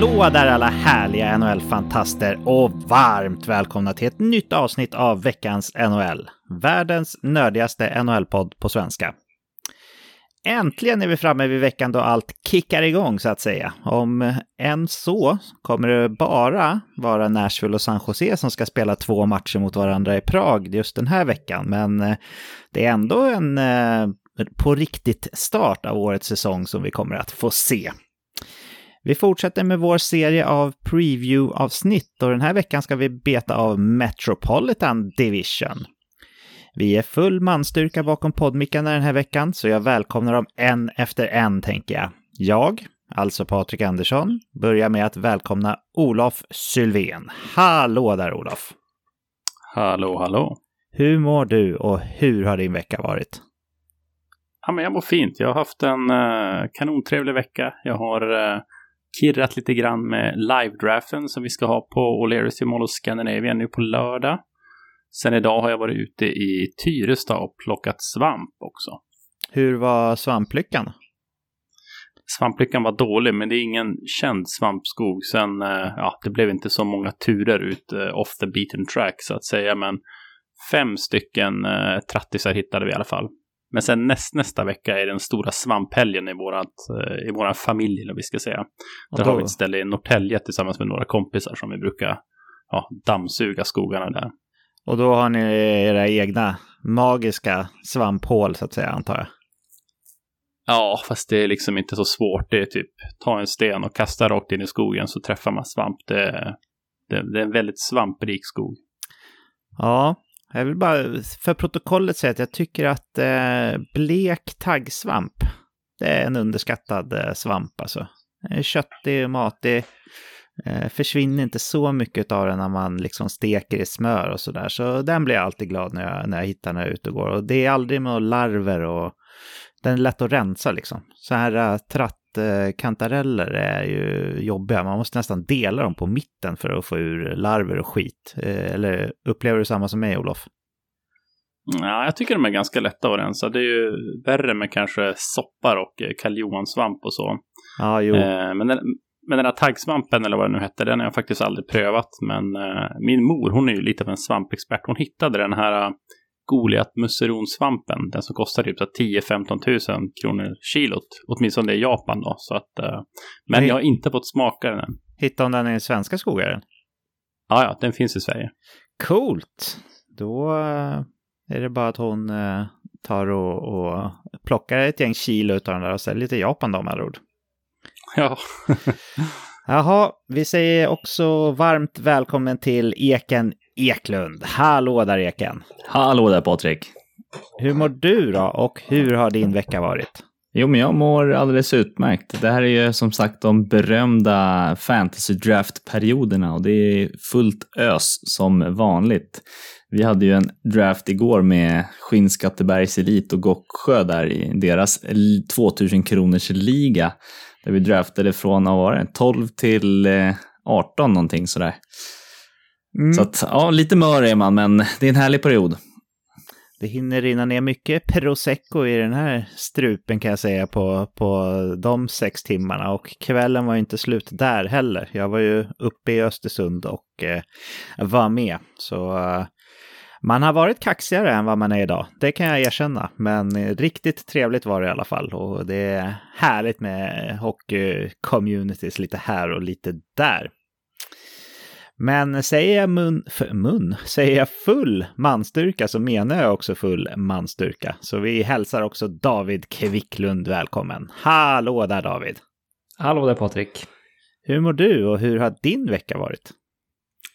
Hallå där alla härliga NHL-fantaster och varmt välkomna till ett nytt avsnitt av veckans NHL. Världens nördigaste NHL-podd på svenska. Äntligen är vi framme vid veckan då allt kickar igång så att säga. Om än så kommer det bara vara Nashville och San Jose som ska spela två matcher mot varandra i Prag just den här veckan. Men eh, det är ändå en eh, på riktigt start av årets säsong som vi kommer att få se. Vi fortsätter med vår serie av preview-avsnitt och den här veckan ska vi beta av Metropolitan Division. Vi är full manstyrka bakom poddmickarna den här veckan, så jag välkomnar dem en efter en, tänker jag. Jag, alltså Patrik Andersson, börjar med att välkomna Olof Sylvén. Hallå där Olof! Hallå, hallå! Hur mår du och hur har din vecka varit? Ja, men jag mår fint. Jag har haft en uh, kanontrevlig vecka. Jag har uh, kirrat lite grann med live-draften som vi ska ha på O'Learys i Mall of Scandinavian nu på lördag. Sen idag har jag varit ute i Tyresta och plockat svamp också. Hur var svamplyckan? Svamplyckan var dålig, men det är ingen känd svampskog. Sen, uh, ja, det blev inte så många turer ut off the beaten track så att säga, men fem stycken trattisar hittade vi i alla fall. Men sen näst, nästa vecka är den stora svamphelgen i, vårat, eh, i våran familj, eller vi ska säga. Där har vi ett ställe i Norrtälje tillsammans med några kompisar som vi brukar ja, dammsuga skogarna där. Och då har ni era egna magiska svamphål, så att säga, antar jag? Ja, fast det är liksom inte så svårt. Det är typ ta en sten och kasta rakt in i skogen så träffar man svamp. Det, det, det är en väldigt svamprik skog. Ja, jag vill bara för protokollet säga att jag tycker att eh, blek taggsvamp, det är en underskattad eh, svamp alltså. Eh, köttig och matig. Eh, försvinner inte så mycket av den när man liksom steker i smör och sådär. Så den blir jag alltid glad när jag, när jag hittar när jag är ute och går. Och det är aldrig med larver och den är lätt att rensa liksom. Så här uh, tratt uh, är ju jobbiga. Man måste nästan dela dem på mitten för att få ur larver och skit. Uh, eller upplever du samma som mig, Olof? Ja, jag tycker de är ganska lätta att rensa. Det är ju värre med kanske soppar och karljohansvamp och så. Ja, jo. men, den, men den här taggsvampen, eller vad det nu hette, den har jag faktiskt aldrig prövat. Men min mor, hon är ju lite av en svampexpert. Hon hittade den här Goliat musseronsvampen. Den som kostar typ 10-15 tusen kronor kilot. Åtminstone i Japan då. Så att, uh, men jag har inte fått smaka den än. Hittade hon den i svenska skogar? Ja, ja, den finns i Sverige. Coolt! Då uh, är det bara att hon uh, tar och, och plockar ett gäng kilo av den där och säljer till Japan då med andra ord. Ja. Jaha, vi säger också varmt välkommen till Eken Eklund. Hallå där Eken! Hallå där Patrik! Hur mår du då och hur har din vecka varit? Jo, men jag mår alldeles utmärkt. Det här är ju som sagt de berömda fantasy draft-perioderna och det är fullt ös som vanligt. Vi hade ju en draft igår med Skinnskattebergs Elit och Gocksjö där i deras 2000 kronors liga. Där vi draftade från, vad var det, 12 till 18 någonting sådär. Mm. Så att, ja, lite mör är man, men det är en härlig period. Det hinner rinna ner mycket prosecco i den här strupen kan jag säga på, på de sex timmarna. Och kvällen var inte slut där heller. Jag var ju uppe i Östersund och eh, var med. Så eh, man har varit kaxigare än vad man är idag. Det kan jag erkänna. Men riktigt trevligt var det i alla fall. Och det är härligt med hockey-communities lite här och lite där. Men säger jag mun, mun, säger jag full manstyrka så menar jag också full manstyrka. Så vi hälsar också David Kvicklund välkommen. Hallå där David! Hallå där Patrik! Hur mår du och hur har din vecka varit?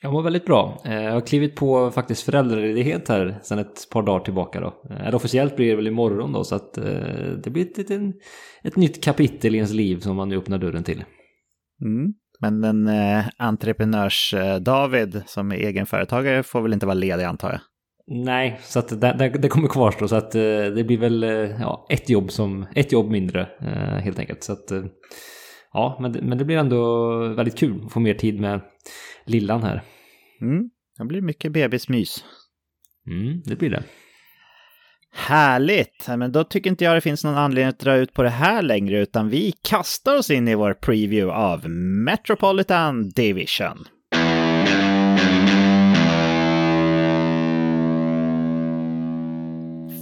Jag mår väldigt bra. Eh, jag har klivit på faktiskt föräldraledighet här sedan ett par dagar tillbaka då. Eh, eller officiellt blir det väl imorgon då så att eh, det blir ett, ett, ett nytt kapitel i ens liv som man nu öppnar dörren till. Mm. Men en eh, entreprenörs-David som är egenföretagare får väl inte vara ledig antar jag? Nej, så att det, det, det kommer kvarstå så att eh, det blir väl eh, ja, ett, jobb som, ett jobb mindre eh, helt enkelt. Så att, eh, ja, men, men det blir ändå väldigt kul att få mer tid med lillan här. Mm, det blir mycket bebismys. Mm, det blir det. Härligt! Men då tycker inte jag det finns någon anledning att dra ut på det här längre, utan vi kastar oss in i vår preview av Metropolitan Division.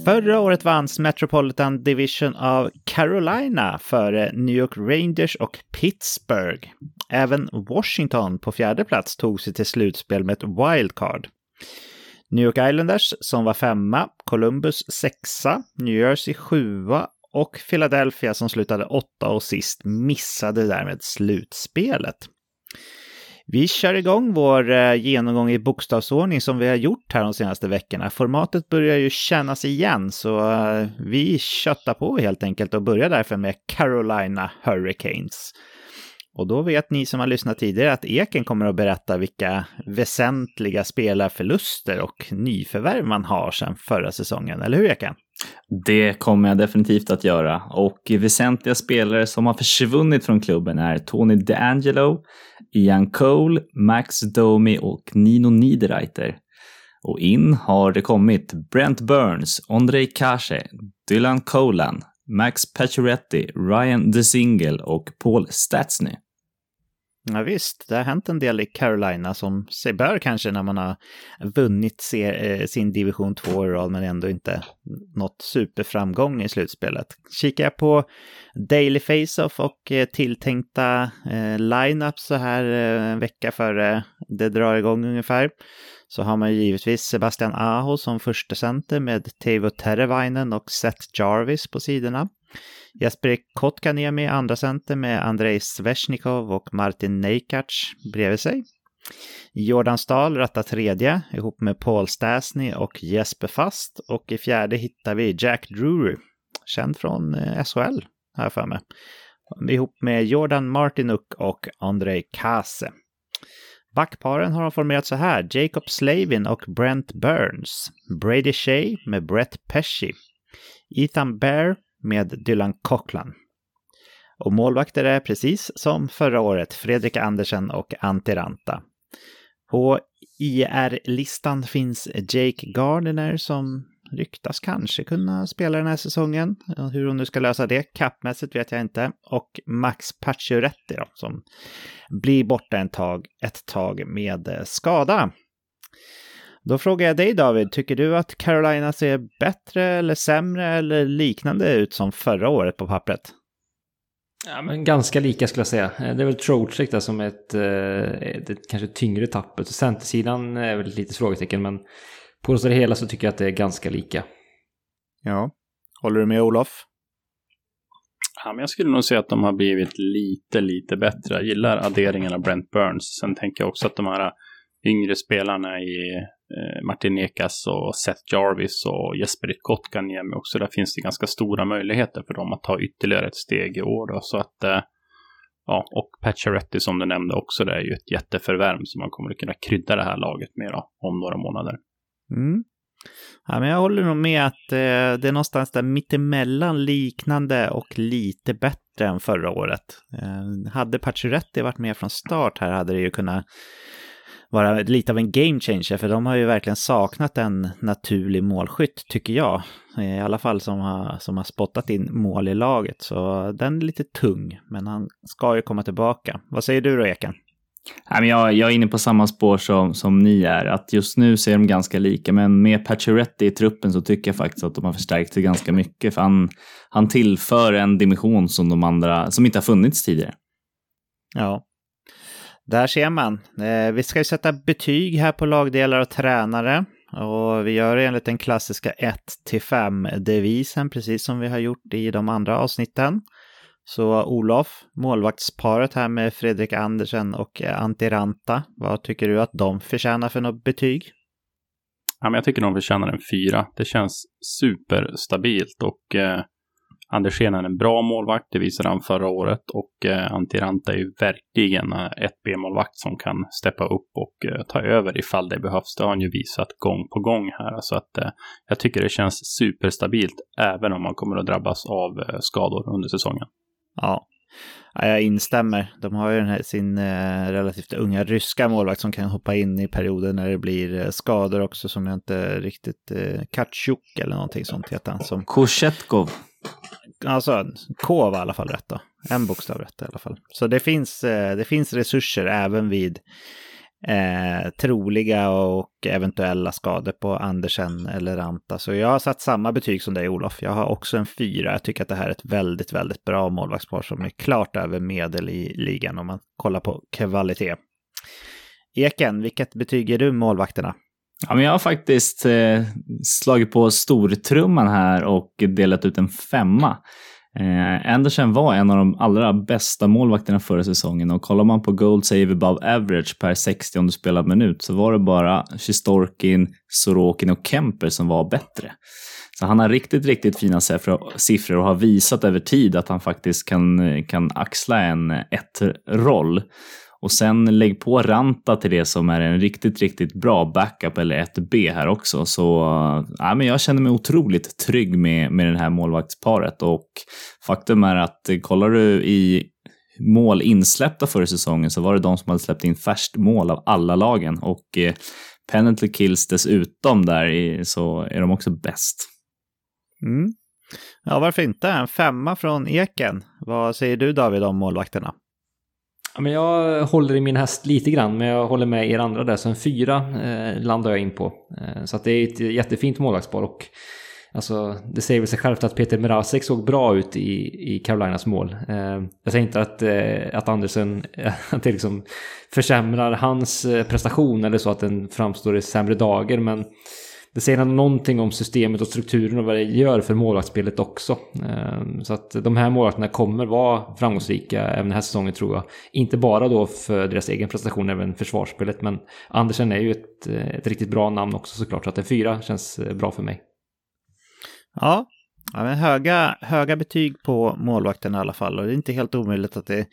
Förra året vanns Metropolitan Division av Carolina före New York Rangers och Pittsburgh. Även Washington på fjärde plats tog sig till slutspel med ett wildcard. New York Islanders som var femma, Columbus sexa, New Jersey sjua och Philadelphia som slutade åtta och sist missade därmed slutspelet. Vi kör igång vår eh, genomgång i bokstavsordning som vi har gjort här de senaste veckorna. Formatet börjar ju kännas igen så eh, vi köttar på helt enkelt och börjar därför med Carolina Hurricanes. Och då vet ni som har lyssnat tidigare att Eken kommer att berätta vilka väsentliga spelarförluster och nyförvärv man har sedan förra säsongen. Eller hur Eken? Det kommer jag definitivt att göra. Och väsentliga spelare som har försvunnit från klubben är Tony DeAngelo, Ian Cole, Max Domi och Nino Niederreiter. Och in har det kommit Brent Burns, Andrei Kase, Dylan Colan, Max Pacioretty, Ryan DeSingle och Paul Statsny. Ja, visst, det har hänt en del i Carolina som sig bör kanske när man har vunnit se, eh, sin division 2 i rad men ändå inte nått superframgång i slutspelet. Kikar jag på Daily Face-Off och eh, tilltänkta eh, lineups så här eh, en vecka före det drar igång ungefär så har man ju givetvis Sebastian Aho som första center med Teuvo Teravainen och Seth Jarvis på sidorna. Jesper Kotkaniemi andra center med Andrei Sveshnikov och Martin Neikac bredvid sig. Jordan Stahl rattar tredje ihop med Paul Stasny och Jesper Fast och i fjärde hittar vi Jack Drury, känd från eh, SHL här för mig, ihop med Jordan Martinuk och Andrei Kase. Backparen har de formerat så här, Jacob Slavin och Brent Burns, Brady Shea med Brett Pesci, Ethan Bear med Dylan Cochlan. Och målvakter är precis som förra året Fredrik Andersen och Antti Ranta. På IR-listan finns Jake Gardiner som ryktas kanske kunna spela den här säsongen. Hur hon nu ska lösa det kappmässigt vet jag inte. Och Max Pacioretty då, som blir borta en tag, ett tag med skada. Då frågar jag dig David, tycker du att Carolina ser bättre eller sämre eller liknande ut som förra året på pappret? Ja, men ganska lika skulle jag säga. Det är väl Trocheck där som ett, eh, ett, ett kanske tyngre tappet. Centersidan är väl lite frågetecken, men på det hela så tycker jag att det är ganska lika. Ja. Håller du med Olof? Ja, men jag skulle nog säga att de har blivit lite, lite bättre. Jag gillar adderingen av Brent Burns. Sen tänker jag också att de här yngre spelarna i eh, Martin Ekas och Seth Jarvis och Jesper Kotkaniemi också. Där finns det ganska stora möjligheter för dem att ta ytterligare ett steg i år. Då. Så att, eh, ja, och Pacioretty som du nämnde också, det är ju ett jätteförvärv som man kommer att kunna krydda det här laget med då, om några månader. Mm. Ja, men jag håller nog med att eh, det är någonstans där mittemellan liknande och lite bättre än förra året. Eh, hade Pacioretty varit med från start här hade det ju kunnat vara lite av en game changer, för de har ju verkligen saknat en naturlig målskytt, tycker jag. I alla fall som har, som har spottat in mål i laget, så den är lite tung, men han ska ju komma tillbaka. Vad säger du då, Eken? Jag, jag är inne på samma spår som, som ni är, att just nu ser de ganska lika, men med Pacioretty i truppen så tycker jag faktiskt att de har förstärkt sig ganska mycket, för han, han tillför en dimension som de andra, som inte har funnits tidigare. Ja, där ser man. Eh, vi ska ju sätta betyg här på lagdelar och tränare. Och vi gör det enligt den klassiska 1-5-devisen, precis som vi har gjort i de andra avsnitten. Så Olof, målvaktsparet här med Fredrik Andersen och Antti Ranta, vad tycker du att de förtjänar för något betyg? Ja, men jag tycker de förtjänar en fyra. Det känns superstabilt och eh, Andersén är en bra målvakt, det visade han förra året. Och eh, Antiranta är ju verkligen eh, ett B-målvakt som kan steppa upp och eh, ta över ifall det behövs. Det har han ju visat gång på gång här. Så att eh, jag tycker det känns superstabilt, även om man kommer att drabbas av eh, skador under säsongen. Ja. Ja, jag instämmer. De har ju den här, sin eh, relativt unga ryska målvakt som kan hoppa in i perioder när det blir eh, skador också som jag inte riktigt... Eh, Katjuk eller någonting sånt heter han. Som, Koshetkov alltså, K var i alla fall rätt då. En bokstav rätt i alla fall. Så det finns, eh, det finns resurser även vid eh, troliga och eventuella skador på Andersen eller Ranta. Så jag har satt samma betyg som dig Olof. Jag har också en fyra. Jag tycker att det här är ett väldigt, väldigt bra målvaktspar som är klart över medel i ligan om man kollar på kvalitet. Eken, vilket betyg ger du målvakterna? Ja, men jag har faktiskt eh, slagit på stortrumman här och delat ut en femma. Eh, Andersen var en av de allra bästa målvakterna förra säsongen och kollar man på Gold Save Above Average per 60 spelad minut så var det bara Sjistorkin, Sorokin och Kemper som var bättre. Så han har riktigt, riktigt fina siffror och har visat över tid att han faktiskt kan, kan axla en ett-roll. Och sen lägg på Ranta till det som är en riktigt, riktigt bra backup eller ett B här också. Så ja, men jag känner mig otroligt trygg med, med det här målvaktsparet och faktum är att kollar du i mål insläppta förra säsongen så var det de som hade släppt in färst mål av alla lagen och eh, penalty kills dessutom där i, så är de också bäst. Mm. Ja, varför inte? En femma från Eken. Vad säger du David om målvakterna? Ja, men jag håller i min häst lite grann, men jag håller med er andra där. Så en fyra eh, landar jag in på. Eh, så att det är ett jättefint målvaktspar. Och alltså, det säger väl sig självt att Peter Mrazek såg bra ut i, i Carolinas mål. Eh, jag säger inte att, eh, att Andersen att det liksom försämrar hans eh, prestation eller så att den framstår i sämre dagar. Men det säger någonting om systemet och strukturen och vad det gör för målvaktsspelet också. Ehm, så att de här målvakterna kommer vara framgångsrika även den här säsongen tror jag. Inte bara då för deras egen prestation, även försvarsspelet. Men Andersen är ju ett, eh, ett riktigt bra namn också såklart. Så att en fyra känns eh, bra för mig. Ja, ja men höga, höga betyg på målvakterna i alla fall. Och det är inte helt omöjligt att det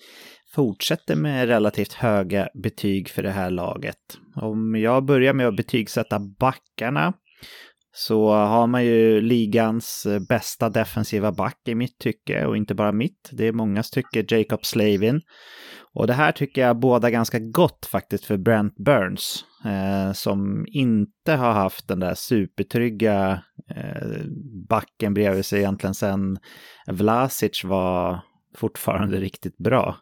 fortsätter med relativt höga betyg för det här laget. Om jag börjar med att betygsätta backarna så har man ju ligans eh, bästa defensiva back i mitt tycke och inte bara mitt. Det är mångas tycke, Jacob Slavin. Och det här tycker jag båda ganska gott faktiskt för Brent Burns. Eh, som inte har haft den där supertrygga eh, backen bredvid sig egentligen sen Vlasic var fortfarande riktigt bra.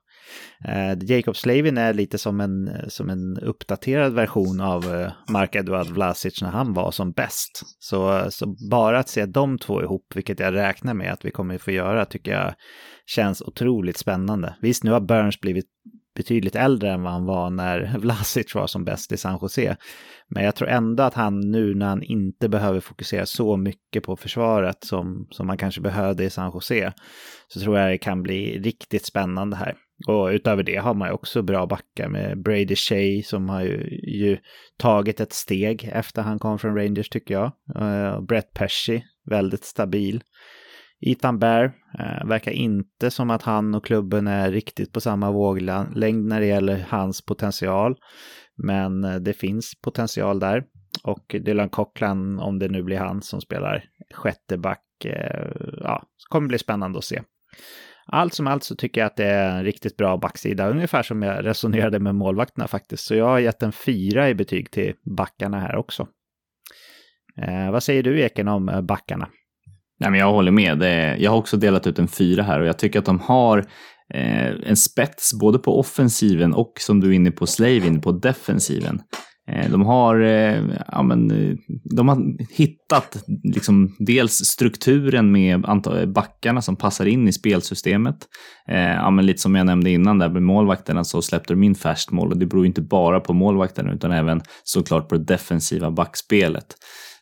Eh, Jacob Slavin är lite som en, som en uppdaterad version av eh, Mark Eduard Vlasic när han var som bäst. Så, så bara att se de två ihop, vilket jag räknar med att vi kommer få göra, tycker jag känns otroligt spännande. Visst, nu har Burns blivit betydligt äldre än vad han var när Vlasic var som bäst i San Jose. Men jag tror ändå att han nu när han inte behöver fokusera så mycket på försvaret som, som man kanske behövde i San Jose, så tror jag det kan bli riktigt spännande här. Och utöver det har man ju också bra backar med Brady Shea som har ju, ju tagit ett steg efter han kom från Rangers tycker jag. Uh, Brett Pesci, väldigt stabil. Ethan Bear, uh, verkar inte som att han och klubben är riktigt på samma våglängd när det gäller hans potential. Men uh, det finns potential där. Och Dylan Cochran, om det nu blir han som spelar sjätte back, ja, kommer bli spännande att se. Allt som allt så tycker jag att det är en riktigt bra backsida, ungefär som jag resonerade med målvakterna faktiskt. Så jag har gett en fyra i betyg till backarna här också. Eh, vad säger du Eken om eh, backarna? Nej, men jag håller med. Jag har också delat ut en fyra här och jag tycker att de har eh, en spets både på offensiven och som du är inne på Slavin på defensiven. Eh, de har, eh, ja, men, eh, de har hittat liksom, dels strukturen med backarna som passar in i spelsystemet. Ja, men lite som jag nämnde innan där med målvakterna så släppte de in färskt mål och det beror inte bara på målvakterna utan även såklart på det defensiva backspelet.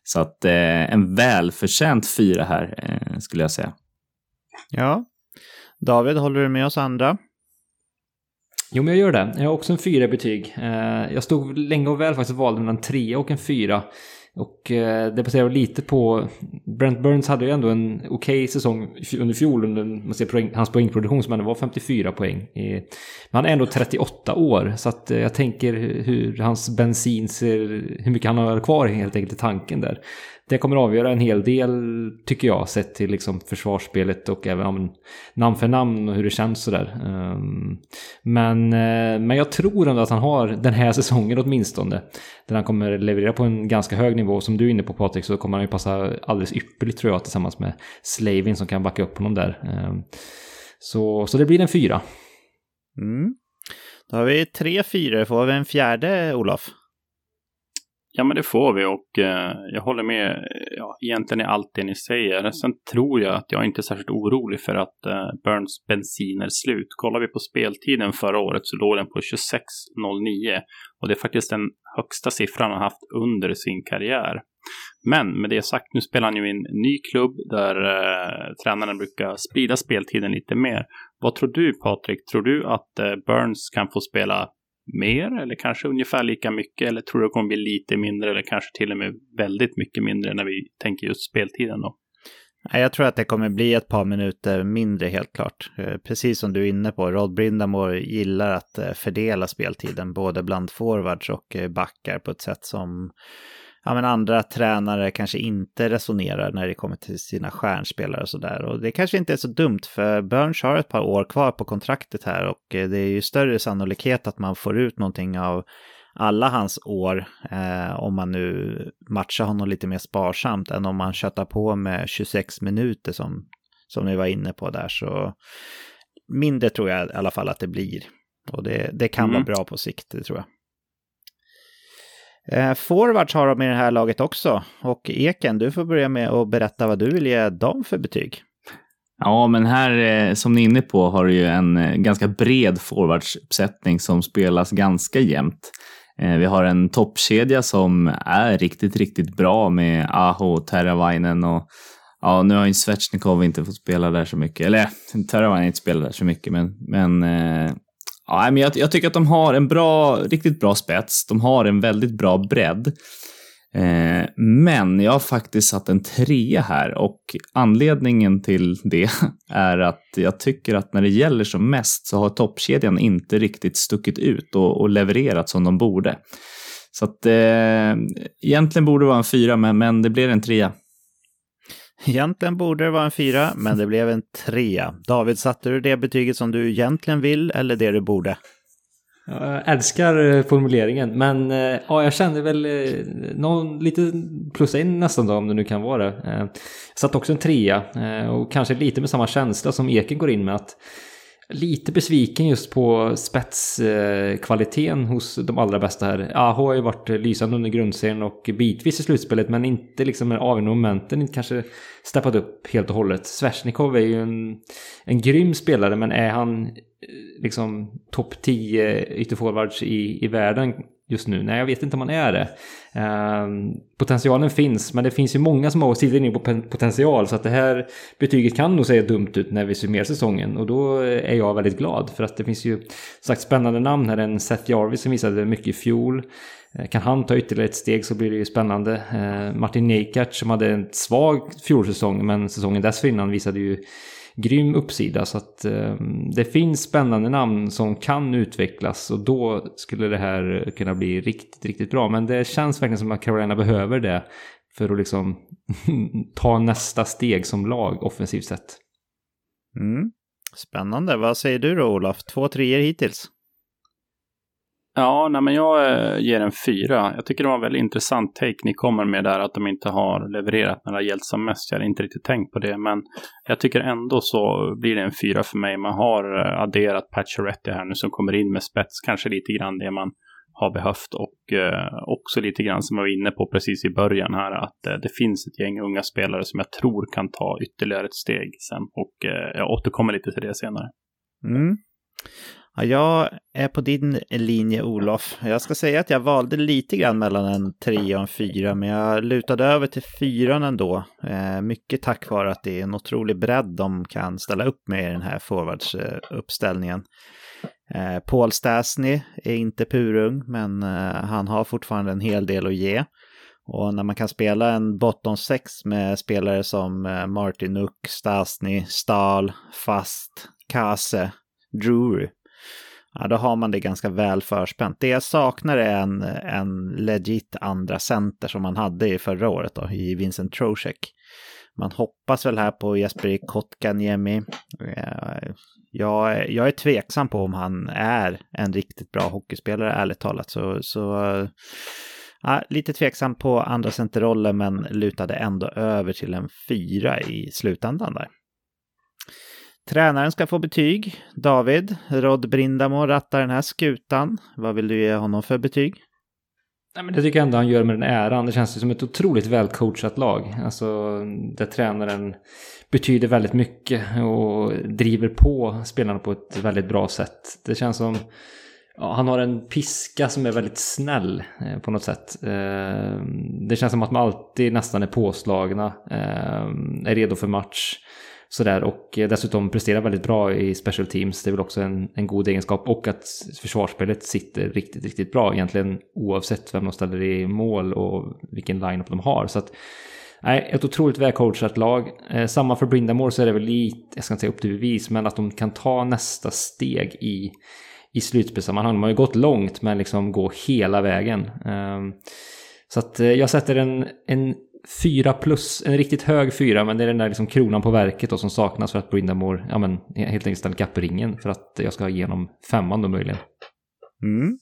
Så att en välförtjänt fyra här skulle jag säga. Ja. David, håller du med oss andra? Jo, men jag gör det. Jag har också en fyra i betyg. Eh, jag stod länge och väl faktiskt och valde mellan en trea och en fyra. Och eh, det baserar lite på... Brent Burns hade ju ändå en okej okay säsong under fjol under man ser poäng, hans poängproduktion som ändå var 54 poäng. Men han är ändå 38 år så att eh, jag tänker hur hans bensin ser... Hur mycket han har kvar helt enkelt i tanken där. det kommer avgöra en hel del, tycker jag, sett till liksom försvarsspelet och även namn för namn och hur det känns sådär. Um, men, eh, men jag tror ändå att han har den här säsongen åtminstone, där han kommer leverera på en ganska hög nivå. Som du är inne på Patrik, så kommer han ju passa alldeles ypperligt tror jag, tillsammans med Slavin som kan backa upp honom där. Ehm, så, så det blir en fyra. Mm. Då har vi tre fyror. Får vi en fjärde, Olof? Ja, men det får vi och eh, jag håller med ja, egentligen i allt det ni säger. Sen tror jag att jag inte är särskilt orolig för att eh, Burns bensin är slut. Kollar vi på speltiden förra året så låg den på 26.09 och det är faktiskt den högsta siffran han haft under sin karriär. Men med det sagt, nu spelar han ju i en ny klubb där eh, tränaren brukar sprida speltiden lite mer. Vad tror du Patrik? Tror du att eh, Burns kan få spela mer eller kanske ungefär lika mycket? Eller tror du det kommer bli lite mindre eller kanske till och med väldigt mycket mindre när vi tänker just speltiden då? Jag tror att det kommer bli ett par minuter mindre helt klart. Eh, precis som du är inne på, Rod Brindamore gillar att eh, fördela speltiden både bland forwards och eh, backar på ett sätt som ja, men andra tränare kanske inte resonerar när det kommer till sina stjärnspelare och sådär. Och det kanske inte är så dumt för Burns har ett par år kvar på kontraktet här och det är ju större sannolikhet att man får ut någonting av alla hans år eh, om man nu matchar honom lite mer sparsamt än om man köttar på med 26 minuter som, som ni var inne på där. Så mindre tror jag i alla fall att det blir. Och det, det kan mm. vara bra på sikt, det tror jag. Eh, forwards har de i det här laget också. Och Eken, du får börja med att berätta vad du vill ge dem för betyg. Ja, men här eh, som ni är inne på har du ju en eh, ganska bred forwardsuppsättning som spelas ganska jämnt. Eh, vi har en toppkedja som är riktigt, riktigt bra med Aho, Teravainen och ja, nu har ju Svetjnikov inte fått spela där så mycket. Eller Teravainen har inte spelat där så mycket, men, men Ja, men jag, jag, tycker att de har en bra, riktigt bra spets. De har en väldigt bra bredd. Eh, men jag har faktiskt satt en trea här och anledningen till det är att jag tycker att när det gäller som mest så har toppkedjan inte riktigt stuckit ut och, och levererat som de borde. Så att eh, egentligen borde det vara en fyra, men, men det blir en trea. Egentligen borde det vara en fyra, men det blev en trea. David, satte du det betyget som du egentligen vill eller det du borde? Jag älskar eh, formuleringen, men eh, ja, jag kände väl eh, någon, lite plus en nästan då, om det nu kan vara det. Jag satt också en trea och kanske lite med samma känsla som Eken går in med att lite besviken just på spetskvaliteten eh, hos de allra bästa här. Aho har ju varit lysande under grundserien och bitvis i slutspelet men inte liksom med avgörande momenten inte kanske steppat upp helt och hållet. Svesjnikov är ju en, en grym spelare men är han eh, liksom topp 10 ytterforwards i, i världen just nu? Nej, jag vet inte om han är det. Ehm, potentialen finns, men det finns ju många som har sitter inne på potential så att det här betyget kan nog se dumt ut när vi summerar säsongen och då eh, är jag väldigt glad för att det finns ju sagt spännande namn här. En Seth Jarvis som visade mycket i fjol. Eh, kan han ta ytterligare ett steg så blir det ju spännande. Eh, Martin Neikert som hade en svag fjolsäsong men säsongen dessförinnan visade ju grym uppsida. Så att eh, det finns spännande namn som kan utvecklas och då skulle det här kunna bli riktigt, riktigt bra. Men det känns verkligen som att Carolina behöver det för att liksom ta nästa steg som lag offensivt sett. Mm. Spännande. Vad säger du då Olof? Två treor hittills. Ja, nej, men jag eh, ger en fyra. Jag tycker det var en väldigt intressant take ni kommer med där, att de inte har levererat när det har gällt som mest. Jag hade inte riktigt tänkt på det, men jag tycker ändå så blir det en fyra för mig. Man har eh, adderat Pacioretty här nu som kommer in med spets, kanske lite grann det man har behövt och eh, också lite grann som jag var inne på precis i början här, att eh, det finns ett gäng unga spelare som jag tror kan ta ytterligare ett steg sen och jag återkommer lite till det senare. Mm. Ja, jag är på din linje Olof. Jag ska säga att jag valde lite grann mellan en tre och en fyra, men jag lutade över till fyran ändå. Eh, mycket tack vare att det är en otrolig bredd de kan ställa upp med i den här forwardsuppställningen. Eh, Paul Stasny är inte purung, men eh, han har fortfarande en hel del att ge. Och när man kan spela en bottom 6 med spelare som Martinuk, Martin Stasny, Stahl, Fast, Kase, Drury ja, då har man det ganska väl förspänt. Det jag saknar är en, en legit andra center som man hade i förra året då, i Vincent Trocek. Man hoppas väl här på Jesper Kotkaniemi. Eh, jag, jag är tveksam på om han är en riktigt bra hockeyspelare, ärligt talat. Så, så ja, lite tveksam på andra centerrollen, men lutade ändå över till en fyra i slutändan där. Tränaren ska få betyg. David, Rod Brindamo rattar den här skutan. Vad vill du ge honom för betyg? Nej, men det tycker jag ändå han gör med den äran. Det känns ju som ett otroligt välcoachat lag. Alltså, där tränaren betyder väldigt mycket och driver på spelarna på ett väldigt bra sätt. Det känns som... Ja, han har en piska som är väldigt snäll eh, på något sätt. Eh, det känns som att man alltid nästan är påslagna, eh, är redo för match. Sådär, och eh, dessutom presterar väldigt bra i special teams. Det är väl också en, en god egenskap. Och att försvarsspelet sitter riktigt, riktigt bra egentligen oavsett vem de ställer i mål och vilken line-up de har. Så att, nej, ett otroligt välcoachat lag. Eh, samma för Brindamore så är det väl lite, jag ska inte säga upp till bevis, men att de kan ta nästa steg i, i slutspelssammanhang. De har ju gått långt, men liksom gå hela vägen. Eh, så att eh, jag sätter en, en fyra plus, en riktigt hög fyra, men det är den där liksom kronan på verket då som saknas för att Brindamore, ja men helt enkelt ställa kappringen för att jag ska ha igenom femman då möjligen. Mm.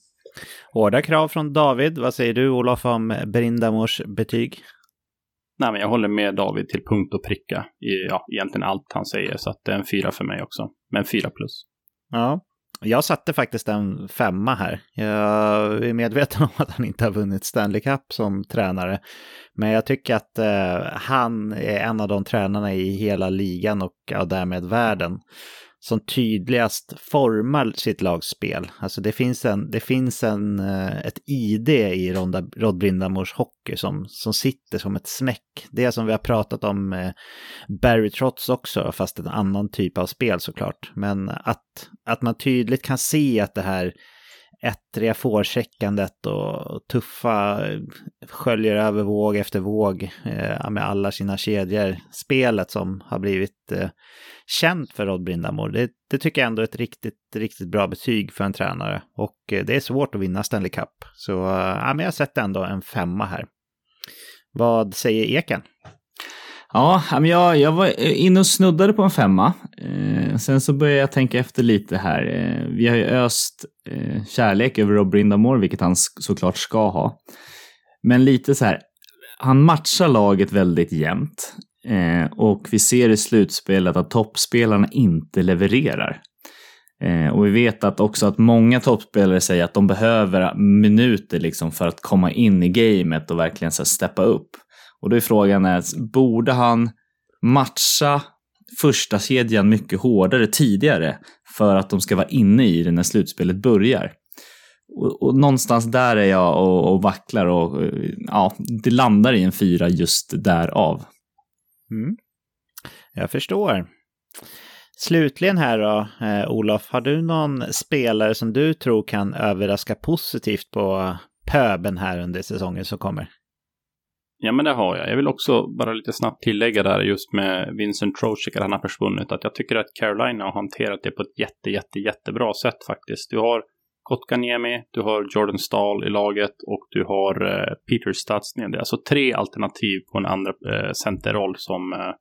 Hårda krav från David. Vad säger du Olof om Brindamors betyg? Nej, men jag håller med David till punkt och pricka i ja, egentligen allt han säger, så att det är en fyra för mig också. Men fyra plus. Ja, jag satte faktiskt en femma här. Jag är medveten om att han inte har vunnit Stanley Cup som tränare. Men jag tycker att eh, han är en av de tränarna i hela ligan och ja, därmed världen som tydligast formar sitt lags spel. Alltså det finns, en, det finns en, eh, ett ID i Ronda, Rod Brindamors hockey som, som sitter som ett smäck. Det som vi har pratat om med Barry Trotz också, fast en annan typ av spel såklart. Men att, att man tydligt kan se att det här ettriga forecheckandet och tuffa sköljer över våg efter våg eh, med alla sina kedjor. Spelet som har blivit eh, känt för Rod Brindamore. Det, det, tycker jag ändå är ett riktigt, riktigt bra betyg för en tränare. Och eh, det är svårt att vinna Stanley Cup. Så eh, ja, men jag sätter ändå en femma här. Vad säger Eken? Ja, jag, jag var eh, inne och snuddade på en femma. Eh, sen så började jag tänka efter lite här. Eh, vi har ju öst eh, kärlek över Rob Brindamore, vilket han såklart ska ha. Men lite så här, han matchar laget väldigt jämnt. Eh, och vi ser i slutspelet att toppspelarna inte levererar. Eh, och vi vet att också att många toppspelare säger att de behöver minuter liksom för att komma in i gamet och verkligen så här, steppa upp. Och då är frågan, är, borde han matcha första kedjan mycket hårdare tidigare för att de ska vara inne i det när slutspelet börjar? Och, och någonstans där är jag och, och vacklar och ja, det landar i en fyra just därav. Mm. Jag förstår. Slutligen här då, eh, Olof, har du någon spelare som du tror kan överraska positivt på pöben här under säsongen som kommer? Ja, men det har jag. Jag vill också bara lite snabbt tillägga där just med Vincent Trocek, att han har försvunnit, att jag tycker att Carolina har hanterat det på ett jätte, jätte, jättebra sätt faktiskt. Du har Kotkaniemi, du har Jordan Stahl i laget och du har eh, Peter Stadsny. Det är alltså tre alternativ på en andra eh, centerroll som, eh,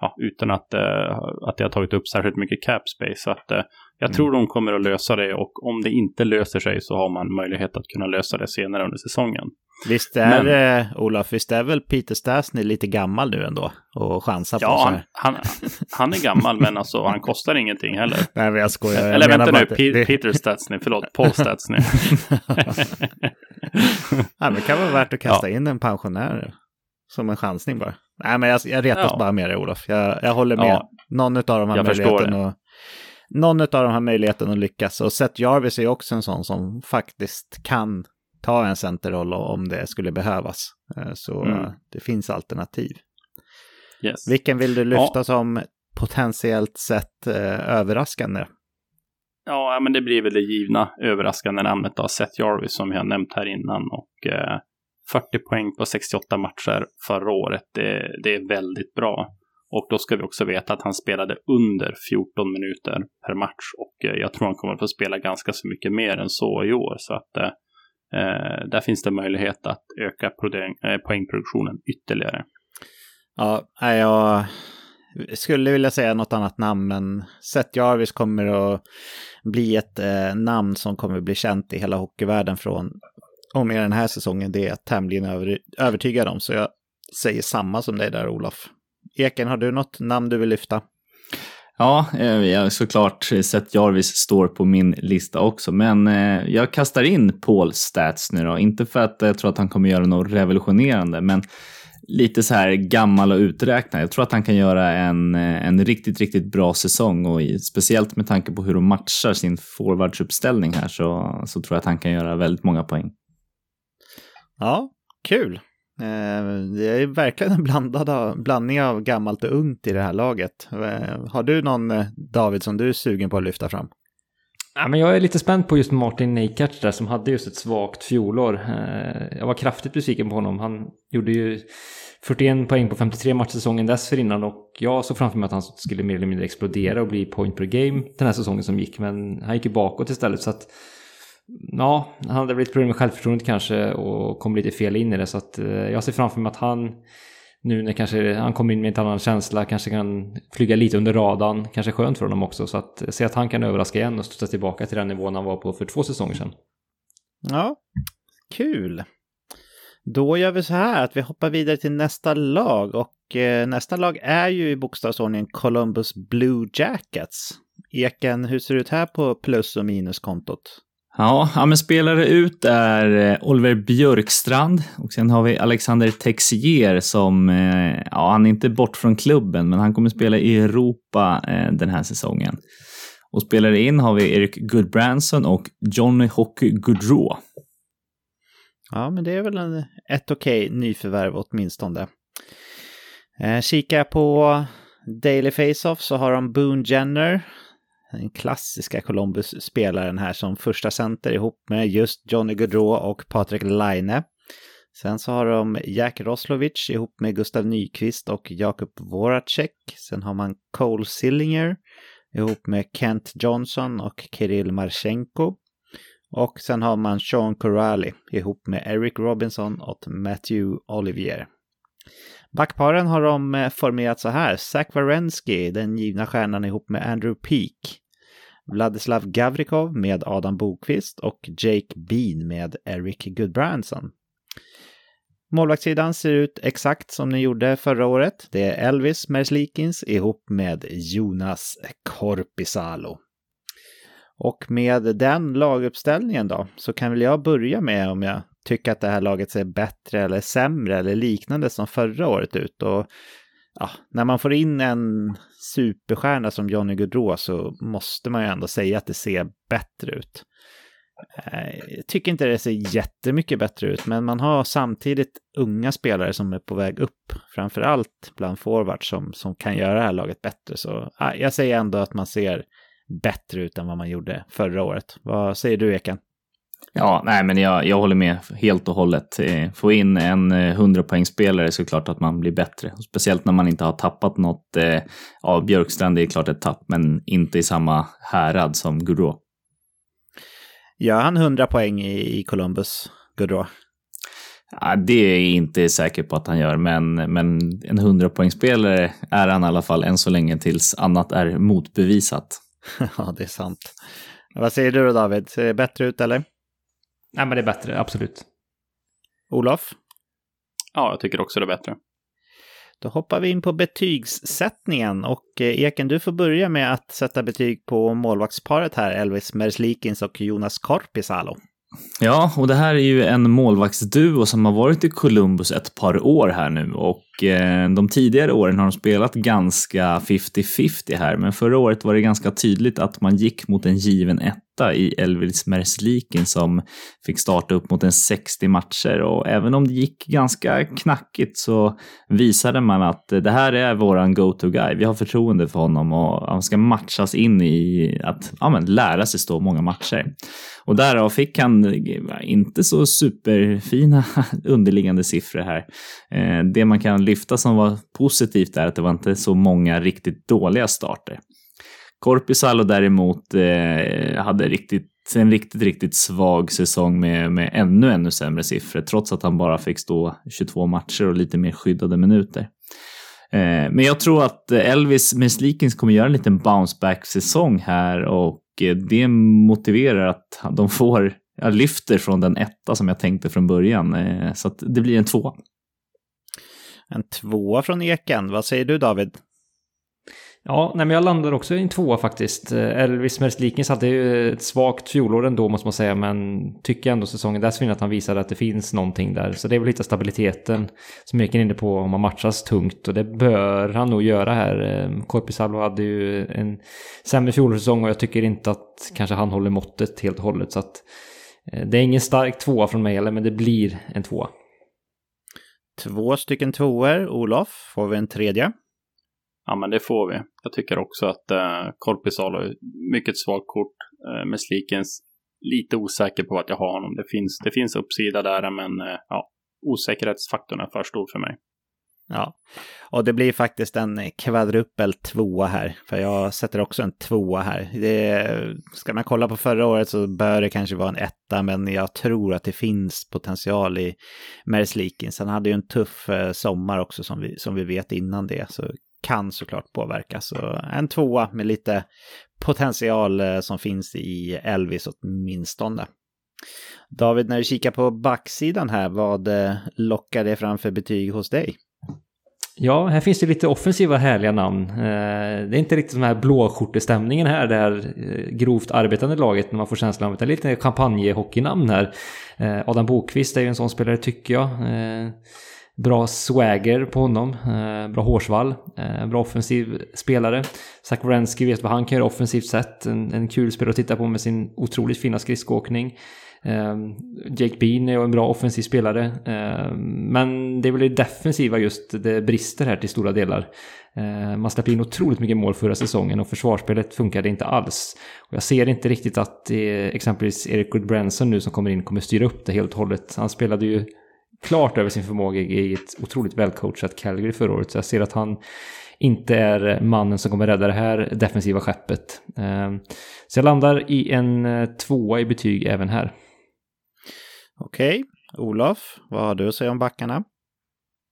ja, utan att, eh, att det har tagit upp särskilt mycket cap space. Så att, eh, jag mm. tror de kommer att lösa det och om det inte löser sig så har man möjlighet att kunna lösa det senare under säsongen. Visst är, Men, eh, Olof, visst är väl Peter Stasny lite gammal nu ändå och chansar ja, på så här? Han, han är gammal men alltså han kostar ingenting heller. Nej, men jag skojar. Jag Eller vänta nu, P det... Peter Stasny, förlåt, Paul Stasny. ja, det kan vara värt att kasta ja. in en pensionär som en chansning bara. Nej, men jag, jag retas ja. bara med dig Olof. Jag, jag håller med. Ja. Någon av dem har möjligheten att någon av dem har möjligheten att lyckas. Och Seth Jarvis är också en sån som faktiskt kan ta en centerroll om det skulle behövas. Eh, så mm. det finns alternativ. Yes. Vilken vill du lyfta ja. som potentiellt sett eh, överraskande? Ja, men det blir väl det givna överraskande namnet av Seth Jarvis som jag nämnt här innan. Och eh, 40 poäng på 68 matcher förra året, det, det är väldigt bra. Och då ska vi också veta att han spelade under 14 minuter per match och eh, jag tror han kommer att få spela ganska så mycket mer än så i år. Så att eh, där finns det möjlighet att öka eh, poängproduktionen ytterligare. Ja, jag skulle vilja säga något annat namn, men Seth Jarvis kommer att bli ett eh, namn som kommer att bli känt i hela hockeyvärlden från och med den här säsongen. Det är jag tämligen över, övertygad om, så jag säger samma som dig där, Olof. Eken, har du något namn du vill lyfta? Eh, ja, såklart Seth Jarvis står på min lista också, men eh, jag kastar in Paul Stats nu då. Inte för att jag tror att han kommer göra något revolutionerande, men lite så här gammal och uträknad. Jag tror att han kan göra en, eh, en riktigt, riktigt bra säsong och i, speciellt med tanke på hur de matchar sin forwardsuppställning här så, så tror jag att han kan göra väldigt många poäng. Ja, kul. Eh, det är verkligen en blandad, blandning av gammalt och ungt i det här laget. Eh, har du någon, eh, David, som du är sugen på att lyfta fram? Ja, men jag är lite spänd på just Martin Neikert där som hade just ett svagt fjolår. Jag var kraftigt besviken på honom. Han gjorde ju 41 poäng på 53 matcher säsongen dessförinnan och jag såg framför mig att han skulle mer eller mindre explodera och bli point per game den här säsongen som gick. Men han gick ju bakåt istället så att ja, han hade blivit problem med självförtroendet kanske och kom lite fel in i det. Så att eh, jag ser framför mig att han nu när kanske han kommer in med en annan känsla kanske kan flyga lite under radarn. Kanske skönt för honom också. Så att se att han kan överraska igen och studsa tillbaka till den nivån han var på för två säsonger sedan. Ja, kul. Då gör vi så här att vi hoppar vidare till nästa lag och eh, nästa lag är ju i bokstavsordningen Columbus Blue Jackets. Eken, hur ser det ut här på plus och minuskontot? Ja, ja men spelare ut är eh, Oliver Björkstrand och sen har vi Alexander Texier som, eh, ja han är inte bort från klubben men han kommer spela i Europa eh, den här säsongen. Och spelare in har vi Erik Goodbranson och Johnny Hockey Goodrow. Ja, men det är väl en, ett okej okay nyförvärv åtminstone. Eh, kikar på Daily Face-Off så har de Boone Jenner den klassiska Columbus-spelaren här som första center ihop med just Johnny Gaudreau och Patrik Laine. Sen så har de Jack Roslovic ihop med Gustav Nyqvist och Jakub Voracek. Sen har man Cole Sillinger ihop med Kent Johnson och Kirill Marchenko. Och sen har man Sean Corrali ihop med Eric Robinson och Matthew Olivier. Backparen har de eh, formerat så här. Zach Wierenski, den givna stjärnan ihop med Andrew Peak. Vladislav Gavrikov med Adam Bokvist och Jake Bean med Eric Goodbranson. Målvaktssidan ser ut exakt som den gjorde förra året. Det är Elvis Merslikins ihop med Jonas Korpisalo. Och med den laguppställningen då, så kan väl jag börja med om jag tycka att det här laget ser bättre eller sämre eller liknande som förra året ut. Och ja, när man får in en superstjärna som Johnny Gaudreau så måste man ju ändå säga att det ser bättre ut. Eh, jag tycker inte det ser jättemycket bättre ut, men man har samtidigt unga spelare som är på väg upp, framför allt bland forwards som, som kan göra det här laget bättre. Så jag säger ändå att man ser bättre ut än vad man gjorde förra året. Vad säger du, Eken? Ja, nej, men jag, jag håller med helt och hållet. Eh, få in en 100 eh, så är det klart att man blir bättre. Speciellt när man inte har tappat något. Eh, ja, Björkstrand är klart ett tapp, men inte i samma härad som Gaudreau. Gör han 100 poäng i, i Columbus, Gaudreau? Ja, det är jag inte säker på att han gör, men, men en 100 poängspelare är han i alla fall än så länge tills annat är motbevisat. ja, det är sant. Vad säger du då David? Ser det bättre ut eller? Nej, men det är bättre, absolut. Olof? Ja, jag tycker också det är bättre. Då hoppar vi in på betygssättningen och eh, Eken, du får börja med att sätta betyg på målvaktsparet här, Elvis Merslikins och Jonas Korpisalo. Ja, och det här är ju en målvaktsduo som har varit i Columbus ett par år här nu och eh, de tidigare åren har de spelat ganska 50-50 här, men förra året var det ganska tydligt att man gick mot en given etta 8 i Elvis Merslikin som fick starta upp mot en 60 matcher och även om det gick ganska knackigt så visade man att det här är våran go-to-guy. Vi har förtroende för honom och han ska matchas in i att ja, men, lära sig stå många matcher. Och därav fick han inte så superfina underliggande siffror här. Eh, det man kan lyfta som var positivt är att det var inte så många riktigt dåliga starter. Korpisalo däremot eh, hade riktigt, en riktigt, riktigt svag säsong med, med ännu, ännu sämre siffror, trots att han bara fick stå 22 matcher och lite mer skyddade minuter. Eh, men jag tror att Elvis Meslikins kommer göra en liten bounceback-säsong här och eh, det motiverar att de får, jag lyfter från den etta som jag tänkte från början, eh, så att det blir en tvåa. En tvåa från Eken. Vad säger du David? Ja, nej, men jag landar också i en tvåa faktiskt. Eh, Elvis Merzlikins hade ju ett svagt fjolår ändå måste man säga, men tycker ändå säsongen dessförinnan att han visade att det finns någonting där. Så det är väl lite stabiliteten som Erik är inne på om man matchas tungt och det bör han nog göra här. Eh, Korpisalo hade ju en sämre fjolårssäsong och jag tycker inte att kanske han håller måttet helt och hållet. Så att eh, det är ingen stark tvåa från mig heller, men det blir en tvåa. Två stycken tvåor. Olof, får vi en tredje? Ja, men det får vi. Jag tycker också att eh, Korpisalo är mycket svagt kort. Eh, med Slikens lite osäker på vart jag har honom. Det finns, det finns uppsida där, men eh, ja, osäkerhetsfaktorn är för stor för mig. Ja, och det blir faktiskt en kvadrupel tvåa här, för jag sätter också en tvåa här. Det, ska man kolla på förra året så bör det kanske vara en etta, men jag tror att det finns potential i Merslikins. Han hade ju en tuff eh, sommar också som vi, som vi vet innan det, så kan såklart påverka. Så en tvåa med lite potential eh, som finns i Elvis åtminstone. David, när du kikar på backsidan här, vad eh, lockar det fram för betyg hos dig? Ja, här finns det lite offensiva härliga namn. Eh, det är inte riktigt den här blåskjortestämningen här, det här grovt arbetande laget när man får känslan av att det är lite champagnehockeynamn här. Adam Bokvist är ju en sån spelare tycker jag. Bra swagger på honom, eh, bra hårsvall, eh, bra offensiv spelare. Zach Wierenski vet vad han kan göra offensivt sett. En, en kul spelare att titta på med sin otroligt fina skridskoåkning. Eh, Jake Bean är en bra offensiv spelare. Eh, men det är väl det defensiva just det brister här till stora delar. Eh, man släppte in otroligt mycket mål förra säsongen och försvarsspelet funkade inte alls. Och jag ser inte riktigt att eh, exempelvis Eric Goodbranson nu som kommer in kommer styra upp det helt och hållet. Han spelade ju klart över sin förmåga i ett otroligt välcoachat Calgary förra året. Så jag ser att han inte är mannen som kommer rädda det här defensiva skeppet. Ehm, så jag landar i en eh, tvåa i betyg även här. Okej, okay. Olof, vad har du att säga om backarna?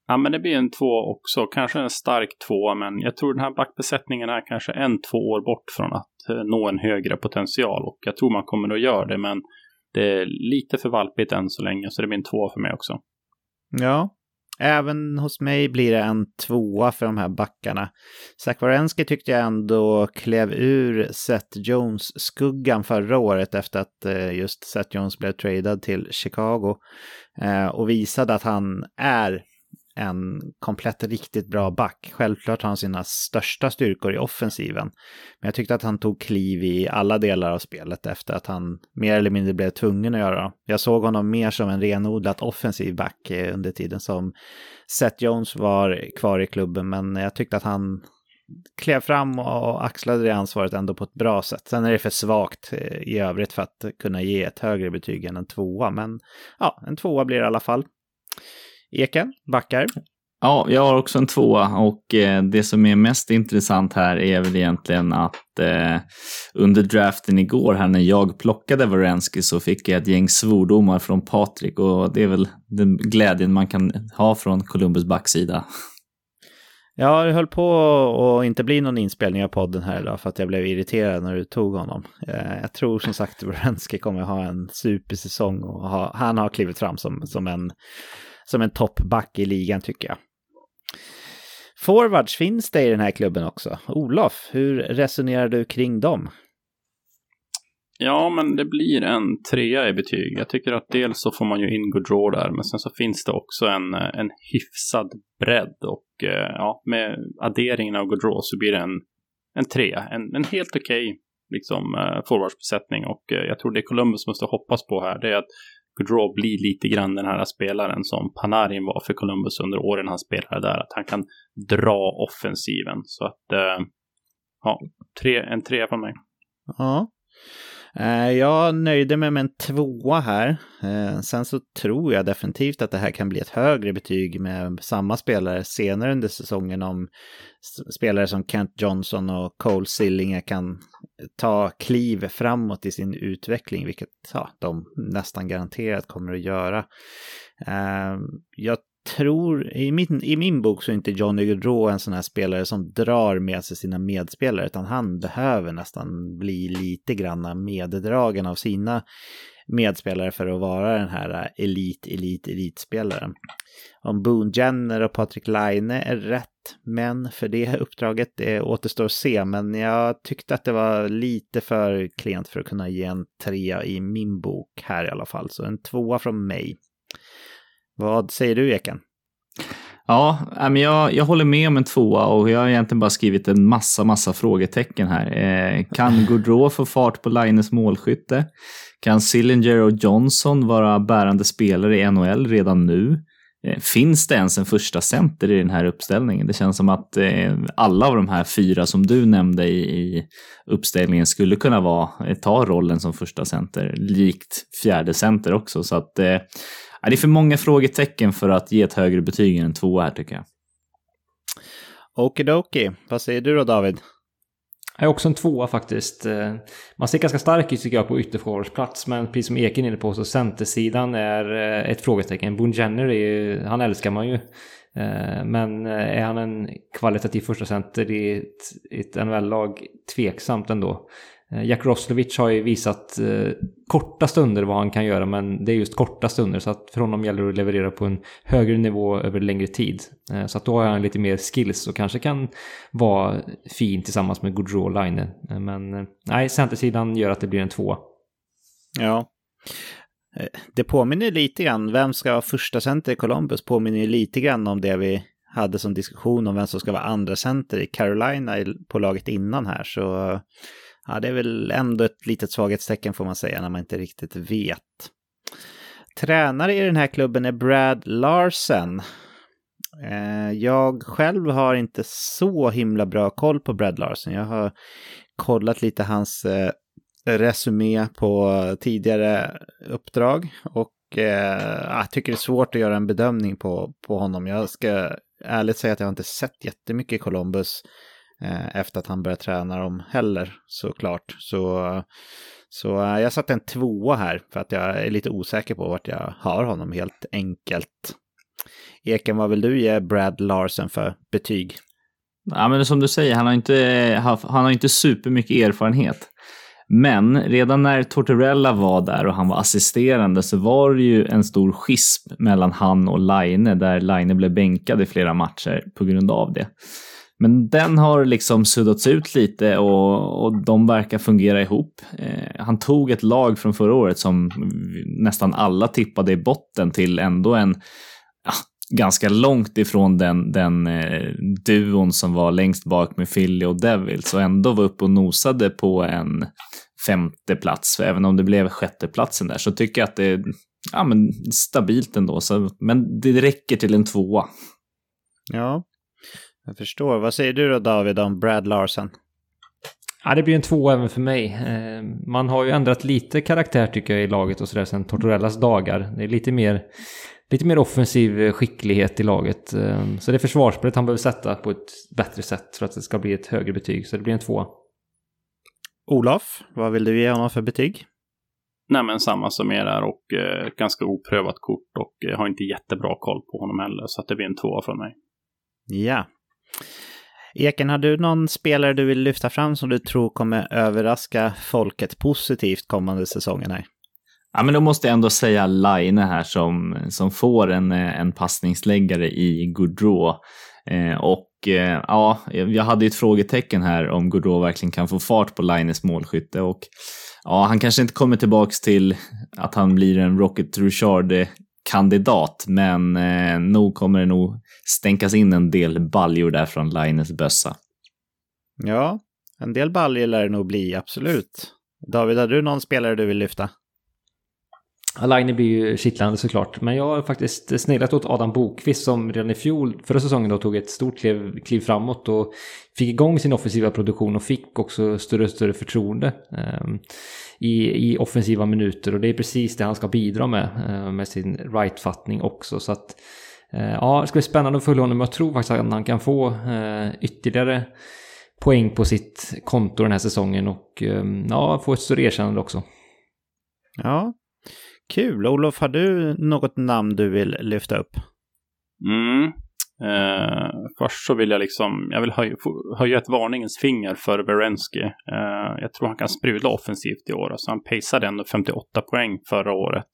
Ja, men det blir en två också. Kanske en stark två, men jag tror den här backbesättningen är kanske en, två år bort från att eh, nå en högre potential. Och jag tror man kommer att göra det, men det är lite för valpigt än så länge, så det blir en två för mig också. Ja, även hos mig blir det en tvåa för de här backarna. Zakwarenski tyckte jag ändå klev ur Seth Jones-skuggan förra året efter att eh, just Seth Jones blev tradad till Chicago eh, och visade att han är en komplett riktigt bra back. Självklart har han sina största styrkor i offensiven. Men jag tyckte att han tog kliv i alla delar av spelet efter att han mer eller mindre blev tvungen att göra. Jag såg honom mer som en renodlat offensiv back eh, under tiden som Seth Jones var kvar i klubben. Men jag tyckte att han klev fram och axlade det ansvaret ändå på ett bra sätt. Sen är det för svagt eh, i övrigt för att kunna ge ett högre betyg än en tvåa. Men ja, en tvåa blir det i alla fall. Eken, backar. Ja, jag har också en tvåa och eh, det som är mest intressant här är väl egentligen att eh, under draften igår här när jag plockade Varensky så fick jag ett gäng svordomar från Patrik och det är väl den glädjen man kan ha från Columbus backsida. Ja, det höll på att inte bli någon inspelning av podden här idag för att jag blev irriterad när du tog honom. Eh, jag tror som sagt att Varensky kommer ha en supersäsong och ha, han har klivit fram som, som en som en toppback i ligan tycker jag. Forwards finns det i den här klubben också. Olof, hur resonerar du kring dem? Ja, men det blir en trea i betyg. Jag tycker att dels så får man ju in Gaudreau där, men sen så finns det också en, eh, en hyfsad bredd och eh, ja, med adderingen av Gaudreau så blir det en, en trea. En, en helt okej okay liksom, eh, forwardsbesättning. Och jag tror det Columbus måste hoppas på här, det är att Gaudreau blir lite grann den här spelaren som Panarin var för Columbus under åren han spelade där. Att han kan dra offensiven. Så att, eh, ja, tre, en trea från mig. Ja. Eh, jag nöjde mig med en tvåa här. Eh, sen så tror jag definitivt att det här kan bli ett högre betyg med samma spelare senare under säsongen om spelare som Kent Johnson och Cole Sillinger kan ta kliv framåt i sin utveckling, vilket ja, de nästan garanterat kommer att göra. Eh, jag tror, i min, i min bok så är inte Johnny Gaudreau en sån här spelare som drar med sig sina medspelare, utan han behöver nästan bli lite granna meddragen av sina medspelare för att vara den här äh, elit, elit, elitspelaren. Om Boone Jenner och Patrik Laine är rätt men för det uppdraget, det återstår att se, men jag tyckte att det var lite för klent för att kunna ge en trea i min bok här i alla fall, så en tvåa från mig. Vad säger du, Eken? Ja, äh, men jag, jag håller med om en tvåa och jag har egentligen bara skrivit en massa, massa frågetecken här. Eh, kan Gaudreau få fart på Lines målskytte? Kan Sillinger och Johnson vara bärande spelare i NHL redan nu? Eh, finns det ens en första center i den här uppställningen? Det känns som att eh, alla av de här fyra som du nämnde i, uppställningen skulle kunna vara, eh, ta rollen som första center, likt fjärde center också. Så att det är för många frågetecken för att ge ett högre betyg än en tvåa här tycker jag. Okidoki, vad säger du då David? Jag är också en tvåa faktiskt. Eh, man ser ganska stark ut tycker jag på ytterforwardsplats, men precis som Eken är inne på så centersidan är eh, ett frågetecken. Boone Jenner är ju, han älskar man ju. Eh, men är han en kvalitativ första center i ett, ett NHL-lag? Tveksamt ändå. Eh, Jack Roslovic har ju visat eh, korta stunder vad han kan göra, men det är just korta stunder. Så att för honom gäller det att leverera på en högre nivå över längre tid. Eh, så att då har han lite mer skills och kanske kan vara fin tillsammans med Gaudreau Line. Eh, men eh, nej, centersidan gör att det blir en två. Ja. Eh, det påminner lite grann, vem ska vara första center i Columbus påminner lite grann om det vi hade som diskussion om vem som ska vara andra center i Carolina på laget innan här. Så ja, det är väl ändå ett litet svaghetstecken får man säga när man inte riktigt vet. Tränare i den här klubben är Brad Larsen. Eh, jag själv har inte så himla bra koll på Brad Larsen. Jag har kollat lite hans eh, resumé på tidigare uppdrag och eh, jag tycker det är svårt att göra en bedömning på, på honom. Jag ska ärligt säga att jag inte sett jättemycket Columbus Eh, efter att han började träna dem heller såklart. Så, så eh, jag satte en tvåa här för att jag är lite osäker på vart jag har honom helt enkelt. Eken, vad vill du ge Brad Larsen för betyg? Ja, men som du säger, han har inte, han har inte supermycket erfarenhet. Men redan när Tortorella var där och han var assisterande så var det ju en stor schism mellan han och Laine där Laine blev bänkad i flera matcher på grund av det. Men den har liksom suddats ut lite och, och de verkar fungera ihop. Eh, han tog ett lag från förra året som nästan alla tippade i botten till ändå en ja, ganska långt ifrån den, den eh, duon som var längst bak med Philly och Devils och ändå var uppe och nosade på en femte plats. För även om det blev sjätteplatsen där så tycker jag att det är ja, men stabilt ändå. Så, men det räcker till en tvåa. Ja, jag förstår. Vad säger du då David om Brad Larsen? Ja, det blir en två även för mig. Eh, man har ju ändrat lite karaktär tycker jag i laget och sådär sen Tortorellas dagar. Det är lite mer, lite mer offensiv skicklighet i laget. Eh, så det är försvarsspelet han behöver sätta på ett bättre sätt för att det ska bli ett högre betyg. Så det blir en två. Olof, vad vill du ge honom för betyg? Nej, men samma som er där och eh, ganska oprövat kort och eh, har inte jättebra koll på honom heller. Så att det blir en tvåa från mig. Ja, Eken, har du någon spelare du vill lyfta fram som du tror kommer överraska folket positivt kommande säsongen här? Ja, men då måste jag ändå säga Line här som, som får en, en passningsläggare i Gaudreau. Eh, och eh, ja, jag hade ju ett frågetecken här om Gaudreau verkligen kan få fart på Lines målskytte. Och ja, han kanske inte kommer tillbaks till att han blir en Rocket Richard eh, kandidat, men eh, nog kommer det nog stänkas in en del baljor där från Lines bössa. Ja, En del baljor lär det nog bli, absolut. David, har du någon spelare du vill lyfta? Line blir ju kittlande såklart, men jag har faktiskt sneglat åt Adam Bokvist som redan i fjol, förra säsongen då, tog ett stort kliv, kliv framåt och fick igång sin offensiva produktion och fick också större och större förtroende eh, i, i offensiva minuter och det är precis det han ska bidra med, eh, med sin right-fattning också. Så att, eh, ja, det ska bli spännande att följa honom, jag tror faktiskt att han kan få eh, ytterligare poäng på sitt konto den här säsongen och ja, få ett större erkännande också. Ja, Kul! Olof, har du något namn du vill lyfta upp? Mm. Eh, först så vill jag liksom, jag vill höja, höja ett varningens finger för Berensky. Eh, jag tror han kan sprudla offensivt i år. Alltså han paceade ändå 58 poäng förra året.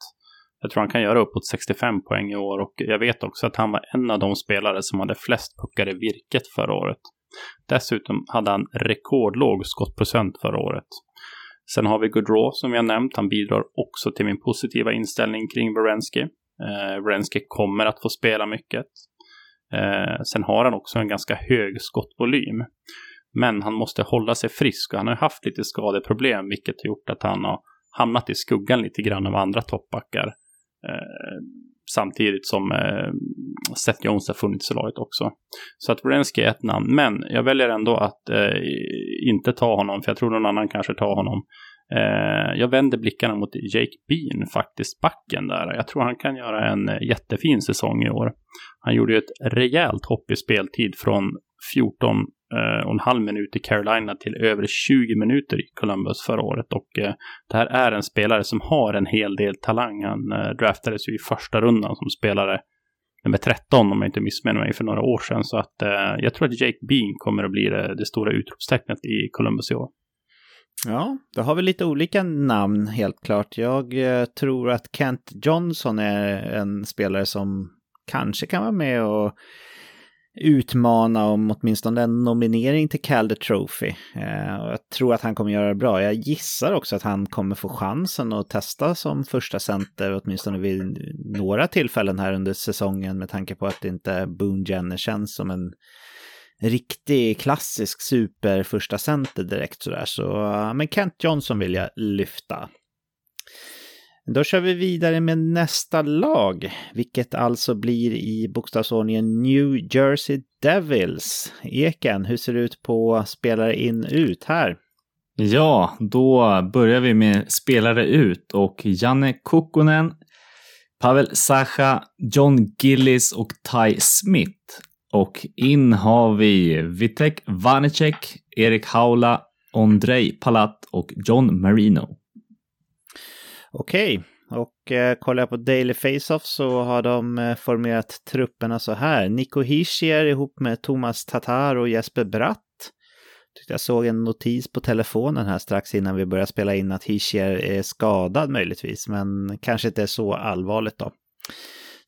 Jag tror han kan göra uppåt 65 poäng i år och jag vet också att han var en av de spelare som hade flest puckar i virket förra året. Dessutom hade han rekordlåg skottprocent förra året. Sen har vi Gaudreau som jag nämnt. Han bidrar också till min positiva inställning kring Berensky. Eh, Berensky kommer att få spela mycket. Eh, sen har han också en ganska hög skottvolym. Men han måste hålla sig frisk och han har haft lite skadeproblem vilket har gjort att han har hamnat i skuggan lite grann av andra toppbackar. Eh, samtidigt som eh, Seth Jones har funnits i laget också. Så att Wrenski är ett namn, men jag väljer ändå att eh, inte ta honom, för jag tror någon annan kanske tar honom. Eh, jag vänder blickarna mot Jake Bean, faktiskt, backen där. Jag tror han kan göra en eh, jättefin säsong i år. Han gjorde ju ett rejält hopp i speltid från 14 eh, och en halv minut i Carolina till över 20 minuter i Columbus förra året. Och eh, det här är en spelare som har en hel del talang. Han eh, draftades ju i första rundan som spelare nummer 13 om jag inte missminner mig för några år sedan. Så att eh, jag tror att Jake Bean kommer att bli det, det stora utropstecknet i Columbus i år. Ja, då har vi lite olika namn helt klart. Jag eh, tror att Kent Johnson är en spelare som kanske kan vara med och utmana om åtminstone en nominering till Calder Trophy. Eh, jag tror att han kommer göra det bra. Jag gissar också att han kommer få chansen att testa som första center åtminstone vid några tillfällen här under säsongen med tanke på att inte Boone Jenner känns som en riktig klassisk super första center direkt sådär. Så, men Kent Johnson vill jag lyfta. Då kör vi vidare med nästa lag, vilket alltså blir i bokstavsordningen New Jersey Devils. Eken, hur ser det ut på spelare in ut här? Ja, då börjar vi med spelare ut och Janne Kokkonen, Pavel Sacha, John Gillis och Ty Smith. Och in har vi Vitek Vanecek, Erik Haula, Andrei Palat och John Marino. Okej, och eh, kollar jag på Daily Face-Off så har de eh, formerat trupperna så här. Nico Hischier ihop med Thomas Tatar och Jesper Bratt. Tyckte jag såg en notis på telefonen här strax innan vi började spela in att Hischier är skadad möjligtvis, men kanske inte är så allvarligt då.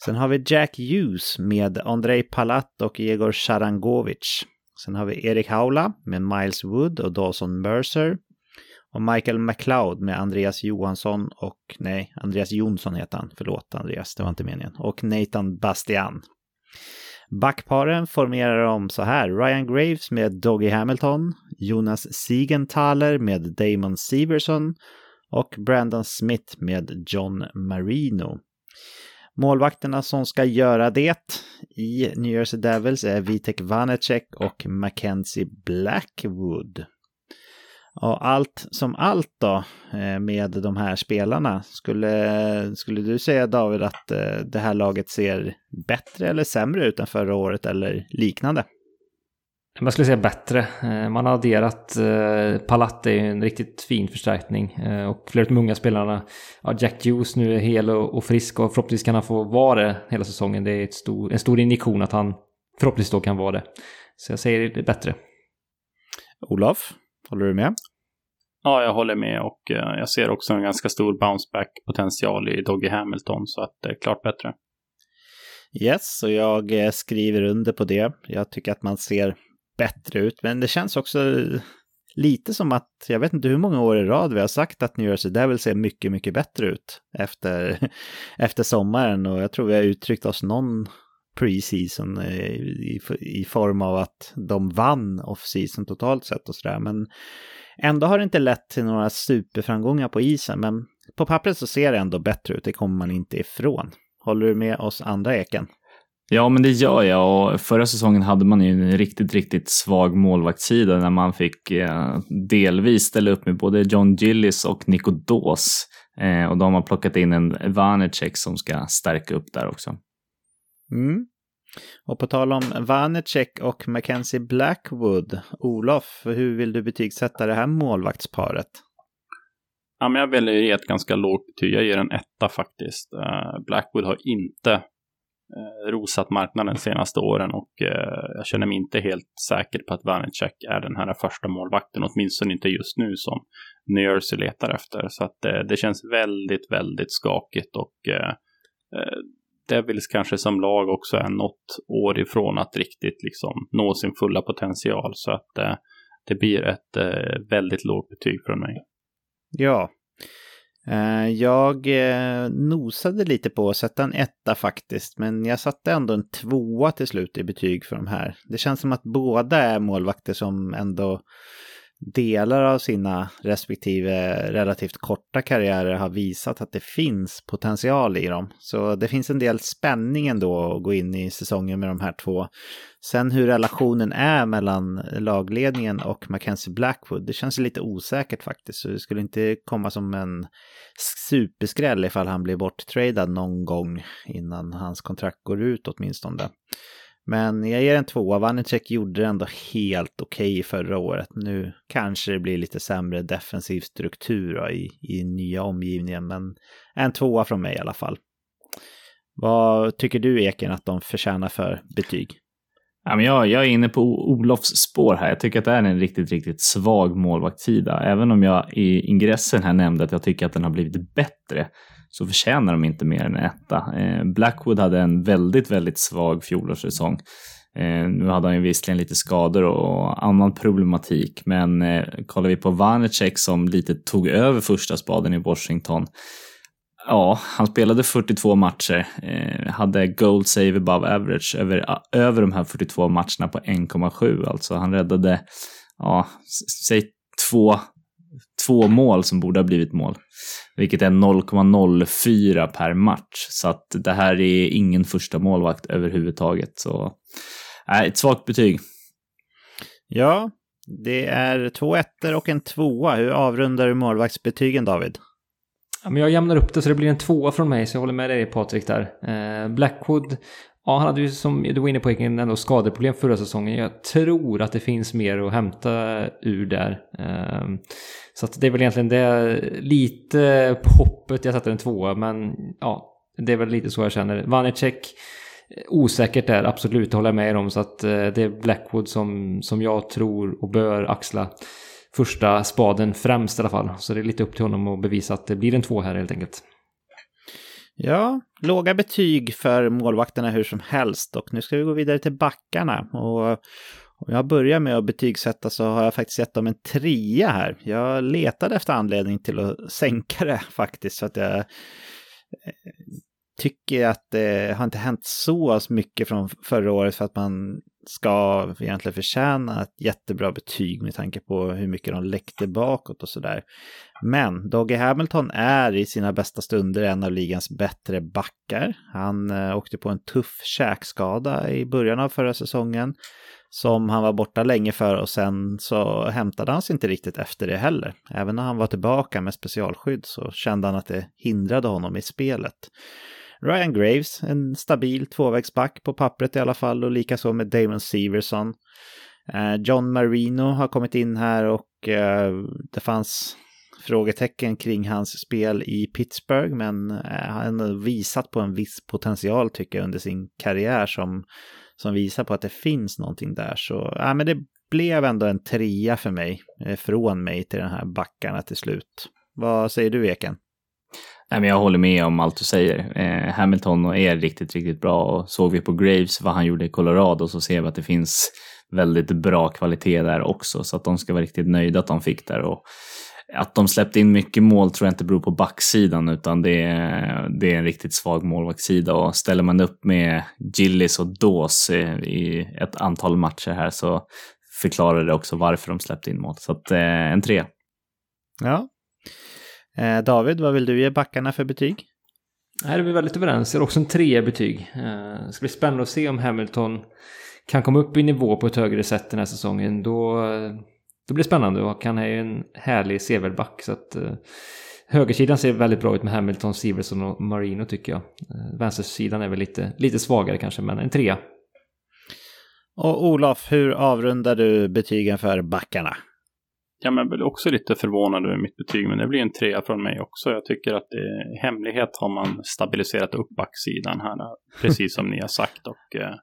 Sen har vi Jack Hughes med Andrei Palat och Egor Sharangovic. Sen har vi Erik Haula med Miles Wood och Dawson Mercer. Och Michael McLeod med Andreas Johansson och, nej, Andreas Jonsson heter han. Förlåt Andreas, det var inte meningen. Och Nathan Bastian. Backparen formerar om så här. Ryan Graves med Doggy Hamilton, Jonas Siegenthaler med Damon Severson och Brandon Smith med John Marino. Målvakterna som ska göra det i New Jersey Devils är Vitek Vanecek och Mackenzie Blackwood. Och allt som allt då eh, med de här spelarna, skulle, skulle du säga David att eh, det här laget ser bättre eller sämre ut än förra året eller liknande? Jag skulle säga bättre. Eh, man har adderat Palat är en riktigt fin förstärkning och flera av de unga spelarna. Ja, Jack Hughes nu är hel och frisk och förhoppningsvis kan han få vara det hela säsongen. Det är ett stor, en stor indikation att han förhoppningsvis då kan vara det. Så jag säger det bättre. Olof? Håller du med? Ja, jag håller med och jag ser också en ganska stor bounceback-potential i Doggy Hamilton, så att det är klart bättre. Yes, och jag eh, skriver under på det. Jag tycker att man ser bättre ut, men det känns också lite som att, jag vet inte hur många år i rad vi har sagt att New Jersey Devils ser mycket, mycket bättre ut efter, efter sommaren och jag tror vi har uttryckt oss någon preseason i, i form av att de vann off-season totalt sett och sådär. Men ändå har det inte lett till några superframgångar på isen. Men på pappret så ser det ändå bättre ut, det kommer man inte ifrån. Håller du med oss andra Eken? Ja, men det gör jag och förra säsongen hade man ju en riktigt, riktigt svag målvaktssida när man fick eh, delvis ställa upp med både John Gillis och Nico Dawes. Eh, och de har plockat in en Vanecek som ska stärka upp där också. Mm. Och på tal om Vanecek och Mackenzie Blackwood, Olof, hur vill du betygsätta det här målvaktsparet? Ja, men jag väljer ge ett ganska lågt betyg. Jag ger en etta faktiskt. Uh, Blackwood har inte Eh, rosat marknaden de senaste åren och eh, jag känner mig inte helt säker på att Vanecek är den här första målvakten, åtminstone inte just nu som New Jersey letar efter. Så att eh, det känns väldigt, väldigt skakigt och Devils kanske som lag också är något år ifrån att riktigt liksom nå sin fulla potential. Så att det blir ett väldigt lågt betyg från mig. Ja. Eh, jag eh, nosade lite på att sätta en etta faktiskt, men jag satte ändå en tvåa till slut i betyg för de här. Det känns som att båda är målvakter som ändå delar av sina respektive relativt korta karriärer har visat att det finns potential i dem. Så det finns en del spänning ändå att gå in i säsongen med de här två. Sen hur relationen är mellan lagledningen och Mackenzie Blackwood, det känns lite osäkert faktiskt. Så det skulle inte komma som en superskräll ifall han blir borttradad någon gång innan hans kontrakt går ut åtminstone. Men jag ger en tvåa. Vanecek gjorde det ändå helt okej okay förra året. Nu kanske det blir lite sämre defensiv struktur då, i, i nya omgivningen, men en tvåa från mig i alla fall. Vad tycker du Eken att de förtjänar för betyg? Ja, men jag, jag är inne på Olofs spår här. Jag tycker att det är en riktigt, riktigt svag målvaktssida. Även om jag i ingressen här nämnde att jag tycker att den har blivit bättre så förtjänar de inte mer än etta. Eh, Blackwood hade en väldigt, väldigt svag fjolårssäsong. Eh, nu hade han ju visserligen lite skador och annan problematik, men eh, kollar vi på Vanecek som lite tog över första spaden i Washington. Ja, han spelade 42 matcher, eh, hade gold save above average över, över de här 42 matcherna på 1,7. Alltså han räddade, ja, säg två två mål som borde ha blivit mål. Vilket är 0,04 per match. Så att det här är ingen första målvakt överhuvudtaget. Så äh, ett svagt betyg. Ja, det är två ettor och en tvåa. Hur avrundar du målvaktsbetygen David? Ja, men jag jämnar upp det så det blir en tvåa från mig, så jag håller med dig Patrik där. Eh, Blackwood Ja, han hade ju som du var inne på ändå skadeproblem förra säsongen. Jag tror att det finns mer att hämta ur där. Ehm, så att det är väl egentligen det lite på hoppet jag sätter en tvåa, men ja, det är väl lite så jag känner. Vanecek, eh, osäkert där, absolut, det håller jag med om. Så att eh, det är Blackwood som, som jag tror och bör axla första spaden främst i alla fall. Så det är lite upp till honom att bevisa att det blir en två här helt enkelt. Ja, låga betyg för målvakterna hur som helst. Och nu ska vi gå vidare till backarna. Och om jag börjar med att betygsätta så har jag faktiskt gett dem en trea här. Jag letade efter anledning till att sänka det faktiskt. Så att jag eh, tycker att det har inte hänt så mycket från förra året för att man ska egentligen förtjäna ett jättebra betyg med tanke på hur mycket de läckte bakåt och sådär. Men Doggy Hamilton är i sina bästa stunder en av ligans bättre backar. Han eh, åkte på en tuff käkskada i början av förra säsongen som han var borta länge för och sen så hämtade han sig inte riktigt efter det heller. Även när han var tillbaka med specialskydd så kände han att det hindrade honom i spelet. Ryan Graves, en stabil tvåvägsback på pappret i alla fall och likaså med Damon Severson. Eh, John Marino har kommit in här och eh, det fanns frågetecken kring hans spel i Pittsburgh men eh, han har visat på en viss potential tycker jag under sin karriär som, som visar på att det finns någonting där. Så ja, men det blev ändå en trea för mig, eh, från mig till den här backarna till slut. Vad säger du Eken? Nej, men jag håller med om allt du säger. Eh, Hamilton är riktigt, riktigt bra och såg vi på Graves vad han gjorde i Colorado så ser vi att det finns väldigt bra kvalitet där också så att de ska vara riktigt nöjda att de fick där. Och att de släppte in mycket mål tror jag inte beror på backsidan utan det är, det är en riktigt svag målvaktssida och ställer man upp med Gillis och Dawes i ett antal matcher här så förklarar det också varför de släppte in mål. Så att, eh, en tre. Ja. Eh, David, vad vill du ge backarna för betyg? Här är vi väldigt överens. Jag har också en trea betyg. Eh, det ska bli spännande att se om Hamilton kan komma upp i nivå på ett högre sätt den här säsongen. Då, då blir det spännande och han är ju en härlig sevärd back. Så att, uh, högersidan ser väldigt bra ut med Hamilton, Siverson och Marino tycker jag. Uh, vänstersidan är väl lite, lite svagare kanske, men en trea. Och Olof, hur avrundar du betygen för backarna? Ja, men jag blir också lite förvånad över mitt betyg, men det blir en trea från mig också. Jag tycker att i hemlighet har man stabiliserat upp backsidan här, precis som ni har sagt. Och eh,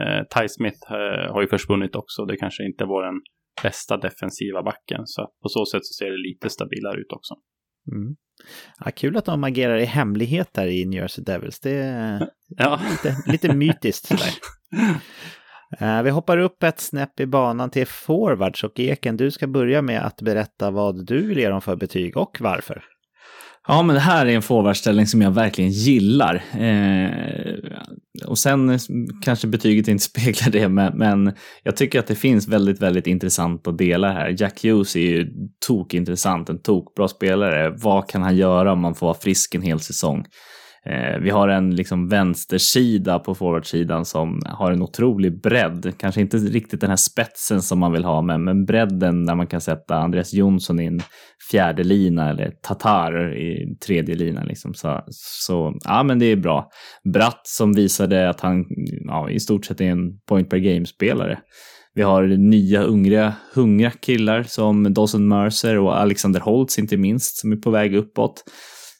eh Ty Smith eh, har ju försvunnit också. Det kanske inte var den bästa defensiva backen, så på så sätt så ser det lite stabilare ut också. Mm. Ja, kul att de agerar i hemlighet där i New Jersey Devils. Det är ja. lite, lite mytiskt sådär. Eh, vi hoppar upp ett snäpp i banan till forwards och Eken, du ska börja med att berätta vad du vill ge dem för betyg och varför. Ja, men det här är en forwardställning som jag verkligen gillar. Eh, och sen kanske betyget inte speglar det, men, men, jag tycker att det finns väldigt, väldigt intressanta delar här. Jack Hughes är ju tokintressant, en tokbra spelare. Vad kan han göra om man får vara frisk en hel säsong? Eh, vi har en liksom vänstersida på forwardsidan som har en otrolig bredd. Kanske inte riktigt den här spetsen som man vill ha, men, men bredden där man kan sätta Andreas Jonsson i en fjärde lina eller Tatar i tredje lina. Liksom. Så, så ja, men det är bra. Bratt som visade att han ja, i stort sett är en point per game-spelare. Vi har nya ungra, hungriga killar som Dawson Mercer och Alexander Holtz inte minst som är på väg uppåt.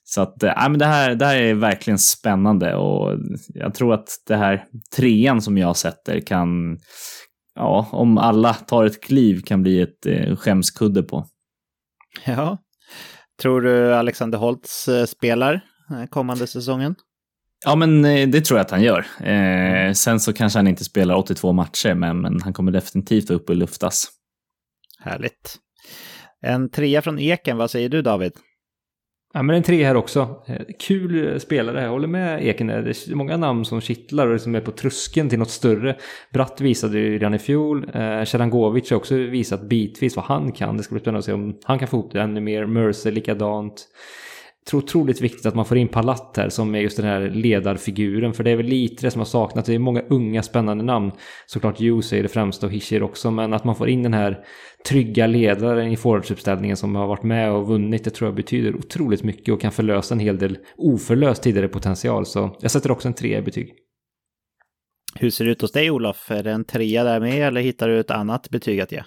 Så att, äh, men det, här, det här är verkligen spännande och jag tror att det här trean som jag sätter kan, ja, om alla tar ett kliv kan bli ett eh, skämskudde på. Ja. Tror du Alexander Holtz eh, spelar eh, kommande säsongen? Ja, men det tror jag att han gör. Eh, sen så kanske han inte spelar 82 matcher, men, men han kommer definitivt upp och luftas. Härligt. En trea från Eken, vad säger du David? Ja, men en tre här också. Eh, kul eh, spelare, jag håller med Eken. Det är många namn som kittlar och som är på tröskeln till något större. Bratt visade ju redan i fjol. Eh, Sharangovic har också visat bitvis vad han kan. Det ska bli spännande att se om han kan få ihop det ännu mer. Mercer likadant tror otroligt viktigt att man får in Palat här som är just den här ledarfiguren. För det är väl lite det som har saknats. Det är många unga spännande namn. Såklart Hughes är det främsta och Hischer också. Men att man får in den här trygga ledaren i forwardsuppställningen som har varit med och vunnit. Det tror jag betyder otroligt mycket och kan förlösa en hel del oförlöst tidigare potential. Så jag sätter också en tre i betyg. Hur ser det ut hos dig Olof? Är det en trea där med eller hittar du ett annat betyg att ge?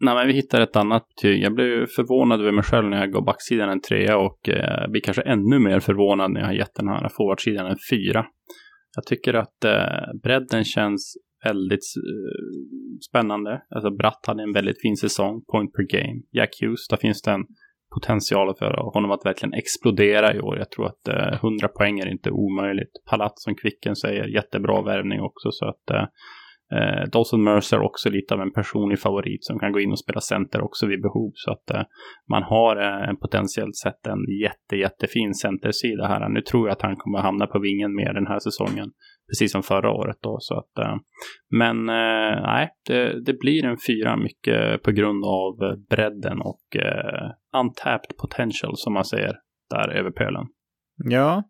Nej, men vi hittar ett annat betyg. Jag blev förvånad över mig själv när jag gav backsidan en trea och eh, blir kanske ännu mer förvånad när jag har gett den här forwardsidan en fyra. Jag tycker att eh, bredden känns väldigt eh, spännande. Alltså Bratt hade en väldigt fin säsong, point per game. Jack Hughes, där finns det en potential för honom att verkligen explodera i år. Jag tror att eh, 100 poäng är inte omöjligt. Palat som Kvicken säger, jättebra värvning också. Så att eh, eh, Dawson Mercer också lite av en personlig favorit som kan gå in och spela center också vid behov. Så att eh, man har eh, potentiellt sett en jätte, jättefin centersida här. Nu tror jag att han kommer hamna på vingen mer den här säsongen. Precis som förra året då. Så att, eh, men eh, nej, det, det, blir en fyra mycket på grund av bredden och eh, untapped potential som man säger där över pölen. Ja,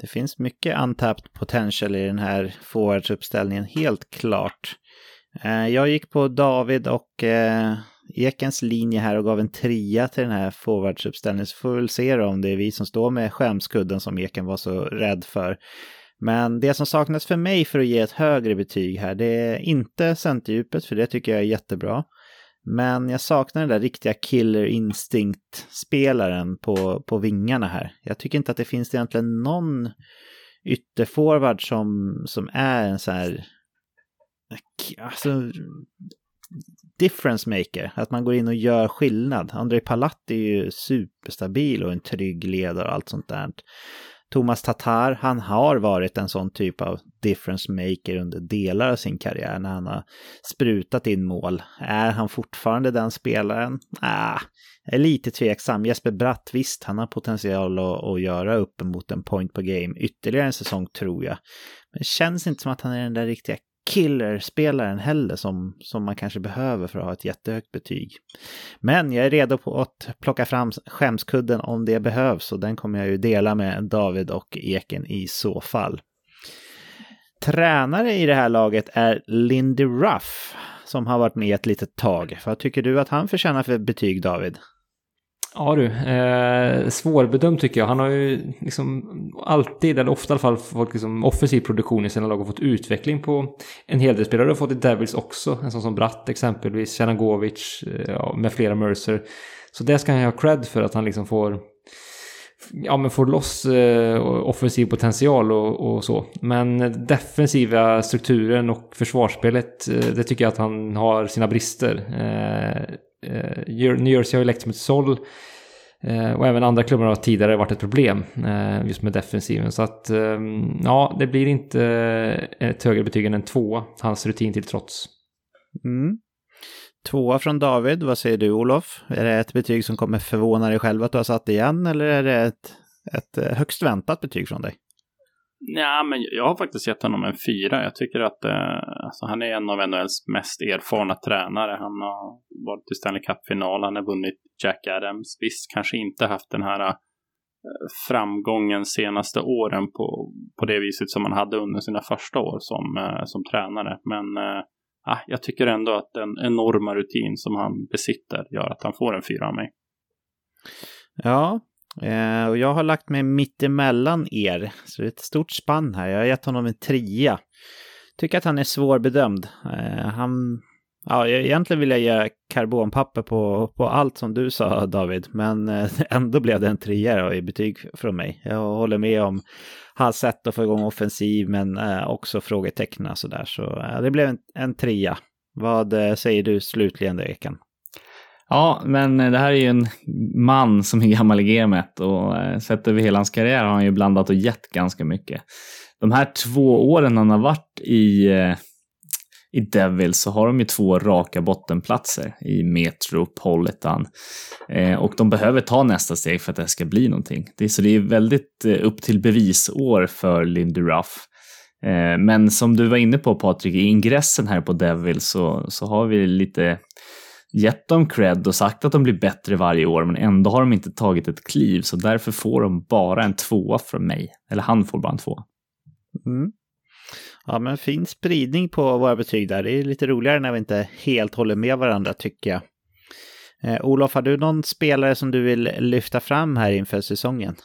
det finns mycket untapped potential i den här forwardsuppställningen, helt klart. Eh, jag gick på David och eh, Ekens linje här och gav en trea till den här forwardsuppställningen. Så får vi väl se om det är vi som står med skämskudden som Eken var så rädd för. Men det som saknas för mig för att ge ett högre betyg här, det är inte centerdjupet, för det tycker jag är jättebra. Men jag saknar den där riktiga killer instinct-spelaren på, på vingarna här. Jag tycker inte att det finns egentligen någon ytterforward som, som är en så här... Alltså, difference maker. Att man går in och gör skillnad. André Palat är ju superstabil och en trygg ledare och allt sånt där. Thomas Tatar, han har varit en sån typ av difference maker under delar av sin karriär när han har sprutat in mål. Är han fortfarande den spelaren? Ah, jag är lite tveksam. Jesper Bratt, visst, han har potential att, att göra uppemot en point per game ytterligare en säsong tror jag. Men det känns inte som att han är den där riktiga killerspelaren heller som, som man kanske behöver för att ha ett jättehögt betyg. Men jag är redo på att plocka fram skämskudden om det behövs och den kommer jag ju dela med David och Eken i så fall. Tränare i det här laget är Lindy Ruff som har varit med ett litet tag. Vad tycker du att han förtjänar för betyg David? Ja du, eh, svårbedömd tycker jag. Han har ju liksom alltid, eller ofta i alla fall, fått liksom offensiv produktion i sina lag och fått utveckling på en hel del spelare. Det har fått i Devils också, en sån som Bratt exempelvis, Tjernagovic eh, med flera Mercer. Så det ska han ha cred för att han liksom får ja, men får loss eh, offensiv potential och, och, så. Men defensiva strukturen och försvarsspelet, eh, det tycker jag att han har sina brister. Eh, Eh, New Jersey har ju läckt som ett såll. Eh, och även andra klubbar har tidigare varit ett problem eh, just med defensiven. Så att ehm, ja, det blir inte ett högre betyg än en tvåa, hans rutin till trots. Mm. Tvåa från David, vad säger du Olof? Är det ett betyg som kommer förvåna dig själv att du har satt igen eller är det ett, ett högst väntat betyg från dig? Ja, men jag har faktiskt gett honom en fyra. Jag tycker att eh, alltså, han är en av NHLs mest erfarna tränare. Han har varit i Stanley Cup-final, han har vunnit Jack Adams. Visst, kanske inte haft den här eh, framgången senaste åren på, på det viset som han hade under sina första år som, eh, som tränare. Men eh, jag tycker ändå att den enorma rutin som han besitter gör att han får en fyra av mig. Ja, Eh, och jag har lagt mig mitt emellan er, så det är ett stort spann här. Jag har gett honom en trea. Tycker att han är svårbedömd. Eh, han, ja, e-, egentligen vill jag ge karbonpapper på, på allt som du sa David, men eh, ändå blev det en trea i betyg från mig. Jag håller med om hans sätt att få igång offensiv, men eh, också frågeteckna sådär. Så eh, det blev en, en trea. Vad säger du slutligen Ekan? Ja, men eh, det här är ju en man som är gammal i gamet och eh, sett över hela hans karriär har han ju blandat och gett ganska mycket. De här två åren han har varit i, eh, i Devils så har de ju två raka bottenplatser i Metropolitan. Och de behöver ta nästa steg för att det ska bli någonting. Så det är väldigt upp till bevisår för Lindy Ruff. Men som du var inne på Patrik, i ingressen här på Devils så, så har vi lite gett dem cred och sagt att de blir bättre varje år, men ändå har de inte tagit ett kliv, så därför får de bara en tvåa från mig. Eller han får bara en tvåa. Mm. Ja, men fin spridning på våra betyg där. Det är lite roligare när vi inte helt håller med varandra, tycker jag. Eh, Olof, har du någon spelare som du vill lyfta fram här inför säsongen?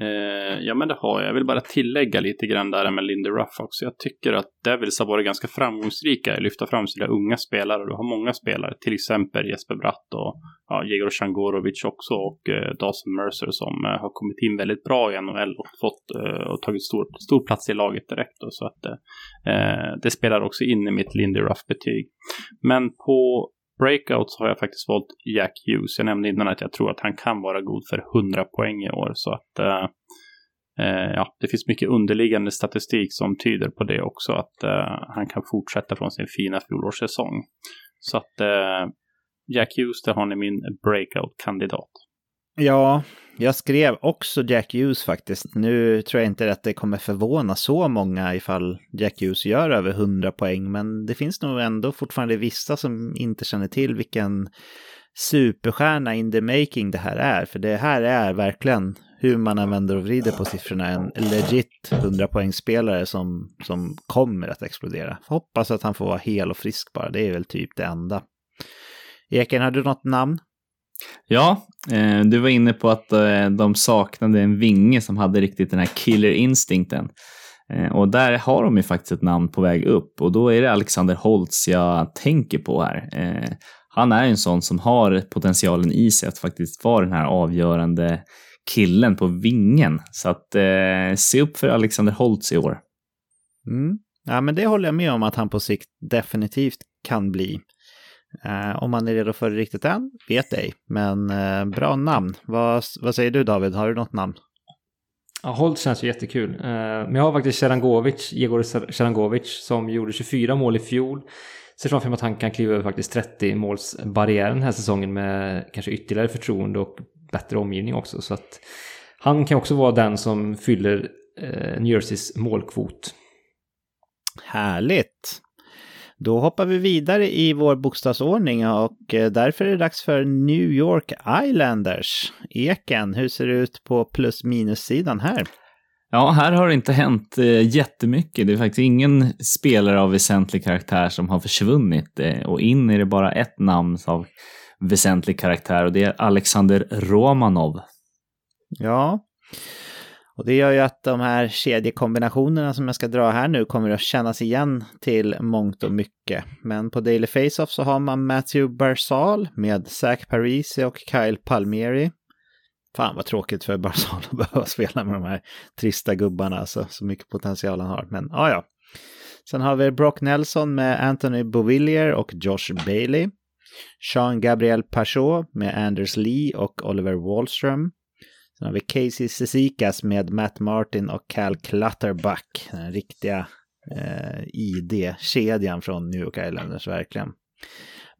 Eh, ja, men det har jag. Jag vill bara tillägga lite grann där med Lindy Ruff också. Jag tycker att Devils har varit ganska framgångsrika i att lyfta fram sina unga spelare. Du har många spelare, till exempel Jesper Bratt och ja, Jegor Shangorovic också och eh, Dawson Mercer som eh, har kommit in väldigt bra i NHL och fått eh, och tagit stor, stor plats i laget direkt. Då, så att eh, eh det spelar också in i mitt Lindy Ruff-betyg. Men på breakouts har jag faktiskt valt Jack Hughes. Jag nämnde innan att jag tror att han kan vara god för 100 poäng i år. Så att eh, eh, ja, det finns mycket underliggande statistik som tyder på det också. Att eh, han kan fortsätta från sin fina fjolårssäsong. Så att eh, Jack Hughes, där har ni min breakout-kandidat. Ja, jag skrev också Jack Hughes faktiskt. Nu tror jag inte att det kommer förvåna så många ifall Jack Hughes gör över 100 poäng, men det finns nog ändå fortfarande vissa som inte känner till vilken superstjärna in the making det här är. För det här är verkligen, hur man använder och vrider på siffrorna, en legit 100-poängsspelare som, som kommer att explodera. Hoppas att han får vara hel och frisk bara, det är väl typ det enda. Eken, har du något namn? Ja, eh, du var inne på att eh, de saknade en vinge som hade riktigt den här killer-instinkten. Eh, och där har de ju faktiskt ett namn på väg upp och då är det Alexander Holtz jag tänker på här. Eh, han är en sån som har potentialen i sig att faktiskt vara den här avgörande killen på vingen. Så att eh, se upp för Alexander Holtz i år. Mm. Ja, men det håller jag med om att han på sikt definitivt kan bli. Uh, om man är redo för det riktigt än, vet ej. Men uh, bra namn. Vad, vad säger du David, har du något namn? Ja, Holt känns ju jättekul. Eh, men jag har faktiskt Serangovic, Jegor Serangovic, som gjorde 24 mål i fjol. Ser framför mig att han kan kliva över faktiskt 30 målsbarriären den här säsongen med kanske ytterligare förtroende och bättre omgivning också. Så att han kan också vara den som fyller eh, New Jerseys målkvot. Härligt! Då hoppar vi vidare i vår bokstavsordning och eh, därför är det dags för New York Islanders. Eken, hur ser det ut på plus minus-sidan här? Ja, här har det inte hänt eh, jättemycket. Det är faktiskt ingen spelare av väsentlig karaktär som har försvunnit eh, och in är det bara ett namn av väsentlig karaktär och det är Alexander Romanov. Ja, och det gör ju att de här kedjekombinationerna som jag ska dra här nu kommer att kännas igen till mångt och mycket. Men på Daily Face-Off så har man Matthew Barzal med Zach Parisi och Kyle Palmieri. Fan vad tråkigt för Barzal att behöva spela med de här trista gubbarna, alltså, så mycket potential han har. Men ja, ja. Sen har vi Brock Nelson med Anthony Bovillier och Josh Bailey. Sean Gabriel Pachot med Anders Lee och Oliver Wallström. Sen har vi Casey Sesikas med Matt Martin och Cal Clutterbuck. Den riktiga eh, ID-kedjan från New York Islanders, verkligen.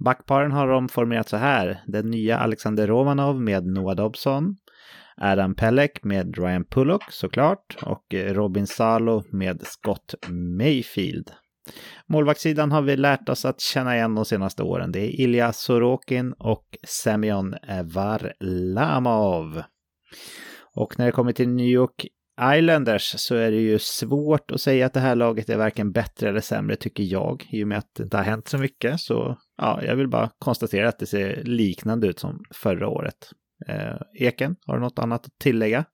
Backparen har de formerat så här. Den nya Alexander Romanov med Noah Dobson. Adam Pellek med Ryan Pullock såklart. Och Robin Salo med Scott Mayfield. Målvaktssidan har vi lärt oss att känna igen de senaste åren. Det är Ilja Sorokin och Semyon Varlamov. Och när det kommer till New York Islanders så är det ju svårt att säga att det här laget är varken bättre eller sämre tycker jag. I och med att det inte har hänt så mycket så ja, jag vill bara konstatera att det ser liknande ut som förra året. Eh, Eken, har du något annat att tillägga?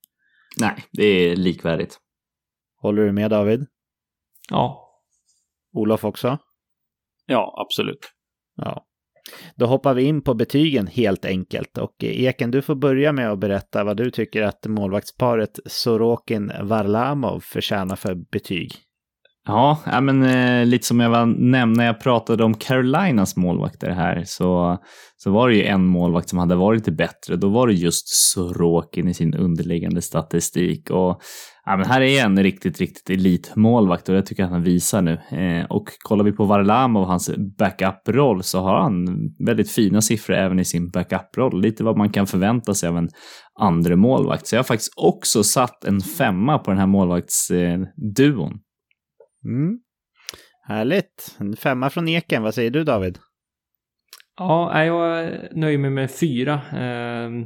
Nej, det är likvärdigt. Håller du med David? Ja. Olof också? Ja, absolut. Ja. Då hoppar vi in på betygen helt enkelt. Och eh, Eken, du får börja med att berätta vad du tycker att målvaktsparet Sorokin-Varlamov förtjänar för betyg. Ja, men eh, lite som jag var, nämnde när jag pratade om Carolinas målvakter här så, så var det ju en målvakt som hade varit lite bättre. Då var det just Sorokin i sin underliggande statistik. Och ja, men här är en riktigt, riktigt elitmålvakt och det tycker jag att han visar nu. Eh, och kollar vi på Varlamov och hans backup-roll så har han väldigt fina siffror även i sin backup-roll. Lite vad man kan förvänta sig av en andra målvakt. Så jag har faktiskt också satt en femma på den här målvaktsduon. Eh, Mm. Härligt. En femma från Eken. Vad säger du David? Ja, jag nöjer mig med fyra. Ehm,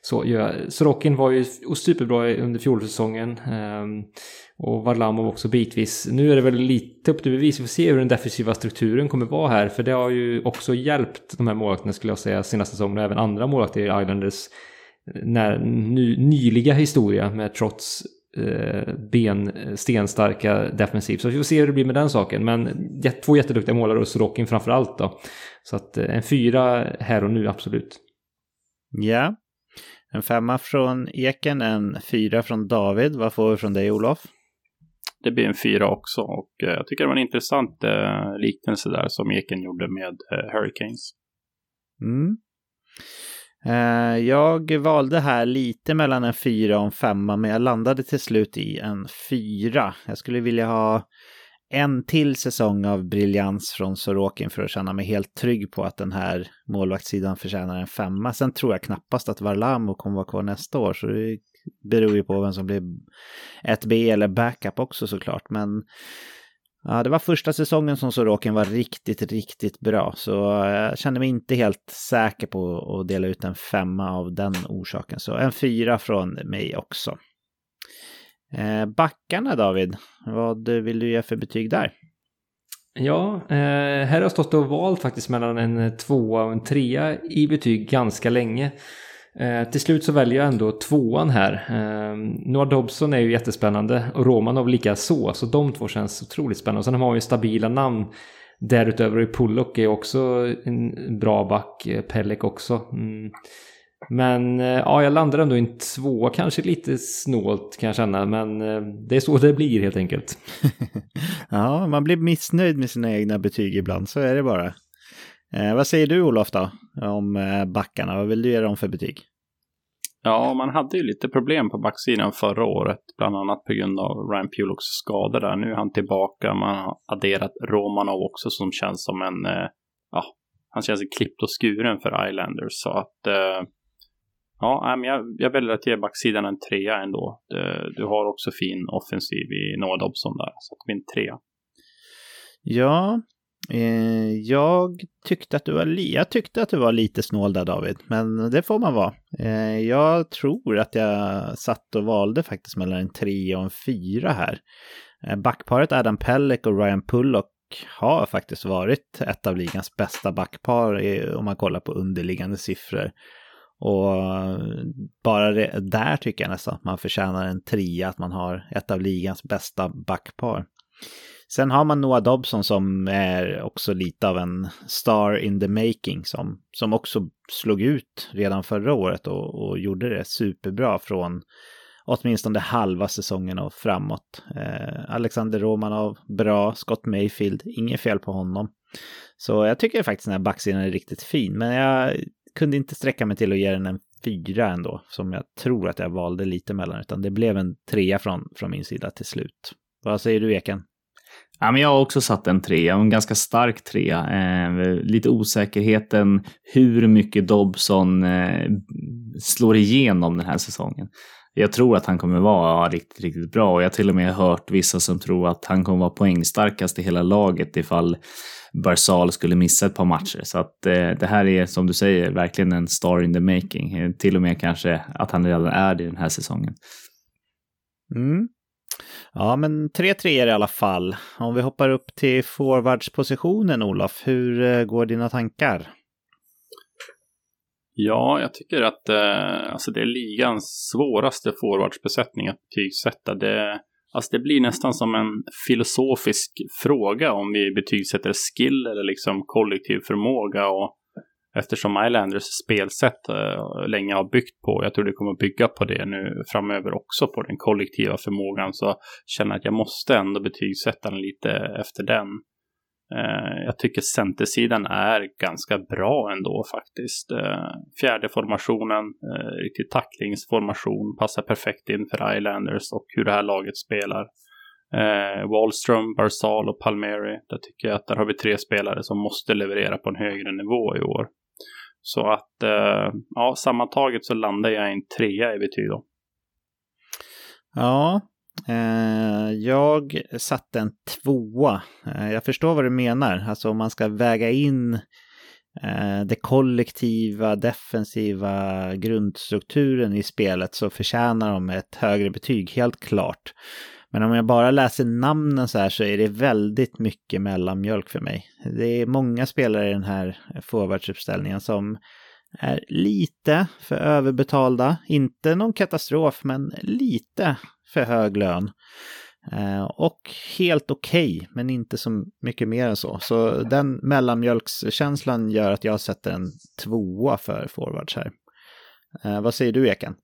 så ja, Sorokin var ju superbra under fjolsäsongen. Ehm, och Varlamov också bitvis. Nu är det väl lite upp till bevis. Vi får se hur den defensiva strukturen kommer vara här. För det har ju också hjälpt de här målvakterna skulle jag säga senaste säsongen och även andra målvakter i Islanders eh, när, ny, nyliga historia med trots Eh, ben, eh, stenstarka defensiv. Så vi får se hur det blir med den saken. Men två jätteduktiga målare och Sorokin framför allt då. Så att eh, en fyra här och nu, absolut. Ja. En femma från Eken, en fyra från David. Vad får vi från dig, Olof? Det blir en fyra också och eh, jag tycker det var en intressant liknelse där som Eken gjorde med Hurricanes. Mm. Eh, jag valde här lite mellan en fyra och en femma, men jag landade till slut i en fyra. Jag skulle vilja ha en till säsong av briljans från Sorokin för att känna mig helt trygg på att den här målvaktssidan förtjänar en femma. Sen tror jag knappast att Varlamo kommer vara kvar nästa år, så det beror ju på vem som blir ett B eller backup också såklart. Men Ja, det var första säsongen som Sorokin var riktigt, riktigt bra. Så jag kände mig inte helt säker på att dela ut en femma av den orsaken. Så en fyra från mig också. Eh, backarna David, vad vill du ge för betyg där? Ja, eh, här har jag stått och valt faktiskt mellan en tvåa och en trea i betyg ganska länge. Eh, till slut så väljer jag ändå tvåan här. Eh, Noah Dobson är ju jättespännande och Romanov lika så. Så de två känns otroligt spännande. Och sen har man ju stabila namn därutöver. Och Pullock är också en bra back. Eh, Pellek också. Mm. Men eh, ja, jag landar ändå i en tvåa. Kanske lite snålt kan jag känna. Men eh, det är så det blir helt enkelt. ja, man blir missnöjd med sina egna betyg ibland. Så är det bara. Eh, vad säger du Olof då om eh, backarna? Vad vill du ge dem för betyg? Ja, man hade ju lite problem på backsidan förra året, bland annat på grund av Ryan Pulocks skador där. Nu är han tillbaka, man har adderat Romanov också som känns som en, eh, ja, han känns klippt och skuren för Islanders. Så att, eh, ja, men jag, jag väljer att ge backsidan en trea ändå. Du, du har också fin offensiv i Noah Dobson där, så att det blir en trea. Ja, Eh, jag tyckte att du var, li jag tyckte att du var lite snål där David, men det får man vara. Eh, jag tror att jag satt och valde faktiskt mellan en trea och en fyra här. Eh, backparet Adam Pellick och Ryan Pullock har faktiskt varit ett av ligans bästa backpar om man kollar på underliggande siffror. Och bara det där tycker jag nästan att man förtjänar en trea, att man har ett av ligans bästa backpar. Sen har man Noah Dobson som är också lite av en star in the making som, som också slog ut redan förra året och, och gjorde det superbra från åtminstone halva säsongen och framåt. Eh, Alexander Romanov, bra. Scott Mayfield, inget fel på honom. Så jag tycker faktiskt den här backsidan är riktigt fin, men jag kunde inte sträcka mig till att ge den en fyra ändå, som jag tror att jag valde lite mellan, utan det blev en trea från, från min sida till slut. Vad säger du, Eken? Ja, men jag har också satt en trea, en ganska stark trea. Eh, lite osäkerheten hur mycket Dobson eh, slår igenom den här säsongen. Jag tror att han kommer vara riktigt, riktigt bra och jag har till och med hört vissa som tror att han kommer vara poängstarkast i hela laget ifall Barzal skulle missa ett par matcher. Så att eh, det här är som du säger verkligen en star in the making. Eh, till och med kanske att han redan är det den här säsongen. Mm. Ja, men tre treor i alla fall. Om vi hoppar upp till forwardspositionen, Olof, hur eh, går dina tankar? Ja, jag tycker att eh, alltså det är ligans svåraste forwardsbesättning att betygsätta. Det, alltså det blir nästan som en filosofisk fråga om vi betygsätter skill eller liksom kollektiv förmåga. Och Eftersom Islanders spelsätt eh, länge har byggt på, jag tror det kommer bygga på det nu framöver också, på den kollektiva förmågan, så känner jag att jag måste ändå betygsätta den lite efter den. Eh, jag tycker centersidan är ganska bra ändå faktiskt. Eh, fjärde formationen, eh, riktig tacklingsformation, passar perfekt in för Islanders och hur det här laget spelar. Wallström, Barzal och Palmieri, Där tycker jag att där har vi tre spelare som måste leverera på en högre nivå i år. Så att, ja, sammantaget så landar jag i en trea i betyg då. Ja, Eh, jag satte en tvåa. Eh, jag förstår vad du menar, alltså om man ska väga in eh, det kollektiva, defensiva grundstrukturen i spelet så förtjänar de ett högre betyg, helt klart. Men om jag bara läser namnen så här så är det väldigt mycket mellanmjölk för mig. Det är många spelare i den här forwardsuppställningen som är lite för överbetalda. Inte någon katastrof, men lite för hög lön. Eh, och helt okej, okay, men inte så mycket mer än så. Så den mellanmjölkskänslan gör att jag sätter en tvåa för forwards här. Eh, vad säger du, Eken?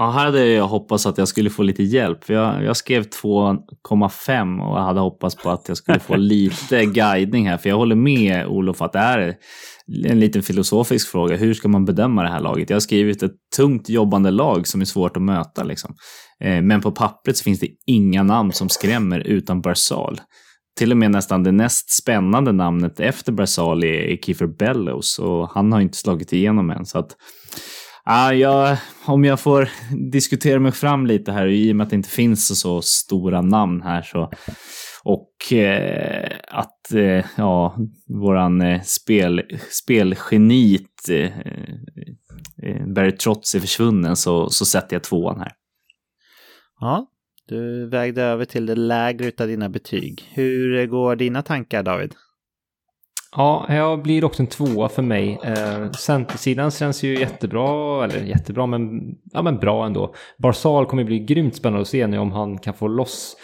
Ja, här hade jag hoppats att jag skulle få lite hjälp. Jag, jag skrev 2,5 och jag hade hoppats på att jag skulle få lite guidning här. För jag håller med Olof att det är en liten filosofisk fråga. Hur ska man bedöma det här laget? Jag har skrivit ett tungt jobbande lag som är svårt att möta. Liksom. Eh, men på pappret så finns det inga namn som skrämmer utan Barsal. Till och med nästan det näst spännande namnet efter Barsal är Kiefer Bellows och han har inte slagit igenom än. Så att Ja, jag, om jag får diskutera mig fram lite här, i och med att det inte finns så stora namn här så och eh, att eh, ja, våran eh, spel, spelgenit eh, eh, Barry Trotz är försvunnen så, så sätter jag tvåan här. Ja, du vägde över till det lägre av dina betyg. Hur går dina tankar David? Ja, jag blir också en tvåa för mig. Eh, centersidan känns ju jättebra, eller jättebra, men, ja, men bra ändå. Barzal kommer bli grymt spännande att se nu om han kan få loss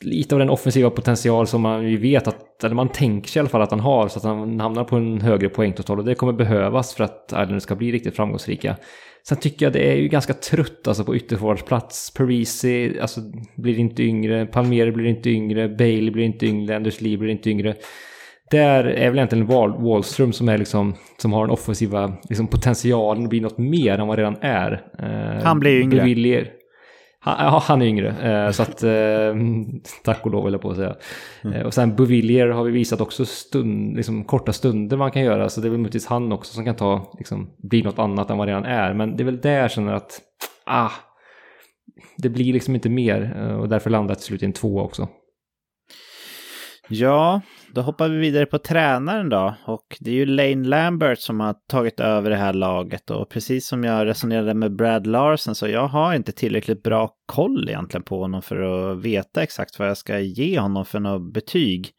lite av den offensiva potential som man ju vet att, eller man tänker sig i alla fall att han har, så att han hamnar på en högre poängtotal och det kommer behövas för att Islanders ska bli riktigt framgångsrika. Sen tycker jag det är ju ganska trött alltså på ytterforwardsplats. Parisi alltså, blir inte yngre, Palmieri blir inte yngre, Bailey blir inte yngre, Anders Lee blir inte yngre där är väl egentligen Wall, Wallström som är liksom, som har den offensiva liksom, potentialen att bli något mer än vad redan är. Eh, han blir yngre. Bevillier. Han, ja, han är yngre, eh, så att eh, tack och lov eller på att säga. Mm. Och sen Bovillier har vi visat också stund, liksom, korta stunder man kan göra, så det är väl möjligtvis han också som kan ta, liksom, bli något annat än vad redan är. Men det är väl där jag känner att, ah, det blir liksom inte mer och därför landar jag till slut i en tvåa också. Ja, då hoppar vi vidare på tränaren då. Och det är ju Lane Lambert som har tagit över det här laget. Och precis som jag resonerade med Brad Larsen så jag har inte tillräckligt bra koll egentligen på honom för att veta exakt vad jag ska ge honom för något betyg.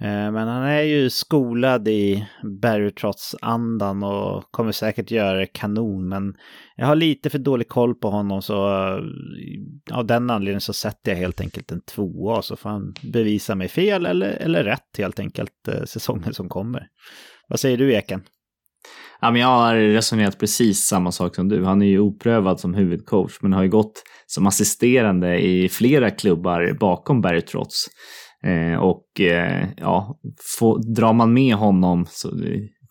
Eh, men han är ju skolad i Barry andan och kommer säkert göra det kanon. Men jag har lite för dålig koll på honom så eh, av den anledningen så sätter jag helt enkelt en tvåa så får han bevisa mig fel eller, eller rätt helt enkelt eh, säsongen som kommer. Vad säger du Eken? Ja, men jag har resonerat precis samma sak som du. Han är ju oprövad som huvudcoach men har ju gått som assisterande i flera klubbar bakom Barry Trotz. Eh, och eh, ja, få, drar man med honom så,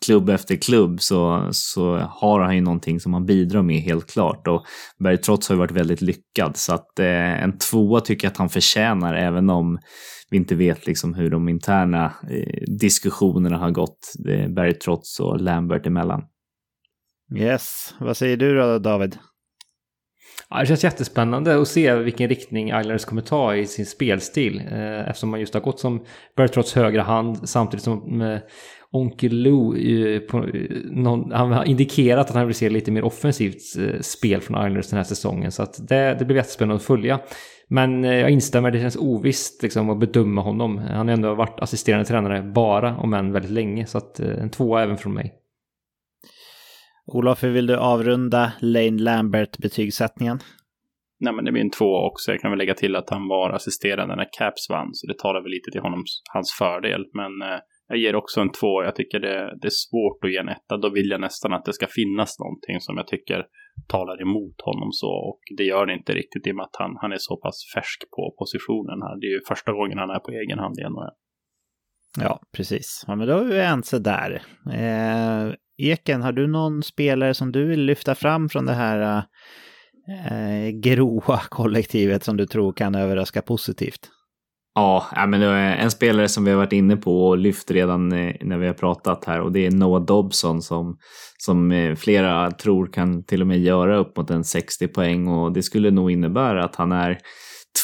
klubb efter klubb så, så har han ju någonting som han bidrar med helt klart. Och Berg Trots har ju varit väldigt lyckad så att eh, en tvåa tycker jag att han förtjänar även om vi inte vet liksom hur de interna eh, diskussionerna har gått eh, Berg och Lambert emellan. Yes, vad säger du då David? Ja, det känns jättespännande att se vilken riktning Islanders kommer ta i sin spelstil. Eh, eftersom man just har gått som Bertrotts högra hand samtidigt som eh, Onkel Lou eh, på, eh, någon, han har indikerat att han vill se lite mer offensivt eh, spel från Islanders den här säsongen. Så att det, det blir jättespännande att följa. Men eh, jag instämmer, det känns ovisst liksom, att bedöma honom. Han har ändå varit assisterande tränare bara, om än väldigt länge. Så att eh, en tvåa även från mig. Olof, hur vill du avrunda Lane Lambert-betygssättningen? Nej, men det blir en två också. Jag kan väl lägga till att han var assisterande när Caps vann, så det talar väl lite till honom, hans fördel. Men eh, jag ger också en två. Jag tycker det, det, är svårt att ge en etta. Då vill jag nästan att det ska finnas någonting som jag tycker talar emot honom så. Och det gör det inte riktigt i och med att han, han är så pass färsk på positionen här. Det är ju första gången han är på egen hand i NHL. Ja, precis. Ja, men då är vi ense där. Eh, Eken, har du någon spelare som du vill lyfta fram från det här eh, eh gråa kollektivet som du tror kan överraska positivt? Ja, men det är en spelare som vi har varit inne på och lyft redan eh, när vi har pratat här och det är Noah Dobson som, som eh, flera tror kan till och med göra upp mot en 60 poäng och det skulle nog innebära att han är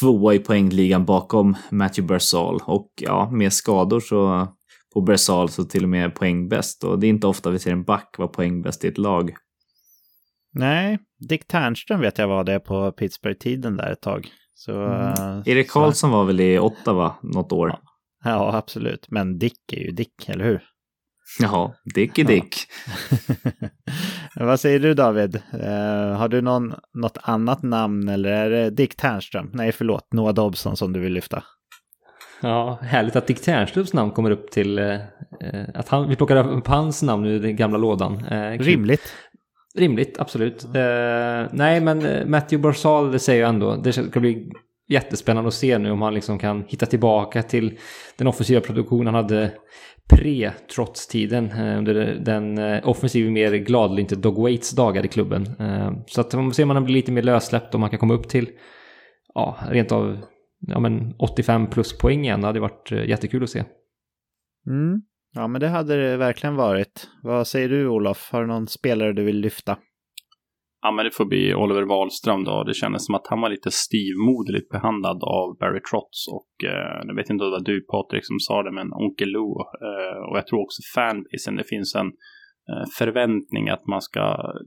tvåa i poängligan bakom Matthew Barzal och ja, med skador så på Bersal så till och med poängbäst och det är inte ofta vi ser en back vara poängbäst i ett lag. Nej, Dick Ternström vet jag var det på Pittsburgh-tiden där ett tag. Så, mm. uh, Erik Karlsson var väl i Ottawa något år? Ja. ja, absolut. Men Dick är ju Dick, eller hur? Ja, Dick är Dick. Ja. Vad säger du David? Uh, har du någon, något annat namn eller är det Dick Ternström? Nej, förlåt, Noah Dobson som du vill lyfta. Ja, härligt att Dick Ternströms namn kommer upp till... Eh, att han, vi plockar upp hans namn ur den gamla lådan. Eh, Rimligt. Rimligt, absolut. Eh, nej, men eh, Matthew Barzal, det säger jag ändå, det ska bli jättespännande att se nu om han liksom kan hitta tillbaka till den offensiva produktion han hade pre-trots-tiden eh, under den eh, offensiva mer gladlynte Dog Waits dagar i klubben. Så att man får se om han blir lite mer lössläppt, om han kan komma upp till ja, rent av ja, men 85 plus poäng igen. Det hade varit eh, jättekul att se. Mm. Ja, men det hade det verkligen varit. Vad säger du Olof? Har du någon spelare du vill lyfta? Ja, men det får bli Oliver Wahlström då. Det kändes som att han var lite stivmoderligt behandlad av Barry Trotz och eh, jag vet inte om det var du Patrik som sa det, men Onkel Lou eh, och jag tror också fanbasen. Det finns en eh, förväntning att man ska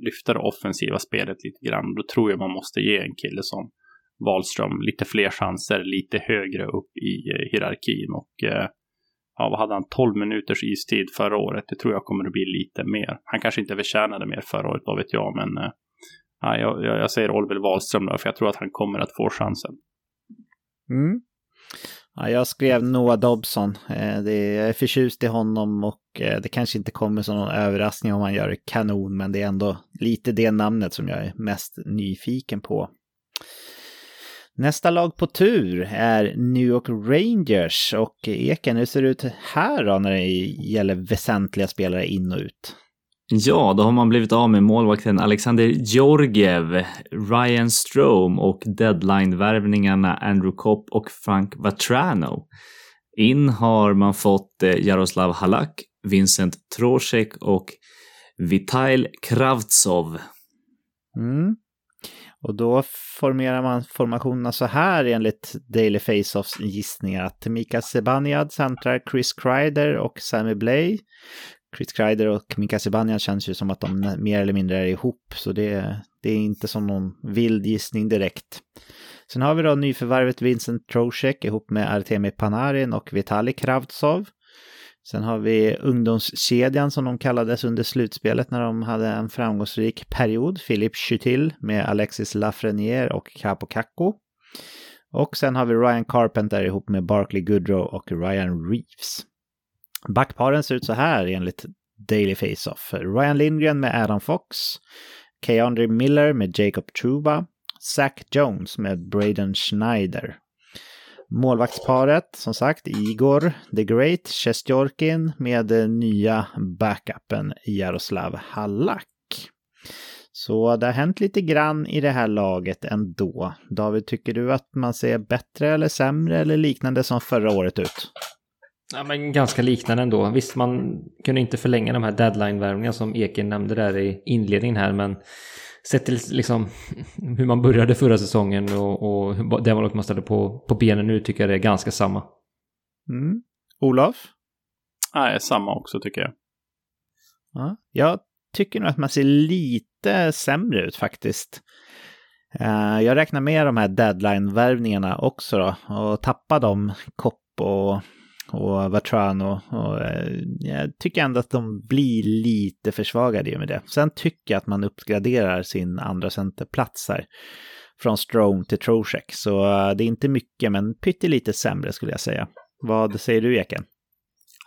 lyfta det offensiva spelet lite grann. Då tror jag man måste ge en kille som Wahlström lite fler chanser lite högre upp i eh, hierarkin. Och eh, ja, vad hade han? 12 minuters istid förra året. Det tror jag kommer att bli lite mer. Han kanske inte förtjänade mer förra året, vad vet jag. Men eh, ja, jag, jag säger Oliver Wahlström då, för jag tror att han kommer att få chansen. Mm. Ja, jag skrev Noah Dobson. Eh, det är, jag är förtjust i honom och eh, det kanske inte kommer som någon överraskning om han gör kanon, men det är ändå lite det namnet som jag är mest nyfiken på. Nästa lag på tur är New York Rangers och Eken, hur ser det ut här då när det gäller väsentliga spelare in och ut? Ja, då har man blivit av med målvakten Alexander Georgiev, Ryan Strome och deadline-värvningarna Andrew Kopp och Frank Vatrano. In har man fått eh, Jaroslav Halak, Vincent Trocek och Vitail Kravtsov. Mm. Och då formerar man formationerna så här enligt Daily Face-Offs gissningar. Att Mika Zibanejad centrar Chris Kreider och Sammy Blay. Chris Kreider och Mika Zibanejad känns ju som att de mer eller mindre är ihop. Så det, det är inte som någon vild gissning direkt. Sen har vi då nyförvärvet Vincent Trocek ihop med Artemi Panarin och Vitali Kravtsov. Sen har vi ungdomskedjan som de kallades under slutspelet när de hade en framgångsrik period. Philippe Chutil med Alexis Lafreniere och Capo Kakko. Och sen har vi Ryan Carpenter ihop med Barkley Goodrow och Ryan Reeves. Backparen ser ut så här enligt Daily Face-Off. Ryan Lindgren med Adam Fox. Keandre Miller med Jacob Truba. Zach Jones med Braden Schneider. Målvaktsparet, som sagt, Igor the Great, Sjestjorkin med den nya backupen Jaroslav Halak. Så det har hänt lite grann i det här laget ändå. David, tycker du att man ser bättre eller sämre eller liknande som förra året ut? Ja, men ganska liknande ändå. Visst, man kunde inte förlänga de här deadline-värvningarna som Eken nämnde där i inledningen här, men sett till liksom hur man började förra säsongen och, och det man ställer på, på benen nu tycker jag det är ganska samma. Mm. Olof? Nej, samma också tycker jag. Ja, jag tycker nog att man ser lite sämre ut faktiskt. Uh, jag räknar med de här deadline-värvningarna också då och tappa dem, Kopp och och Vatrano. Och, eh, jag tycker ändå att de blir lite försvagade i och med det. Sen tycker jag att man uppgraderar sin andra centerplats här. Från Strome till Trocek. Så eh, det är inte mycket, men pyttelite sämre skulle jag säga. Vad säger du, Eken?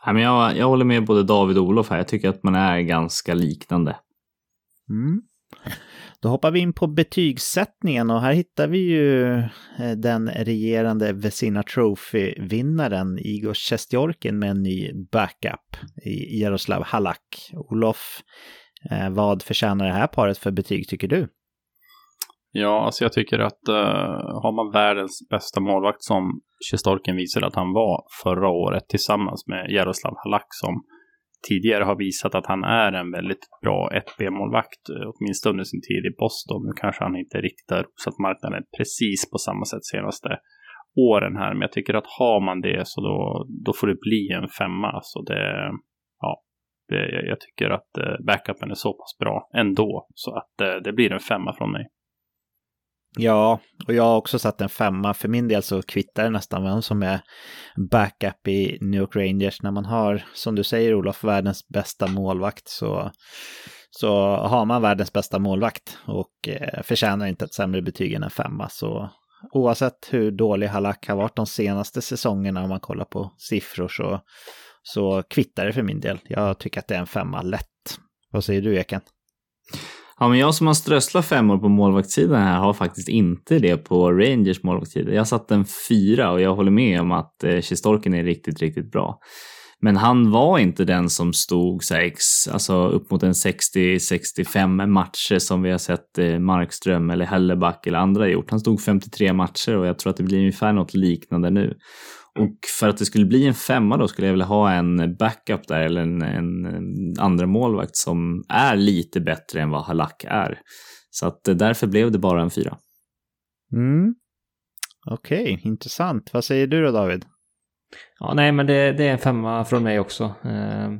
Ja, men jag, jag håller med både David och Olof här. Jag tycker att man är ganska liknande. Mm. Då hoppar vi in på betygssättningen och här hittar vi ju eh, den regerande Vesina Trophy-vinnaren Igor Sjestjorkin med en ny backup i Jaroslav Halak. Olof, eh, vad förtjänar det här paret för betyg tycker du? Ja, alltså jag tycker att uh, har man världens bästa målvakt som Sjestjorkin visade att han var förra året tillsammans med Jaroslav Halak som tidigare har visat att han är en väldigt bra 1B-målvakt, eh, åtminstone under sin tid i Boston. Nu kanske han inte riktigt har rosat marknaden precis på samma sätt senaste åren här, men jag tycker att har man det så då, då får det bli en femma. Så det, ja, det, jag tycker att eh, backupen är så pass bra ändå, så att eh, det blir en femma från mig. Ja, och jag har också satt en femma. För min del så kvittar det nästan vem som är backup i New York Rangers. När man har, som du säger Olof, världens bästa målvakt så, så har man världens bästa målvakt och eh, förtjänar inte ett sämre betyg än en femma. Så oavsett hur dålig Halak har varit de senaste säsongerna om man kollar på siffror så, så kvittar det för min del. Jag tycker att det är en femma lätt. Vad säger du Eken? Ja, men jag som har strösslat femmor på målvaktssidan här har faktiskt inte det på Rangers målvaktssida. Jag satt en fyra och jag håller med om att eh, Kistorken är riktigt, riktigt bra. Men han var inte den som stod så här, alltså upp mot en 60-65 matcher som vi har sett eh, Markström eller Helleback eller andra gjort. Han stod 53 matcher och jag tror att det blir ungefär något liknande nu. Och för att det skulle bli en femma då skulle jag vilja ha en backup där eller en, en, en andra målvakt som är lite bättre än vad Halak är. Så att eh, därför blev det bara en fyra. Mm. Okej, okay, intressant. Vad säger du då David? Ja, nej, men det, det är en femma från mig också. Eh,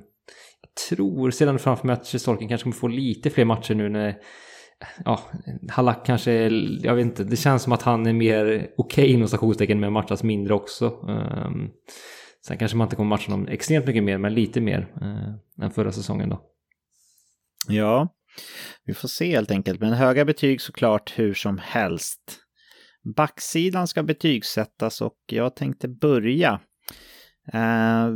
jag tror sedan framför mig att Storken kanske kommer få lite fler matcher nu när ja, Halak kanske, jag vet inte, det känns som att han är mer okej okay, inom stationstecken men matchas mindre också. Um, sen kanske man inte kommer matcha honom extremt mycket mer, men lite mer uh, än förra säsongen då. Ja, vi får se helt enkelt. Men höga betyg såklart hur som helst. Backsidan ska betygsättas och jag tänkte börja. Uh,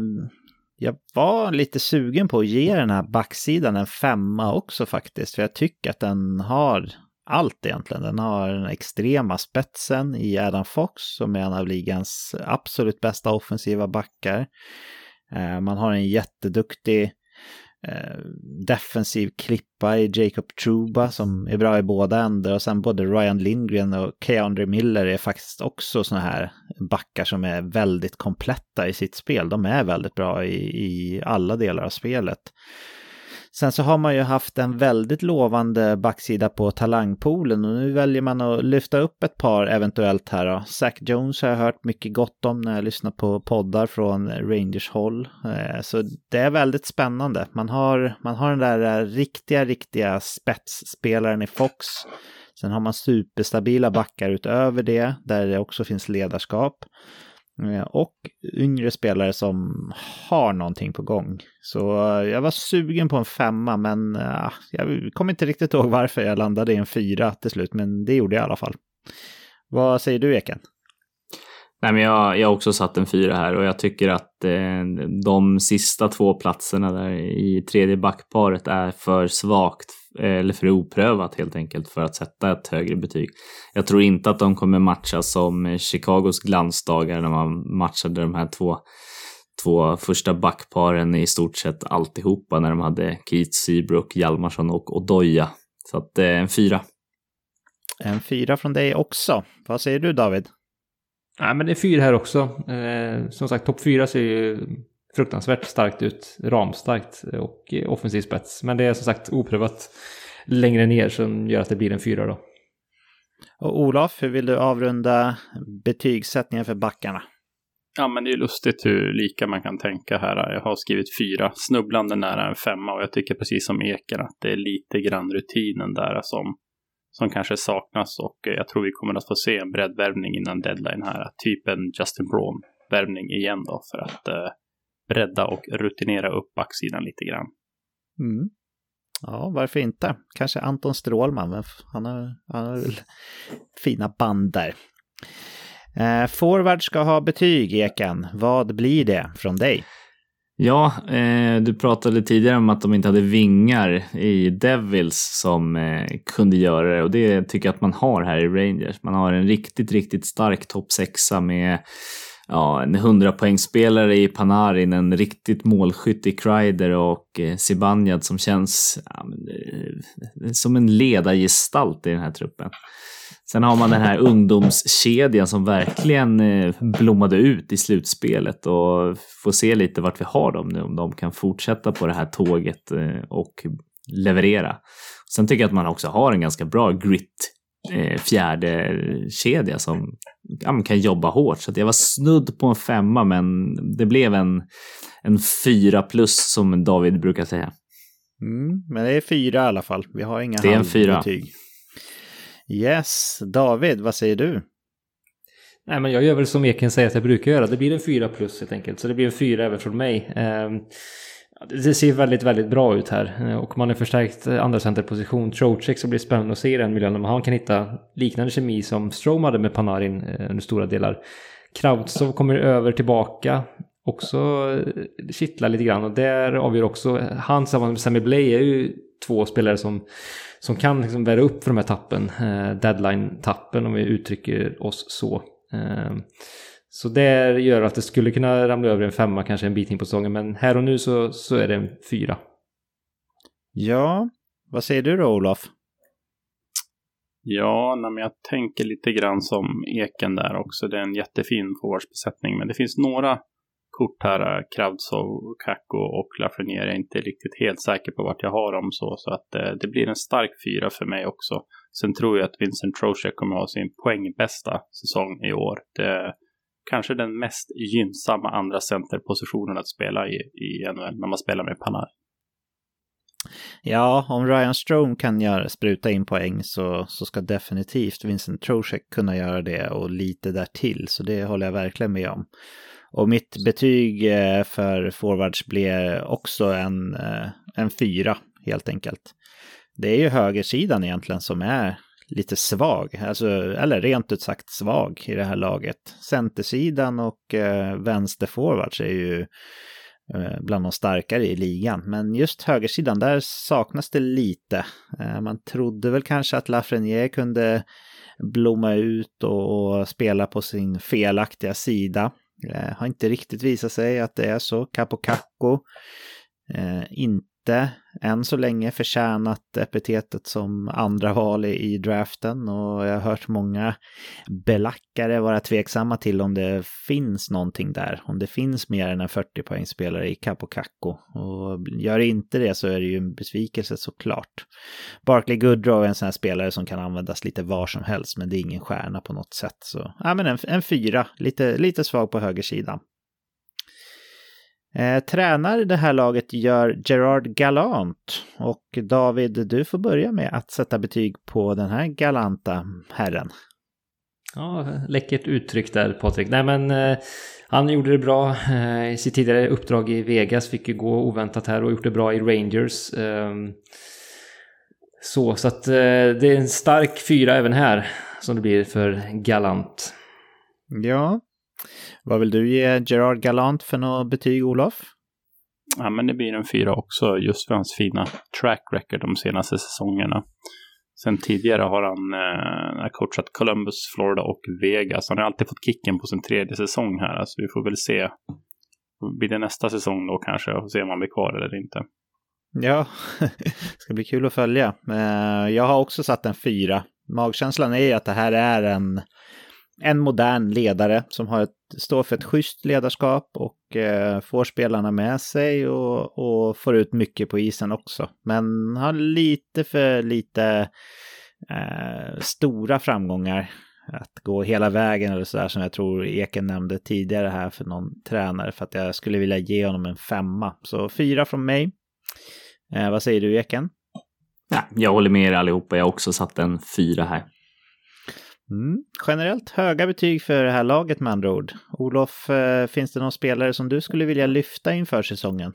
jag var lite sugen på att ge den här backsidan en femma också faktiskt. För jag tycker att den har allt egentligen. Den har den extrema spetsen i Adam Fox som är en av ligans absolut bästa offensiva backar. Eh, man har en jätteduktig Eh, defensiv klippa i Jacob Truba som är bra i båda ändar och sen både Ryan Lindgren och Keandre Miller är faktiskt också sådana här backar som är väldigt kompletta i sitt spel. De är väldigt bra i, i alla delar av spelet. Sen så har man ju haft en väldigt lovande backsida på talangpoolen och nu väljer man att lyfta upp ett par eventuellt här då. Zach Jones har jag hört mycket gott om när jag lyssnar på poddar från Rangers håll. Eh, så det är väldigt spännande. Man har, man har den där riktiga, riktiga spetsspelaren i Fox. Sen har man superstabila backar utöver det, där det också finns ledarskap. Eh, och yngre spelare som har någonting på gång. Så eh, jag var sugen på en femma, men eh, jag kommer inte riktigt ihåg varför jag landade i en fyra till slut, men det gjorde jag i alla fall. Vad säger du, Eken? Nej, men jag, jag har också satt en fyra här och jag tycker att eh, de sista två platserna där i tredje backparet är för svagt eller för oprövat helt enkelt för att sätta ett högre betyg. Jag tror inte att de kommer matcha som Chicagos glansdagar när man matchade de här två, två första backparen i stort sett alltihopa när de hade Keith Seabrook, Hjalmarsson och Odoja. Så att eh, en fyra. En fyra från dig också. Vad säger du David? Nej, men det är fyra här också. Eh, som sagt, topp fyra ser ju fruktansvärt starkt ut. Ramstarkt och offensiv spets. Men det är som sagt oprövat längre ner som gör att det blir en fyra då. Och Olof, hur vill du avrunda betygssättningen för backarna? Ja, men det är lustigt hur lika man kan tänka här. Jag har skrivit fyra, snubblande nära en femma och jag tycker precis som Eken att det är lite grann rutinen där som, som kanske saknas och jag tror vi kommer att få se en breddvärvning innan deadline här. Typ en Justin Braun-värvning igen då för att eh, bredda och rutinera upp backsidan lite grann. Mm. Ja, varför inte? Kanske Anton Strålman, men han har, han har väl fina band där. Eh, forward ska ha betyg, Eken. Vad blir det från dig? Ja, eh, du pratade tidigare om att de inte hade vingar i Devils som eh, kunde göra det och det tycker jag att man har här i Rangers. Man har en riktigt, riktigt stark topp sexa med ja, en 100-poängsspelare i Panarin, en riktigt målskytt i Kreider och eh, Zibanejad som känns ja, eh, som en ledargestalt i den här truppen. Sen har man den här ungdomskedjan som verkligen eh, blommade ut i slutspelet och får se lite vart vi har dem nu, om de kan fortsätta på det här tåget och leverera. Sen tycker jag att man också har en ganska bra grit fjärde kedja som ja, kan jobba hårt. Så jag var snudd på en femma, men det blev en, en fyra plus som David brukar säga. Mm, men det är fyra i alla fall. Vi har inga det är en fyra. Yes, David, vad säger du? Nej, men jag gör väl som Eken säger att jag brukar göra. Det blir en fyra plus helt enkelt. Så det blir en fyra även från mig. Det ser väldigt, väldigt bra ut här. Eh, och man har förstärkt eh, andra centerposition. Trocek så blir det spännande att se den miljön om han kan hitta liknande kemi som Strom hade med Panarin eh, under stora delar. Krautsov kommer över tillbaka. Också kittlar lite grann och där avgör också han tillsammans med Sammy Blay är ju två spelare som, som kan liksom bära upp för de här tappen. Deadline-tappen om vi uttrycker oss så. Så det gör att det skulle kunna ramla över en femma, kanske en bit in på säsongen. Men här och nu så, så är det en fyra. Ja, vad säger du då Olof? Ja, men jag tänker lite grann som Eken där också. Det är en jättefin forwardsbesättning, men det finns några kort här, Kravtsov, Kakko och Lafreniere. Jag är inte riktigt helt säker på vart jag har dem så, så att det, eh, det blir en stark fyra för mig också. Sen tror jag att Vincent Trocek kommer ha sin poängbästa säsong i år. Det, kanske den mest gynnsamma andra centerpositionen att spela i, i NHL när man spelar med Panar. Ja, om Ryan Strome kan göra, spruta in poäng så, så ska definitivt Vincent Trocek kunna göra det och lite därtill. Så det håller jag verkligen med om. Och mitt betyg eh, för forwards blir också en, eh, en fyra helt enkelt. Det är ju högersidan egentligen som är lite svag, alltså, eller rent ut sagt svag i det här laget. Centersidan och eh, vänsterforwards är ju eh, bland de starkare i ligan. Men just högersidan, där saknas det lite. Eh, man trodde väl kanske att Lafreniere kunde blomma ut och spela på sin felaktiga sida. Eh, har inte riktigt visat sig att det är så. Capocaco inte inte än så länge förtjänat epitetet som andra val i draften och jag har hört många belackare vara tveksamma till om det finns någonting där, om det finns mer än en 40 poängspelare i Capocacco. Och gör det inte det så är det ju en besvikelse såklart. Barkley Goodrow är en sån här spelare som kan användas lite var som helst, men det är ingen stjärna på något sätt. Så ja, men en, en fyra, lite, lite svag på högersidan. Eh, tränar det här laget gör Gerard Galant. Och David, du får börja med att sätta betyg på den här galanta herren. Ja, läckert uttryck där Patrik. Nej men eh, han gjorde det bra eh, i sitt tidigare uppdrag i Vegas. Fick ju gå oväntat här och gjort det bra i Rangers. Eh, så, så att det är en stark fyra även här som det blir för Galant. Ja, vad vill du ge Gerard Galant för något betyg, Olof? Ja, men det blir en fyra också, just för hans fina track record de senaste säsongerna. Sen tidigare har han eh, coachat Columbus, Florida och Vegas. Han har alltid fått kicken på sin tredje säsong här, så alltså, vi får väl se. Blir det nästa säsong då kanske, och se om han blir kvar eller inte. Ja, det ska bli kul att följa. Eh, jag har också satt en fyra. Magkänslan är att det här är en en modern ledare som har ett, står för ett schysst ledarskap och eh, får spelarna med sig och, och, får ut mycket på isen också. Men har lite för lite eh, stora framgångar att gå hela vägen eller sådär som jag tror Eken nämnde tidigare här för någon tränare för att jag skulle vilja ge honom en femma. Så fyra från mig. Eh, vad säger du Eken? Ja, jag håller med er allihopa. Jag har också satt en fyra här. Mm. Generellt höga betyg för det här laget med andra ord. Olof, eh, finns det någon spelare som du skulle vilja lyfta inför säsongen?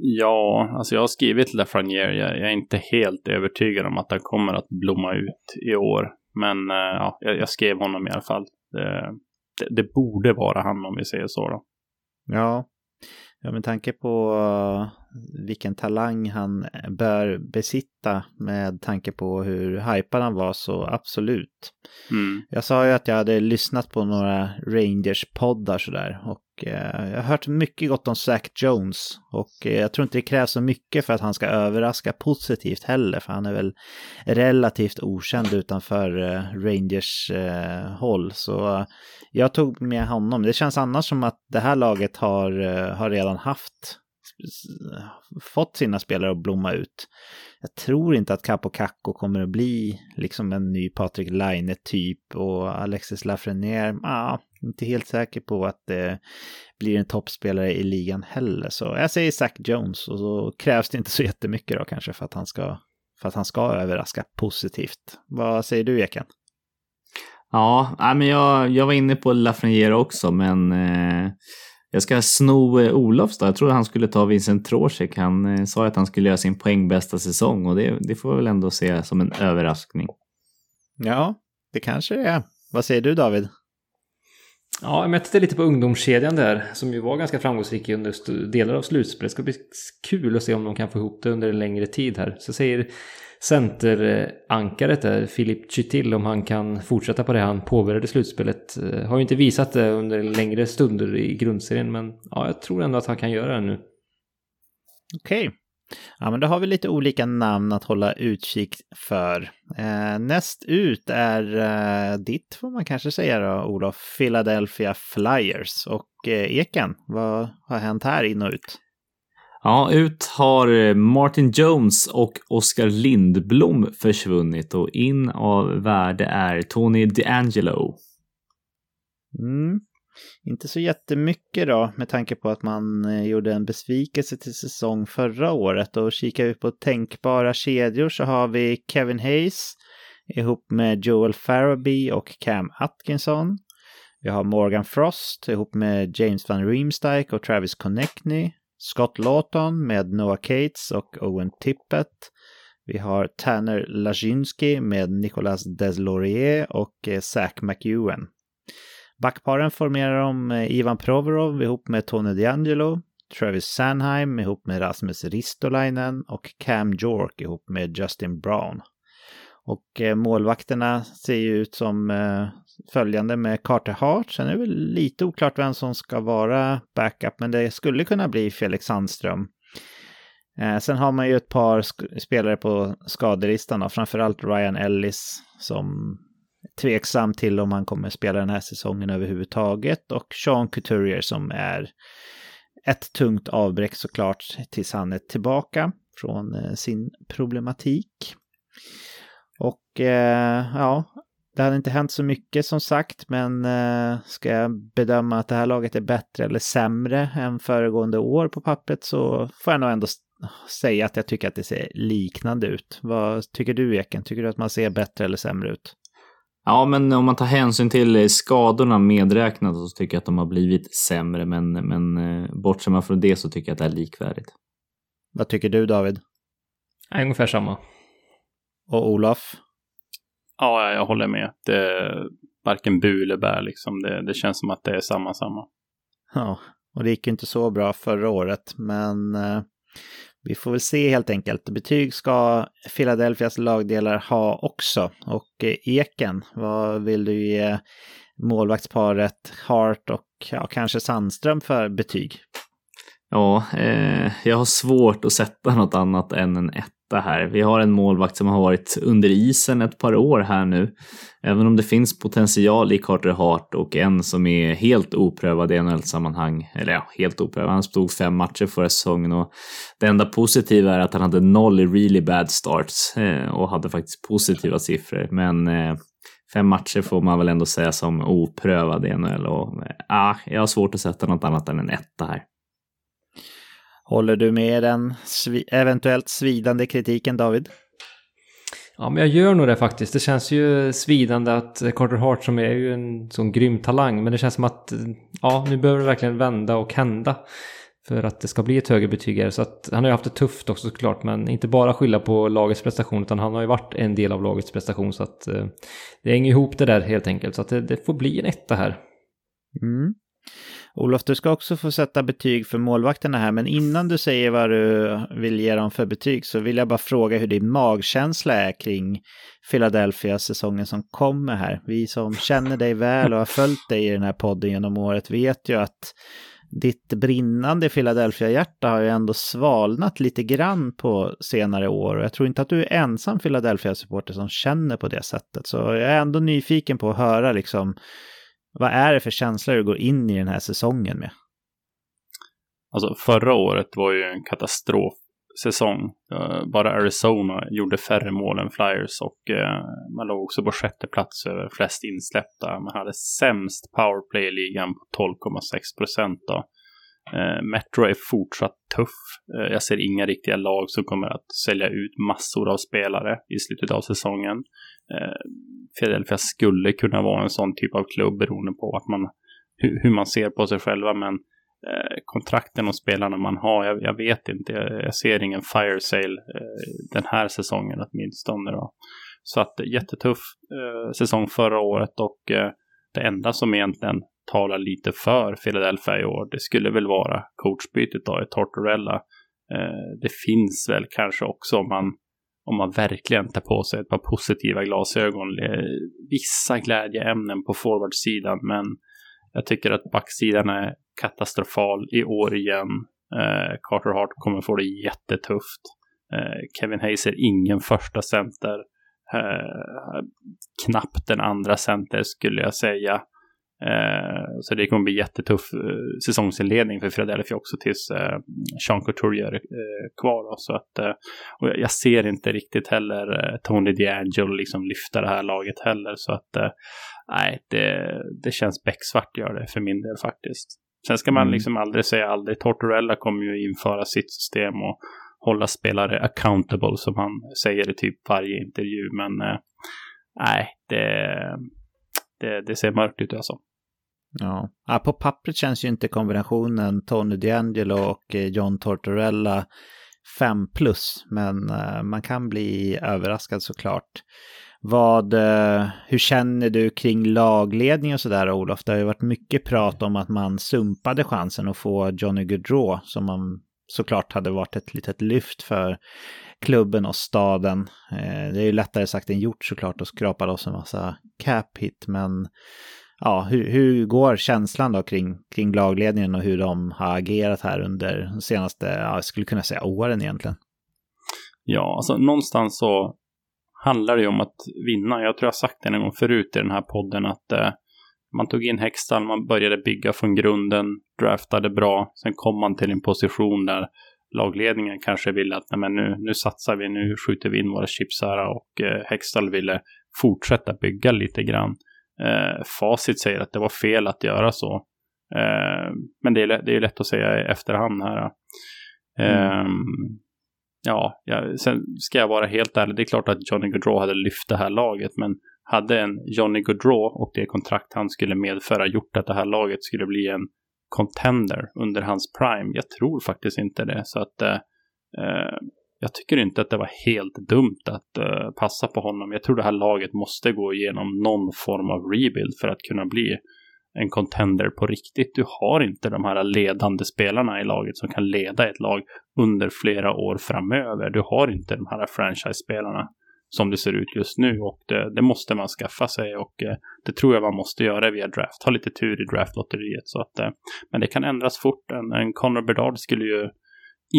Ja, alltså jag har skrivit Lafreniere. Jag, jag är inte helt övertygad om att han kommer att blomma ut i år. Men eh, ja, jag, jag skrev honom i alla fall. Det, det, det, borde vara han om vi säger så då. Ja, Ja, med tanke på uh, vilken talang han bör besitta med tanke på hur hypad han var så absolut. Mm. Jag sa ju att jag hade lyssnat på några Rangers-poddar sådär och uh, jag har hört mycket gott om Zach Jones och uh, jag tror inte det krävs så mycket för att han ska överraska positivt heller för han är väl relativt okänd utanför Rangers håll så jag tog med honom. Det känns annars som att det här laget har, eh, har redan haft fått sina spelare att blomma ut. Jag tror inte att Capo Cacco kommer att bli liksom en ny Patrik Laine typ och Alexis Lafreniere, ah, inte helt säker på att det blir en toppspelare i ligan heller. Så jag säger Zach Jones och så krävs det inte så jättemycket då kanske för att han ska, för att han ska överraska positivt. Vad säger du Eken? Ja, men jag, jag var inne på Lafreniere också, men eh, jag ska sno eh, Olofs då. Jag trodde han skulle ta Vincent Trocek. Han eh, sa att han skulle göra sin poängbästa säsong och det, det får jag väl ändå se som en överraskning. Ja, det kanske det är. Vad säger du David? Ja, jag mätte lite på ungdomskedjan där, som ju var ganska framgångsrik under delar av slutspelet. Det ska bli kul att se om de kan få ihop det under en längre tid här. Så jag säger centerankaret där, Filip Chytil, om han kan fortsätta på det han påbörjade slutspelet. Eh, har ju inte visat det under längre stunder i grundserien, men ja, jag tror ändå att han kan göra det nu. Okej. Okay. Ja, men då har vi lite olika namn att hålla utkik för. Eh, näst ut är eh, ditt, får man kanske säga då, Olof, Philadelphia Flyers. Och eh, Eken, vad har hänt här in och ut? Ja, ut har eh, Martin Jones och Oskar Lindblom försvunnit och in av värde är Tony DeAngelo. Mm. Inte så jättemycket då med tanke på att man eh, gjorde en besvikelse till säsong förra året och kikar vi på tänkbara kedjor så har vi Kevin Hayes ihop med Joel Farabee och Cam Atkinson. Vi har Morgan Frost ihop med James Van Riemsdyk och Travis Connectney. Scott Lawton med Noah Cates och Owen Tippett. Vi har Tanner Lazinski med Nicolas Deslaurier och eh, Zach McEwen. Backparen formerar om Ivan Provorov ihop med Tony D'Angelo, Travis Sanheim ihop med Rasmus Ristolainen och Cam York ihop med Justin Brown. Och eh, målvakterna ser ju ut som eh, följande med Carter Hart. Sen är det väl lite oklart vem som ska vara backup, men det skulle kunna bli Felix Sandström. Eh, sen har man ju ett par spelare på skadelistan, då, framförallt Ryan Ellis som är tveksam till om han kommer spela den här säsongen överhuvudtaget och Sean Couturier som är ett tungt avbräck såklart tills han är tillbaka från eh, sin problematik. Och eh, ja, det hade inte hänt så mycket som sagt, men eh, ska jag bedöma att det här laget är bättre eller sämre än föregående år på pappret så får jag nog ändå säga att jag tycker att det ser liknande ut. Vad tycker du Eken? Tycker du att man ser bättre eller sämre ut? Ja, men om man tar hänsyn till skadorna medräknat så tycker jag att de har blivit sämre. Men, men eh, bortser man från det så tycker jag att det är likvärdigt. Vad tycker du David? Ungefär samma. Och Olof? Ja, jag håller med. Det är varken bu eller bär liksom. Det, det känns som att det är samma, samma. Ja, och det gick ju inte så bra förra året, men eh, vi får väl se helt enkelt. Betyg ska Philadelphias lagdelar ha också. Och eh, Eken, vad vill du ge målvaktsparet Hart och ja, kanske Sandström för betyg? Ja, eh, jag har svårt att sätta något annat än en ett etta här. Vi har en målvakt som har varit under isen ett par år här nu. Även om det finns potential i Carter Hart och en som är helt oprövad i NHL-sammanhang. Eller ja, helt oprövad. Han stod fem matcher förra säsongen och det enda positiva är att han hade noll i really bad starts eh, och hade faktiskt positiva siffror. Men eh, fem matcher får man väl ändå säga som oprövad i NHL och eh, ja, jag har svårt att sätta något annat än en etta här. Håller du med den svi eventuellt svidande kritiken, David? Ja, men jag gör nog det faktiskt. Det känns ju svidande att Carter Hart som är ju en sån grym talang, men det känns som att ja, nu behöver det verkligen vända och hända för att det ska bli ett högre betyg här. Så att han har ju haft det tufft också såklart, men inte bara skylla på lagets prestation, utan han har ju varit en del av lagets prestation, så att eh, det hänger ihop det där helt enkelt. Så att det, det får bli en etta här. Mm. Olof, du ska också få sätta betyg för målvakterna här, men innan du säger vad du vill ge dem för betyg så vill jag bara fråga hur din magkänsla är kring Philadelphia säsongen som kommer här. Vi som känner dig väl och har följt dig i den här podden genom året vet ju att ditt brinnande Philadelphia-hjärta har ju ändå svalnat lite grann på senare år och jag tror inte att du är ensam Philadelphia-supporter som känner på det sättet. Så jag är ändå nyfiken på att höra liksom vad är det för känsla du går in i den här säsongen med? Alltså förra året var ju en katastrofsäsong. Eh, bara Arizona gjorde färre mål än Flyers och eh, man låg också på sjätte plats över flest insläppta. Man hade sämst powerplay i ligan på 12,6 procent. Eh, Metro är fortsatt tuff. Jag ser inga riktiga lag som kommer att sälja ut massor av spelare i slutet av säsongen. Eh, Philadelphia skulle kunna vara en sån typ av klubb beroende på att man, hur, hur man ser på sig själva. Men eh, kontrakten och spelarna man har, jag, jag vet inte. Jag, jag, ser ingen fire sale eh, den här säsongen åtminstone. Då. Så att eh, jättetuff eh, säsong förra året och eh, det enda som egentligen talar lite för Philadelphia i år, det skulle väl vara coachbytet då i Tortorella. Eh, det finns väl kanske också om man om man verkligen tar på sig ett par positiva glasögon. Eh, vissa glädjeämnen på forwardsidan, men jag tycker att backsidan är katastrofal i år igen. Eh, Carter Hart kommer få det jättetufft. Eh, Kevin Hayes är ingen första center. Eh, knappt en andra center skulle jag säga. Eh, så det kommer bli jättetuff eh, säsongsinledning för Philadelphia också tills eh, Sean Couturier är kvar. Då. Så att, och jag ser inte riktigt heller Tony DeAngelo liksom lyfta det här laget heller. Så att nej, det, det känns becksvart gör det för min del faktiskt. Sen ska man mm. liksom aldrig säga aldrig. Tortorella kommer ju införa sitt system och hålla spelare accountable som han säger i typ varje intervju. Men eh, nej, det, det, det ser mörkt ut alltså. Ja. ja, på pappret känns ju inte kombinationen Tony D'Angelo och eh, John Tortorella 5 plus, men eh, man kan bli överraskad såklart. Vad, eh, hur känner du kring lagledning och sådär Olof? Det har ju varit mycket prat om att man sumpade chansen att få Johnny Gaudreau som man såklart hade varit ett litet lyft för klubben och staden. Det är ju lättare sagt än gjort såklart att skrapa loss en massa cap hit, men ja, hur, hur går känslan då kring, kring lagledningen och hur de har agerat här under de senaste, ja, jag skulle kunna säga åren egentligen? Ja, alltså någonstans så handlar det ju om att vinna. Jag tror jag sagt det en gång förut i den här podden att eh, man tog in Hextall, man började bygga från grunden, draftade bra, sen kom man till en position där lagledningen kanske ville att nej men nu, nu satsar vi, nu skjuter vi in våra chips här och eh, Hextall ville fortsätta bygga lite grann. Eh, facit säger att det var fel att göra så. Eh, men det är, det är lätt att säga i efterhand här. Mm. Um, ja, jag, sen ska jag vara helt ärlig. Det är klart att Johnny Gaudreau hade lyft det här laget, men hade en Johnny Gaudreau och det kontrakt han skulle medföra gjort att det här laget skulle bli en contender under hans prime? Jag tror faktiskt inte det. Så att eh, eh, jag tycker inte att det var helt dumt att uh, passa på honom. Jag tror det här laget måste gå igenom någon form av rebuild för att kunna bli en contender på riktigt. Du har inte de här ledande spelarna i laget som kan leda ett lag under flera år framöver. Du har inte de här franchise-spelarna som det ser ut just nu och det, det måste man skaffa sig och eh, det tror jag man måste göra via draft. Ha lite tur i draftlotteriet så att eh, men det kan ändras fort. En, en Connor Bedard skulle ju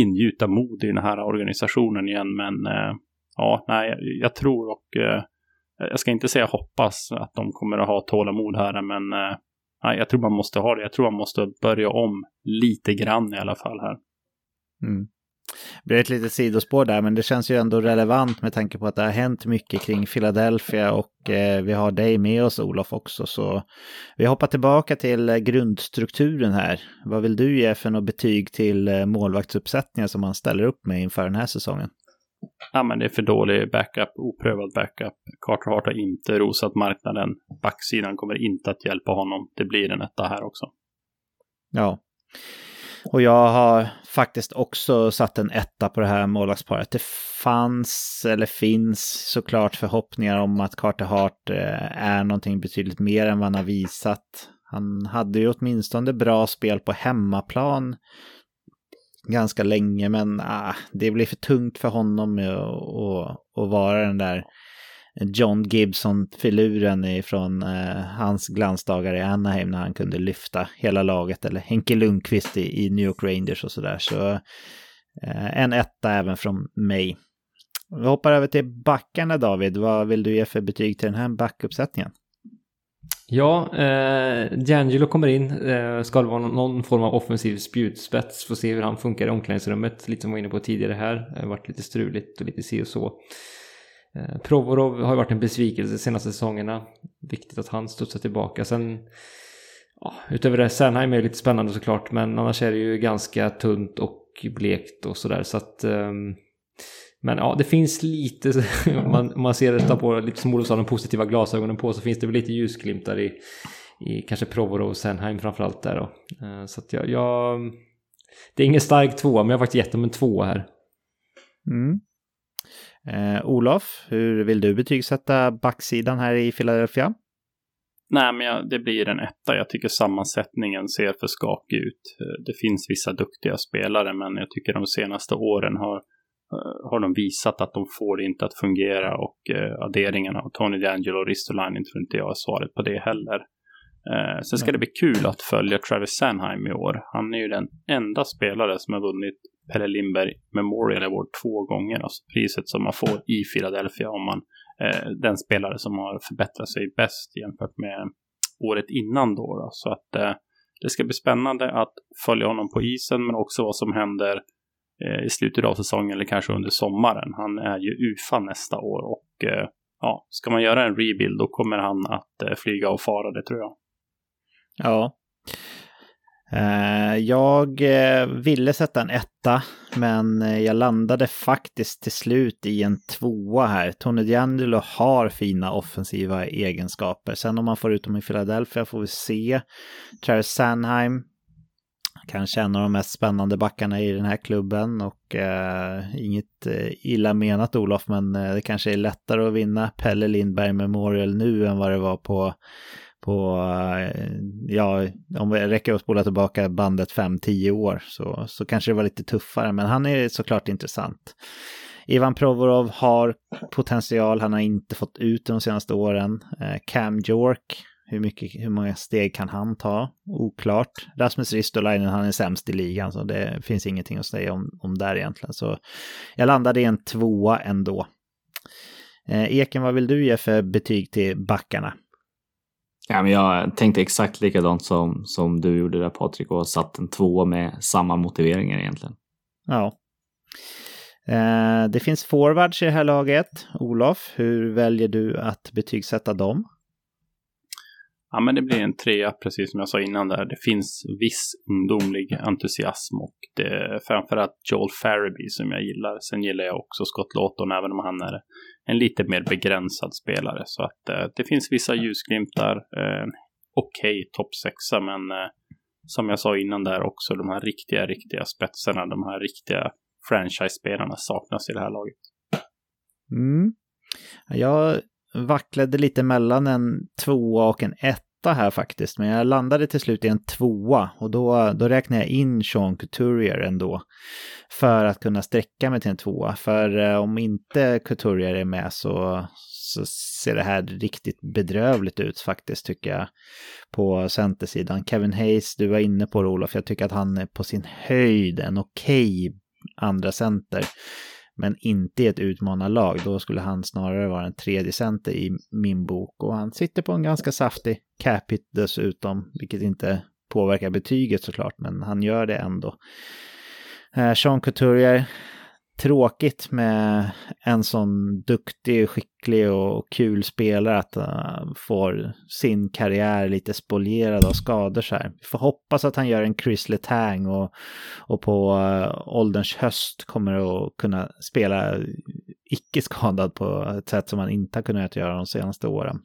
ingjuta mod i den här organisationen igen men eh, ja, nej, jag, tror och eh, jag ska inte säga hoppas att de kommer att ha tålamod här men eh, nej, jag tror man måste ha det. Jag tror man måste börja om lite grann i alla fall här. Mm. Det blir ett litet sidospår där, men det känns ju ändå relevant med tanke på att det har hänt mycket kring Philadelphia och eh, vi har dig med oss Olof också. Så vi hoppar tillbaka till eh, grundstrukturen här. Vad vill du ge för något betyg till eh, målvaktsuppsättningar som man ställer upp med inför den här säsongen? Ja, men det är för dålig backup, oprövad backup. Carter Hart har inte rosat marknaden. Backsidan kommer inte att hjälpa honom. Det blir en etta här också. Ja. Och jag har faktiskt också satt en etta på det här målvaktsparet. Det fanns, eller finns såklart förhoppningar om att Carter Hart eh, är någonting betydligt mer än vad han har visat. Han hade ju åtminstone bra spel på hemmaplan ganska länge, men ah, det blir för tungt för honom att vara den där John Gibson-filuren ifrån eh, hans glansdagar i Anaheim när han kunde lyfta hela laget, eller Henke Lundqvist i, i New York Rangers och sådär. Så eh, en etta även från mig. Vi hoppar över till backarna David. Vad vill du ge för betyg till den här backuppsättningen? Ja, eh, D'Angelo kommer in, eh, ska vara någon form av offensiv spjutspets, får se hur han funkar i omklädningsrummet, lite som vi var inne på tidigare här, det har varit lite struligt och lite si och så. Eh, Provorov har ju varit en besvikelse de senaste säsongerna. Viktigt att han studsar tillbaka. Sen, ja, utöver det, Sernheim är lite spännande såklart, men annars är det ju ganska tunt och blekt och sådär. Så att... Um, men ja, det finns lite, om man, man ser detta på lite som Olof sa, de positiva glasögonen på, så finns det väl lite ljusglimtar i, i kanske Provorov och Sernheim framförallt där då. Uh, så att jag, jag, Det är ingen stark tvåa, men jag har faktiskt gett dem en tvåa här. Mm. Eh, Olof, hur vill du betygsätta backsidan här i Philadelphia? Nej, men jag, det blir en etta. Jag tycker sammansättningen ser för skakig ut. Eh, det finns vissa duktiga spelare, men jag tycker de senaste åren har, eh, har de visat att de får det inte att fungera och eh, adderingarna av Tony D'Angelo och Ristolainen tror inte jag är svaret på det heller. Eh, sen ska det bli kul att följa Travis Sanheim i år. Han är ju den enda spelare som har vunnit Pelle Lindberg Memorial Award två gånger, alltså priset som man får i Philadelphia om man eh, den spelare som har förbättrat sig bäst jämfört med året innan då. då. Så att eh, det ska bli spännande att följa honom på isen, men också vad som händer eh, i slutet av säsongen eller kanske under sommaren. Han är ju UFA nästa år och eh, ja, ska man göra en rebuild då kommer han att eh, flyga och fara, det tror jag. Ja. Eh, jag eh, ville sätta en etta, men eh, jag landade faktiskt till slut i en tvåa här. Tony D'Angelo har fina offensiva egenskaper. Sen om man får ut dem i Philadelphia får vi se. Travis Sanheim kanske en av de mest spännande backarna i den här klubben och eh, inget illa menat Olof, men det kanske är lättare att vinna Pelle Lindberg Memorial nu än vad det var på, på eh, ja, om vi räcker att spola tillbaka bandet 5-10 år så, så kanske det var lite tuffare, men han är såklart intressant. Ivan Provorov har potential, han har inte fått ut de senaste åren. Eh, Cam York hur, mycket, hur många steg kan han ta? Oklart. Rasmus Ristolainen, han är sämst i ligan, så det finns ingenting att säga om, om där egentligen. Så jag landade i en tvåa ändå. Eh, Eken, vad vill du ge för betyg till backarna? Ja, men jag tänkte exakt likadant som, som du gjorde där Patrik och satt en tvåa med samma motiveringar egentligen. Ja. Eh, det finns forwards i det här laget. Olof, hur väljer du att betygsätta dem? Ja, men det blir en trea, precis som jag sa innan där. Det finns viss ungdomlig entusiasm och det är framförallt Joel Farabee som jag gillar. Sen gillar jag också Scott Lawton, även om han är en lite mer begränsad spelare. Så att eh, det finns vissa ljusglimtar. Eh, Okej okay, topp sexa, men eh, som jag sa innan där också, de här riktiga, riktiga spetsarna, de här riktiga franchise-spelarna saknas i det här laget. Mm. Jag vacklade lite mellan en tvåa och en etta här faktiskt. Men jag landade till slut i en tvåa och då, då räknar jag in Sean Couturier ändå. För att kunna sträcka mig till en tvåa. För eh, om inte Couturier är med så, så ser det här riktigt bedrövligt ut faktiskt tycker jag. På centersidan. Kevin Hayes, du var inne på det Olof. Jag tycker att han är på sin höjd en okej okay andra center men inte i ett utmanarlag. Då skulle han snarare vara en tredje center i min bok. Och han sitter på en ganska saftig cap hit dessutom, vilket inte påverkar betyget såklart, men han gör det ändå. Eh, Sean Couturier, tråkigt med en sån duktig, skicklig och kul spelare att han får sin karriär lite spolierad av skador så här. Vi får hoppas att han gör en Chris Letang och, och på eh, ålderns höst kommer att kunna spela icke skadad på ett sätt som han inte har kunnat göra de senaste åren.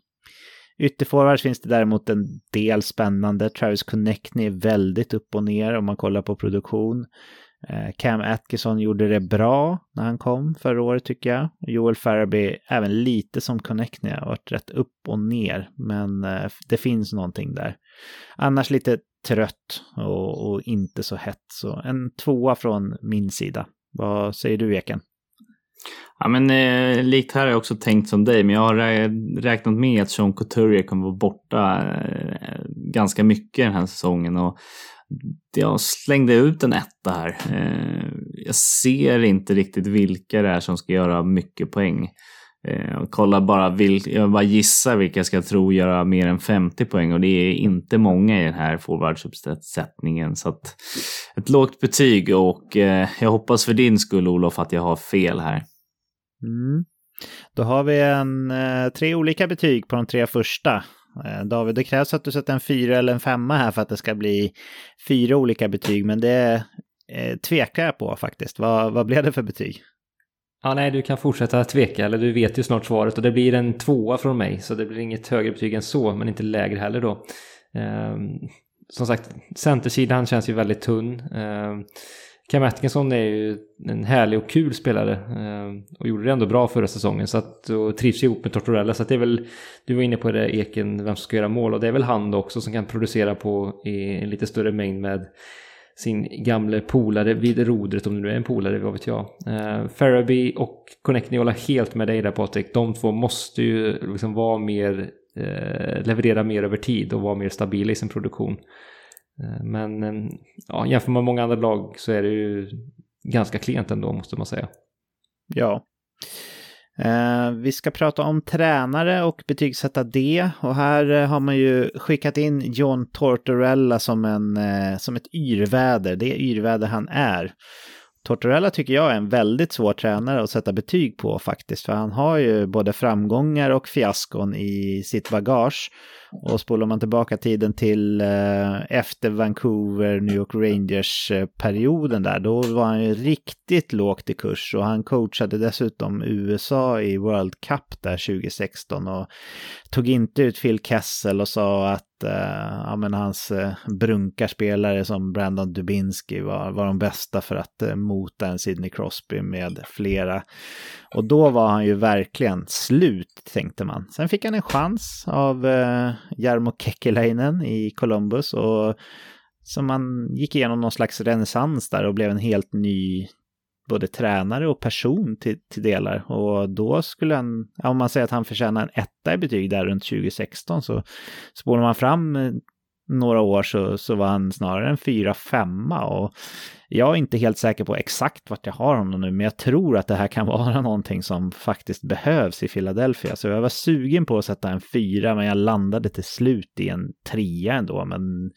Ytterforwards finns det däremot en del spännande. Travis Connectney är väldigt upp och ner om man kollar på produktion. Eh, Cam Atkinson gjorde det bra när han kom förra året tycker jag. Joel Farabee även lite som Connectnia, har varit rätt upp och ner. Men eh, det finns någonting där. Annars lite trött och, och inte så hett. Så en tvåa från min sida. Vad säger du Eken? Ja, men eh, likt här har jag också tänkt som dig, men jag har räknat med att Sean Couturier kommer vara borta eh, ganska mycket den här säsongen och jag slängde ut en etta här. Eh, jag ser inte riktigt vilka det är som ska göra mycket poäng. Eh, jag kollar bara, vil, jag bara gissar vilka jag ska tro göra mer än 50 poäng och det är inte många i den här forwardsuppsättningen. Så att ett lågt betyg och eh, jag hoppas för din skull Olof att jag har fel här. Mm. Då har vi en, tre olika betyg på de tre första. Eh, David, det krävs att du sätter en fyra eller en femma här för att det ska bli fyra olika betyg, men det eh, tvekar jag på faktiskt. Vad, vad blev det för betyg? Ja, nej, du kan fortsätta tveka, eller du vet ju snart svaret och det blir en tvåa från mig, så det blir inget högre betyg än så, men inte lägre heller då. Eh, som sagt, centersidan känns ju väldigt tunn. Eh, Cam Atkinson är ju en härlig och kul spelare eh, och gjorde det ändå bra förra säsongen så att, och trivs ihop med Tortorella. Så att det är väl, du var inne på det Eken, vem som ska göra mål och det är väl han också som kan producera på i en lite större mängd med sin gamle polare vid rodret, om det nu är en polare, vad vet jag. Eh, Farabee och Connecting håller helt med dig där Patrik. De två måste ju liksom vara mer, eh, leverera mer över tid och vara mer stabila i sin produktion. Eh, men eh, ja, jämför man med många andra lag så är det ju ganska klent ändå måste man säga. Ja. Eh, vi ska prata om tränare och betygsätta det. Och här eh, har man ju skickat in John Tortorella som, en, eh, som ett yrväder. Det yrväder han är. Tortorella tycker jag är en väldigt svår tränare att sätta betyg på faktiskt. För han har ju både framgångar och fiaskon i sitt bagage. Och spolar man tillbaka tiden till eh, efter Vancouver, New York Rangers-perioden eh, där, då var han ju riktigt lågt i kurs och han coachade dessutom USA i World Cup där 2016 och tog inte ut Phil Kessel och sa att eh, ja, men hans eh, brunkarspelare som Brandon Dubinski var, var de bästa för att eh, mota en Sidney Crosby med flera. Och då var han ju verkligen slut, tänkte man. Sen fick han en chans av eh, Jarmo Kekkeläinen i Columbus och som man gick igenom någon slags renässans där och blev en helt ny både tränare och person till, till delar. Och då skulle han, om man säger att han förtjänar en etta i betyg där runt 2016 så spolar man fram eh, några år så, så var han snarare en fyra, femma och jag är inte helt säker på exakt vart jag har honom nu, men jag tror att det här kan vara någonting som faktiskt behövs i Philadelphia. Så jag var sugen på att sätta en fyra, men jag landade till slut i en trea ändå. Men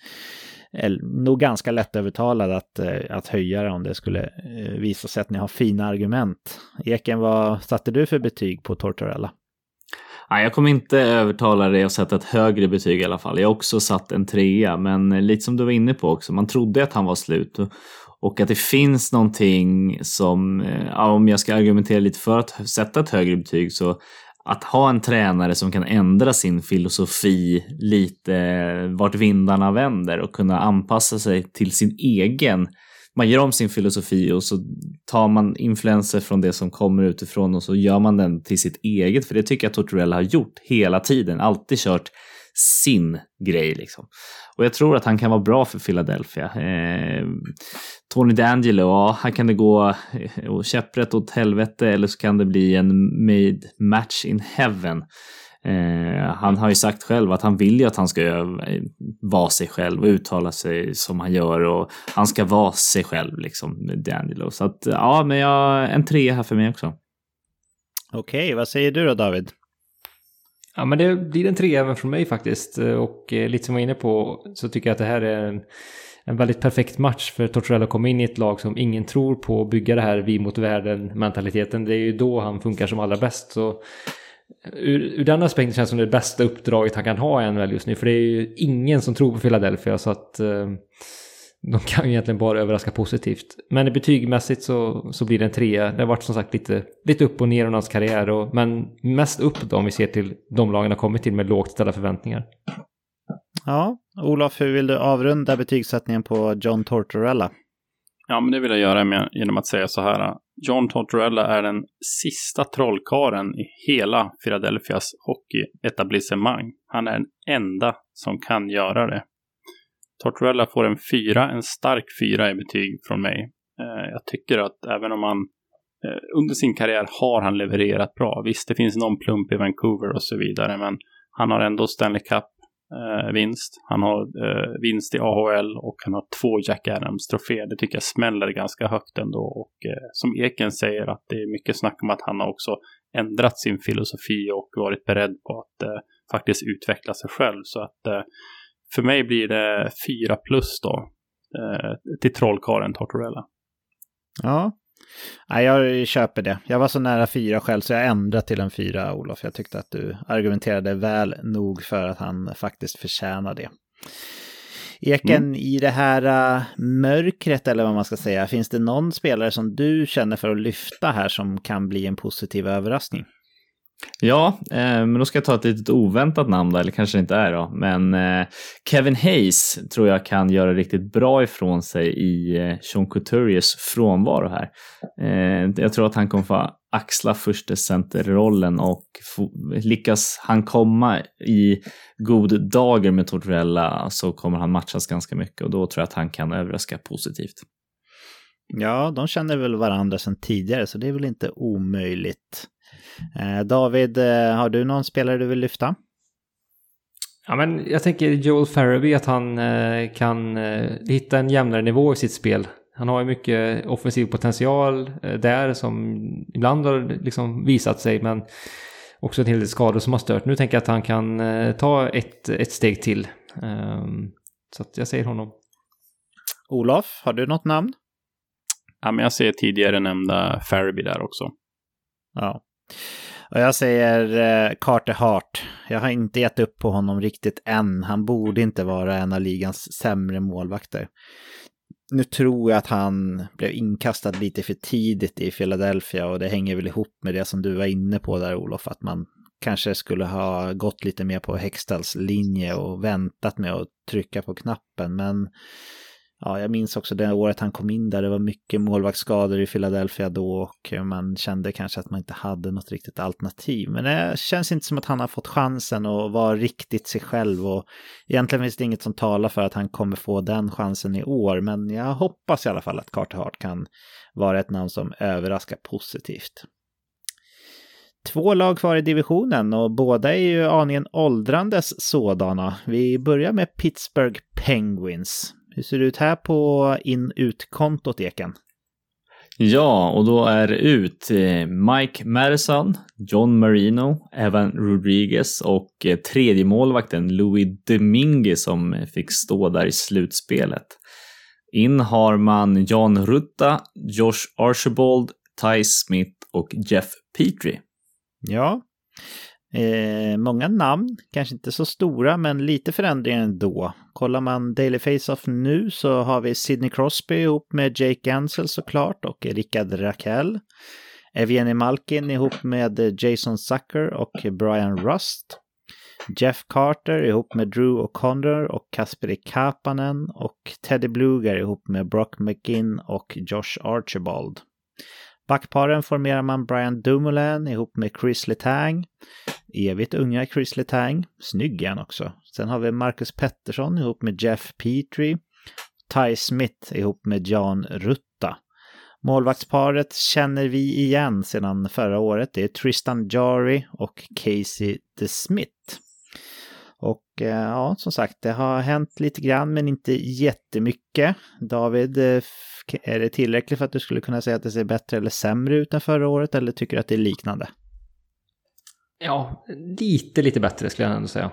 nog ganska lättövertalad att, eh, att höja det om det skulle eh, visa sig att ni har fina argument. Eken, vad satte du för betyg på Tortorella? Nej, jag kommer inte övertala dig att sätta ett högre betyg i alla fall. Jag har också satt en trea, men lite som du var inne på också, man trodde att han var slut. Och att det finns någonting som, eh, ja, om jag ska argumentera lite för att sätta ett högre betyg så att ha en tränare som kan ändra sin filosofi lite eh, vart vindarna vänder och kunna anpassa sig till sin egen. Man gör om sin filosofi och så tar man influenser från det som kommer utifrån och så gör man den till sitt eget. För det tycker jag Tortorella har gjort hela tiden. Alltid kört sin grej liksom. Och jag tror att han kan vara bra för Philadelphia. Eh, Tony D'Angelo, ja, här kan det gå eh, käpprätt åt helvete eller så kan det bli en made match in heaven. Eh, han har ju sagt själv att han vill ju att han ska eh, vara sig själv och uttala sig som han gör och han ska vara sig själv liksom, D'Angelo. Så att ja, men jag, en tre här för mig också. Okej, vad säger du då David? Ja, men det blir en trea även från mig faktiskt. Eh, och eh, lite som jag var inne på så tycker jag att det här är en, en väldigt perfekt match för Tortorella att komma in i ett lag som ingen tror på att bygga det här vi mot världen mentaliteten. Det är ju då han funkar som allra bäst. Så eh, ur, ur den aspekten känns det som det bästa uppdraget han kan ha i NHL just nu. För det är ju ingen som tror på Philadelphia så att eh, de kan ju egentligen bara överraska positivt. Men betygmässigt så, så blir det en trea. Det har varit som sagt lite, lite upp och ner under hans karriär. Och, men mest upp då om vi ser till de lagen har kommit till med lågt ställda förväntningar. Ja, Olof, hur vill du avrunda betygssättningen på John Tortorella? Ja, men det vill jag göra med, genom att säga så här. John Tortorella är den sista trollkaren i hela Philadelphias hockeyetablissemang. Han är den enda som kan göra det. Tortorella får en fyra, en stark fyra i betyg från mig. Eh, jag tycker att även om han eh, under sin karriär har han levererat bra. Visst, det finns någon plump i Vancouver och så vidare, men han har ändå Stanley Cup eh, vinst. Han har eh, vinst i AHL och han har två Jack Adams-troféer. Det tycker jag smäller ganska högt ändå. Och eh, som Eken säger att det är mycket snack om att han har också ändrat sin filosofi och varit beredd på att eh, faktiskt utveckla sig själv. Så att för mig blir det fyra plus då. Eh, till trollkaren Tortorella. Ja, Nej, jag köper det. Jag var så nära fyra själv så jag ändrade till en fyra, Olof. Jag tyckte att du argumenterade väl nog för att han faktiskt förtjänar det. Eken, mm. i det här uh, mörkret eller vad man ska säga, finns det någon spelare som du känner för att lyfta här som kan bli en positiv överraskning? Ja, eh, men då ska jag ta ett litet oväntat namn där, eller kanske det inte är då. Men eh, Kevin Hayes tror jag kan göra riktigt bra ifrån sig i eh, Sean Couturiers frånvaro här. Eh, jag tror att han kommer få axla första centerrollen och få, lyckas han komma i god dager med Tortorella så kommer han matchas ganska mycket och då tror jag att han kan överraska positivt. Ja, de känner väl varandra sedan tidigare så det är väl inte omöjligt. Eh, David, eh, har du någon spelare du vill lyfta? Ja, men jag tänker Joel Farabee att han eh, kan hitta en jämnare nivå i sitt spel. Han har ju mycket offensiv potential där som ibland har liksom visat sig men också en hel del skador som har stört. Nu tänker jag att han kan ta ett, ett steg till. Ehm, så att jag säger honom. Olof, har du något namn? Ja, men jag ser tidigare nämnda Farabee där också. Ja. Och jag säger eh, Carter Hart. Jag har inte gett upp på honom riktigt än. Han borde inte vara en av ligans sämre målvakter. Nu tror jag att han blev inkastad lite för tidigt i Philadelphia och det hänger väl ihop med det som du var inne på där Olof, att man kanske skulle ha gått lite mer på Hextalls linje och väntat med att trycka på knappen. Men ja, jag minns också det året han kom in där, det var mycket målvaktsskador i Philadelphia då och eh, man kände kanske att man inte hade något riktigt alternativ. Men det känns inte som att han har fått chansen att vara riktigt sig själv och egentligen finns det inget som talar för att han kommer få den chansen i år. Men jag hoppas i alla fall att Carter Hart kan vara ett namn som överraskar positivt. Två lag kvar i divisionen och båda är ju aningen åldrandes sådana. Vi börjar med Pittsburgh Penguins. Hur ser det ut här på in-ut-kontot, Eken? Ja, och då är ut eh, Mike Madison, John Marino, Evan Rodriguez och eh, tredje målvakten Louis Domingue som fick stå där i slutspelet. In har man Jan Rutta, Josh Archibald, Ty Smith och Jeff Petrie. Ja, Eh, många namn, kanske inte så stora, men lite förändringar ändå. Kollar man Daily Face-Off nu så har vi Sidney Crosby ihop med Jake Ansel såklart och Rickard Rakell. Evgeni Malkin ihop med Jason Zucker och Brian Rust. Jeff Carter ihop med Drew O'Connor och Kasperi Kapanen och Teddy Bluger ihop med Brock McGinn och Josh Archibald. Backparen formerar man Brian Dumoulin ihop med Chris Letang. Evigt unga Chris Letang. Snygg är han också. Sen har vi Marcus Pettersson ihop med Jeff Petrie. Ty Smith ihop med Jan Rutta. Målvaktsparet känner vi igen sedan förra året. Det är Tristan Jari och Casey DeSmith. Och eh, ja, som sagt, det har hänt lite grann men inte jättemycket. David, eh, är det tillräckligt för att du skulle kunna säga att det ser bättre eller sämre ut än förra året eller tycker du att det är liknande? Ja, lite, lite bättre skulle jag ändå säga.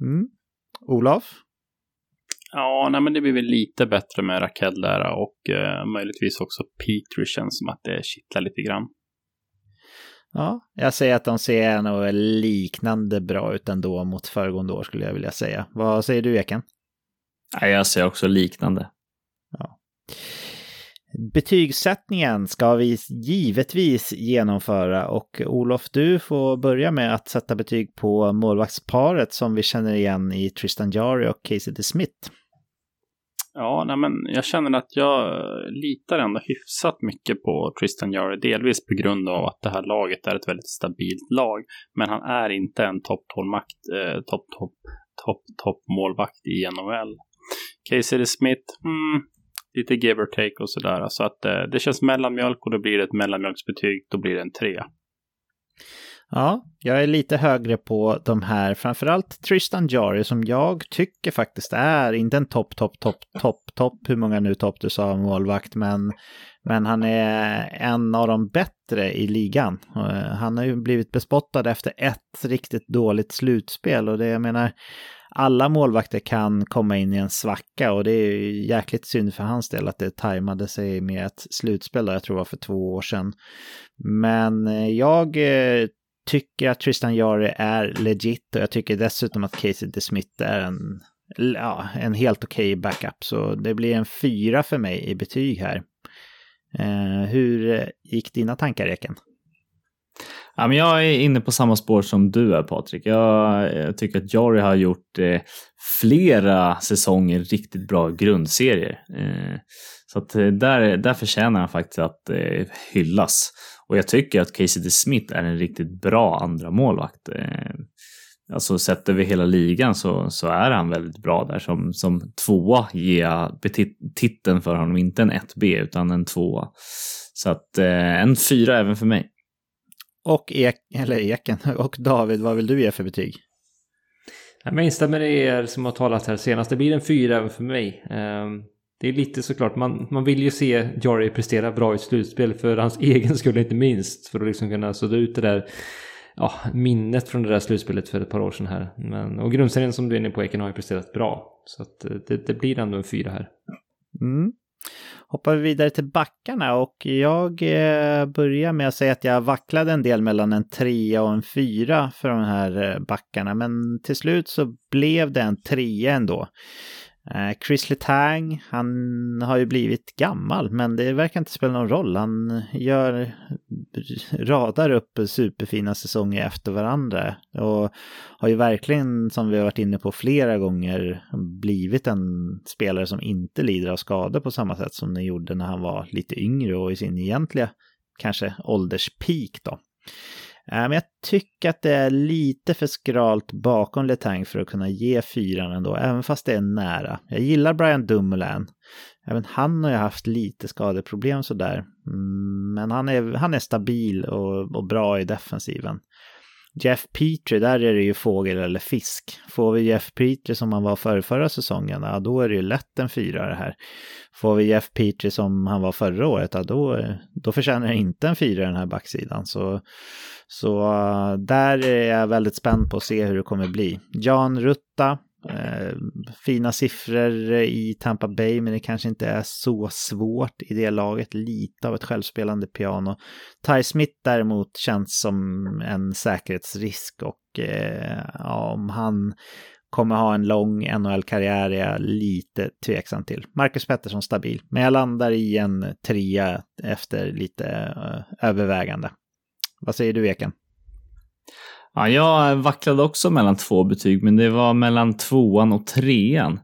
Mm. Olof? Ja, nej, men det blir väl lite bättre med Rakell där och eh, möjligtvis också Petri känns som att det kittlar lite grann. Ja, jag säger att de ser nog liknande bra ut ändå mot föregående år skulle jag vilja säga. Vad säger du Eken? Ja, jag ser också liknande. Ja. Betygssättningen ska vi givetvis genomföra och Olof, du får börja med att sätta betyg på målvaktsparet som vi känner igen i Tristan Jari och Casey DeSmith. Ja, nej, men jag känner att jag litar ändå hyfsat mycket på Tristan Jari. Delvis på grund av att det här laget är ett väldigt stabilt lag. Men han är inte en topp 12-makt, eh, topp, topp, topp, topp målvakt i NHL. Casey Smith, mm, lite give or take och sådär. Så att eh, det känns mellanmjölk och då blir det ett mellanmjölksbetyg. Då blir det en trea. Ja, jag är lite högre på de här, framförallt Tristan Jari som jag tycker faktiskt är, inte en topp, topp, topp, topp, topp, hur många nu topp du sa målvakt, men, men han är en av de bättre i ligan. Eh, han har ju blivit bespottad efter ett riktigt dåligt slutspel och det jag menar, alla målvakter kan komma in i en svacka och det är ju jäkligt synd för hans del att det tajmade sig med ett slutspel, där, jag tror det var för två år sedan. Men eh, jag eh, tycker att Tristan Jari är legit och jag tycker dessutom att Casey DeSmith är en, ja, en helt okej okay backup. Så det blir en fyra för mig i betyg här. Eh, hur eh, gick dina tankar, Eken? Ja, men jag är inne på samma spår som du är Patrik. Jag, jag tycker att Jari har gjort eh, flera säsonger riktigt bra grundserier. Eh, så att, eh, där, där förtjänar han faktiskt att eh, hyllas. Och jag tycker att Casey DeSmith är en riktigt bra andra målvakt. Eh, alltså sett över hela ligan så, så är han väldigt bra där. Som, som tvåa ger jag titeln för honom, inte en 1B utan en tvåa. Så att eh, en fyra även för mig. Och Ek, eller Eken, och David, vad vill du ge för betyg? Jag instämmer i er som har talat här senast. Det blir en fyra även för mig. Um det är lite såklart, man, man vill ju se Jari prestera bra i ett slutspel för hans egen skull inte minst. För att liksom kunna sudda ut det där ja, minnet från det där slutspelet för ett par år sedan här. Men, och grundserien som du är inne på Eken har ju presterat bra. Så att eh, det, det blir ändå en fyra här. Mm. Hoppar vi vidare till backarna och jag eh, börjar med att säga att jag vacklade en del mellan en trea och en fyra för de här eh, backarna. Men till slut så blev det en trea ändå. Eh, Chris Letang, han har ju blivit gammal, men det verkar inte spela någon roll. Han gör, radar upp superfina säsonger efter varandra och har ju verkligen, som vi har varit inne på flera gånger, blivit en spelare som inte lider av skador på samma sätt som den gjorde när han var lite yngre och i sin egentliga, kanske ålderspeak då. Äh, men jag tycker att det är lite för skralt bakom Letang för att kunna ge fyran ändå, även fast det är nära. Jag gillar Brian Dumoulin. Även han har ju haft lite skadeproblem sådär. Mm, men han är, han är stabil och, och bra i defensiven. Jeff Petrie, där är det ju fågel eller fisk. Får vi Jeff Petrie som han var för förra säsongen, ja, då är det ju lätt en fyra det här. Får vi Jeff Petrie som han var förra året, ja, då, då förtjänar han inte en fyra den här backsidan. Så, så äh, där är jag väldigt spänd på att se hur det kommer bli. Jan Rutta, Eh, fina siffror i Tampa Bay, men det kanske inte är så svårt i det laget. Lite av ett självspelande piano. Ty Smith däremot känns som en säkerhetsrisk och eh, ja, om han kommer ha en lång NHL-karriär är jag lite tveksam till. Marcus Pettersson stabil, men jag landar i en trea efter lite eh, övervägande. Vad säger du, Eken? Ja, jag vacklade också mellan två betyg, men det var mellan tvåan och trean.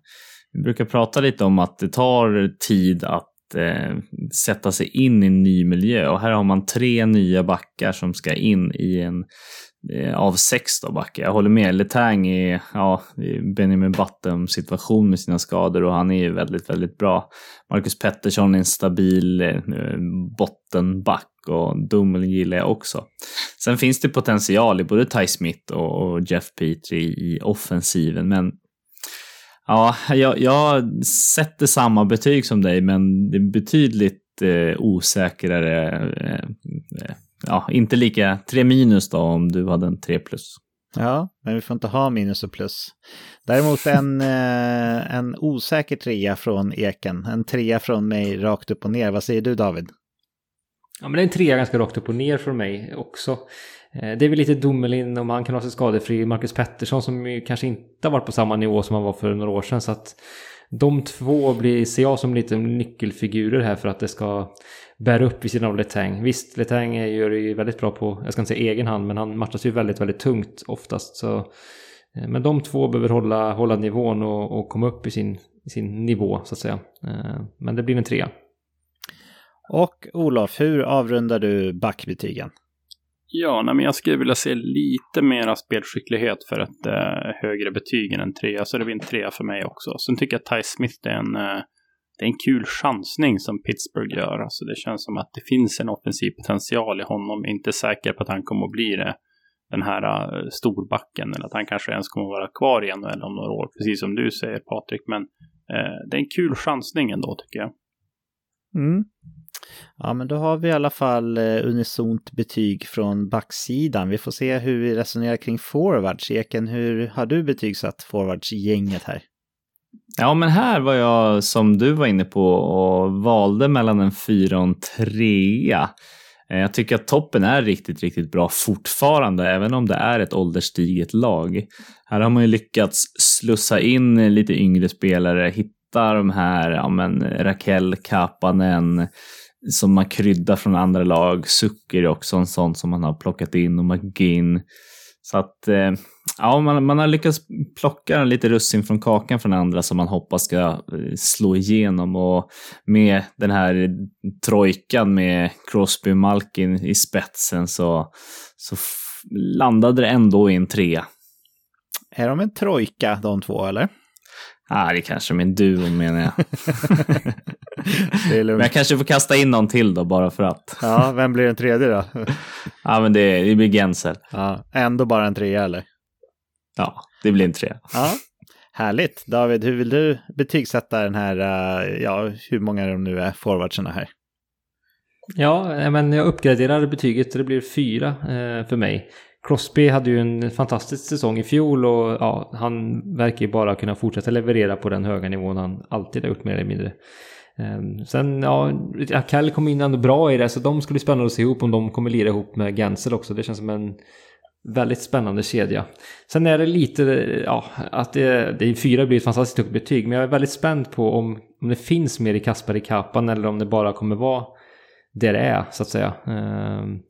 Vi brukar prata lite om att det tar tid att eh, sätta sig in i en ny miljö och här har man tre nya backar som ska in i en eh, av sex då backar. Jag håller med, Letang är ja, Benjamin Button situation med sina skador och han är ju väldigt, väldigt bra. Marcus Pettersson är en stabil eh, bottenback och Dummel gillar jag också. Sen finns det potential i både Ty Smith och Jeff Petrie i offensiven, men ja, jag, jag sätter samma betyg som dig, men det är betydligt eh, osäkrare. Eh, ja, inte lika tre minus då om du hade en tre plus. Ja, men vi får inte ha minus och plus. Däremot en, eh, en osäker trea från Eken. En trea från mig rakt upp och ner. Vad säger du David? Ja, men det är en trea ganska rakt upp och ner från mig också. Eh, det är väl lite Domelin om han kan ha sig skadefri. Marcus Pettersson som kanske inte har varit på samma nivå som han var för några år sedan. Så att de två blir, ser jag som lite nyckelfigurer här för att det ska bära upp vid sidan av Letang. Visst, Letang gör det ju väldigt bra på, jag ska inte säga egen hand, men han matchas ju väldigt, väldigt tungt oftast. Så, eh, men de två behöver hålla, hålla nivån och, och komma upp i sin, sin nivå så att säga. Eh, men det blir en trea. Och Olof, hur avrundar du backbetygen? Ja, nej, men jag skulle vilja se lite mera spelskicklighet för ett eh, högre betyg än en trea, så det blir en trea för mig också. Sen tycker jag att Ty Smith är en, eh, det är en kul chansning som Pittsburgh gör. Alltså det känns som att det finns en offensiv potential i honom. Inte säker på att han kommer att bli det, den här uh, storbacken, eller att han kanske ens kommer att vara kvar i NHL om några år, precis som du säger Patrik. Men uh, det är en kul chansning ändå tycker jag. Mm. Ja, men då har vi i alla fall eh, unisont betyg från backsidan. Vi får se hur vi resonerar kring forwards. Eken, hur har du betygsatt forwardsgänget här? Ja, men här var jag som du var inne på och valde mellan en fyra och en trea. Eh, jag tycker att toppen är riktigt, riktigt bra fortfarande, även om det är ett ålderstiget lag. Här har man ju lyckats slussa in lite yngre spelare, hitta de här, ja men Raquel Kapanen, som man kryddar från andra lag. Sucker är också en sån som man har plockat in och McGinn. Så att eh, ja, man, man har lyckats plocka lite russin från kakan från andra som man hoppas ska eh, slå igenom och med den här trojkan med Crosby och Malkin i spetsen så, så landade det ändå i en trea. Är de en trojka de två eller? Ja, ah, det kanske är min duo menar jag. men jag kanske får kasta in någon till då bara för att. ja, vem blir den tredje då? ja, men det, det blir Gensel. Ja, ändå bara en trea eller? Ja, det blir en trea. Ja, härligt. David, hur vill du betygsätta den här, uh, ja, hur många de nu är, forwardsarna här? Ja, men jag uppgraderar betyget, det blir fyra eh, för mig. Crosby hade ju en fantastisk säsong i fjol och ja, han verkar ju bara kunna fortsätta leverera på den höga nivån han alltid har gjort mer eller mindre. Ehm, sen, ja, Akell kom in ändå bra i det, så de skulle bli spännande att se ihop om de kommer lira ihop med Gensel också. Det känns som en Väldigt spännande kedja. Sen är det lite, ja, att det, det fyra blir ett fantastiskt högt betyg. Men jag är väldigt spänd på om, om det finns mer i Kaspar i Kapan eller om det bara kommer vara det det är, så att säga. Ehm,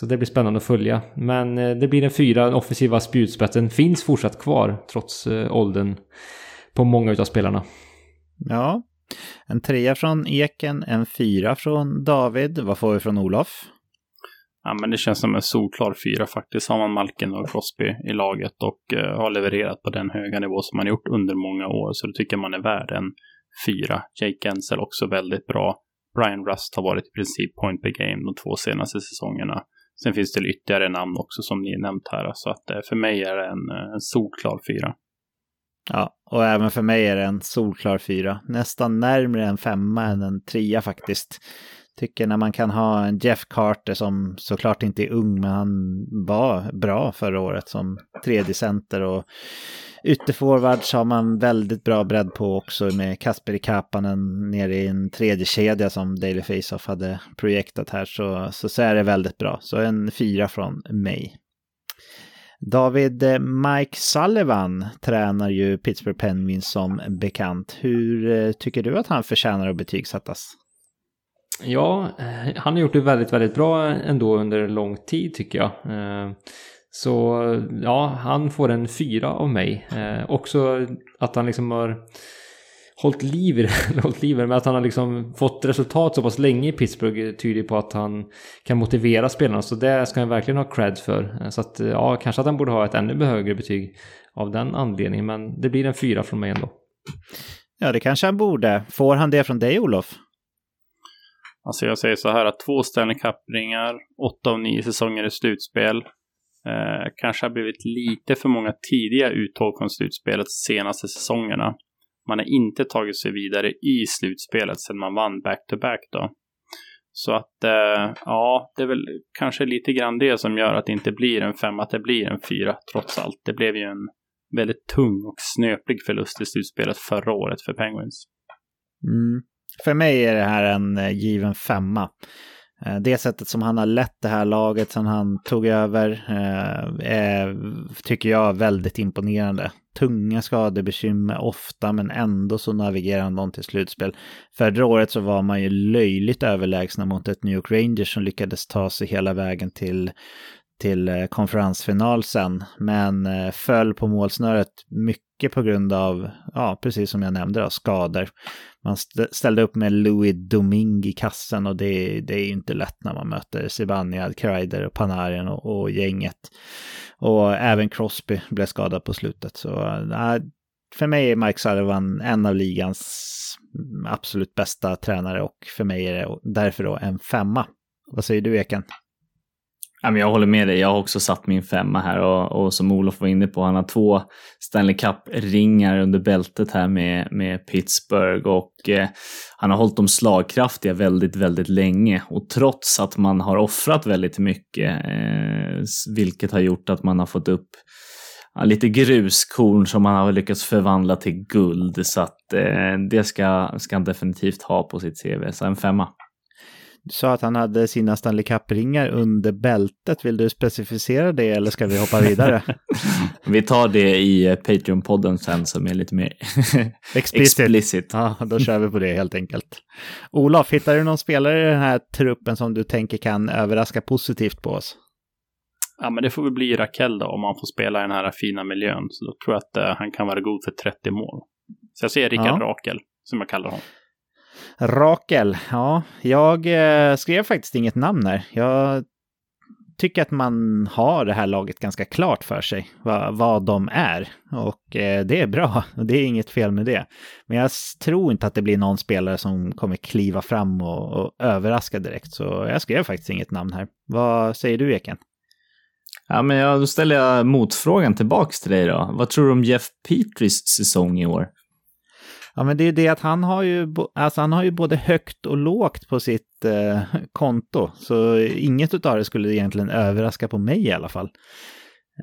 så det blir spännande att följa. Men eh, det blir en fyra, den offensiva spjutspetsen finns fortsatt kvar trots eh, åldern på många av spelarna. Ja, en trea från Eken, en fyra från David. Vad får vi från Olof? Ja, men det känns som en solklar fyra faktiskt. Har man Malkin och Crosby i laget och uh, har levererat på den höga nivå som man gjort under många år. Så då tycker jag man är värd en fyra. Jake Gensel också väldigt bra. Brian Rust har varit i princip point per game de två senaste säsongerna. Sen finns det ytterligare namn också som ni nämnt här. Så att eh, för mig är det en, eh, en solklar fyra. Ja, och även för mig är det en solklar fyra. Nästan närmre en femma än en trea faktiskt. Tycker när man kan ha en Jeff Carter som såklart inte är ung, men han var bra förra året som tredje center och ytterforwards har man väldigt bra bredd på också med Kasper i Kapanen nere i en tredje kedja som Daily Faceoff hade projektat här så, så, så är det väldigt bra. Så en fyra från mig. David eh, Mike Sullivan tränar ju Pittsburgh Penguins som bekant. Hur eh, tycker du att han förtjänar att betygsättas? Ja, eh, han har gjort det väldigt, väldigt bra ändå under lång tid tycker jag. Eh, så ja, han får en fyra av mig. Eh, också att han liksom har hållit liv i det, hållit liv i det, men att han har liksom fått resultat så pass länge i Pittsburgh tyder på att han kan motivera spelarna. Så det ska han verkligen ha cred för. Så att ja, kanske att han borde ha ett ännu högre betyg av den anledningen, men det blir en fyra från mig ändå. Ja, det kanske han borde. Får han det från dig, Olof? Alltså jag säger så här att två Stanley Cup-ringar, åtta av nio säsonger i slutspel. Eh, kanske har blivit lite för många tidiga uttåg från slutspelet senaste säsongerna. Man har inte tagit sig vidare i slutspelet sedan man vann back-to-back -back då. Så att, eh, ja, det är väl kanske lite grann det som gör att det inte blir en femma, att det blir en fyra trots allt. Det blev ju en väldigt tung och snöplig förlust i slutspelet förra året för Penguins. Mm. För mig är det här en eh, given femma. Eh, det sättet som han har lett det här laget sen han tog över eh, är, tycker jag, väldigt imponerande. Tunga skadebekymmer ofta, men ändå så navigerar han till slutspel. Förra året så var man ju löjligt överlägsna mot ett New York Rangers som lyckades ta sig hela vägen till till konferensfinal sen, men föll på målsnöret mycket på grund av, ja, precis som jag nämnde, då, skador. Man ställde upp med Louis Domingue i kassen och det, det är ju inte lätt när man möter Zibanejad, Kreider, och Panarin och, och, gänget. Och även Crosby blev skadad på slutet. Så nej, för mig är Mike Sullivan en av ligans absolut bästa tränare och för mig är det därför då en femma. Vad säger du Eken? Jag håller med dig. Jag har också satt min femma här och, och som Olof var inne på, han har två Stanley Cup-ringar under bältet här med, med Pittsburgh och eh, han har hållit dem slagkraftiga väldigt, väldigt länge och trots att man har offrat väldigt mycket, eh, vilket har gjort att man har fått upp ja, lite gruskorn som man har lyckats förvandla till guld så att eh, det ska, ska han definitivt ha på sitt CV. Så en femma. Du sa att han hade sina Stanley Cup-ringar under bältet. Vill du specificera det eller ska vi hoppa vidare? vi tar det i eh, Patreon-podden sen som är lite mer explicit. explicit. Ja, då kör vi på det helt enkelt. Olof, hittar du någon spelare i den här truppen som du tänker kan överraska positivt på oss? Ja, men det får väl bli Rakell då, om han får spela i den här fina miljön. Så då tror jag att uh, han kan vara god för 30 mål. Så jag ser Rickard ja. Rakel, som jag kallar honom. Rakel, ja, jag eh, skrev faktiskt inget namn här. Jag tycker att man har det här laget ganska klart för sig, vad, vad de är. Och eh, det är bra, och det är inget fel med det. Men jag tror inte att det blir någon spelare som kommer kliva fram och, och överraska direkt, så jag skrev faktiskt inget namn här. Vad säger du, Eken? Ja, men jag, då ställer jag motfrågan tillbaks till dig då. Vad tror du om Jeff Petris säsong i år? Ja, men det är ju det att han har ju, alltså han har ju både högt och lågt på sitt eh, konto. Så inget av det skulle egentligen överraska på mig i alla fall.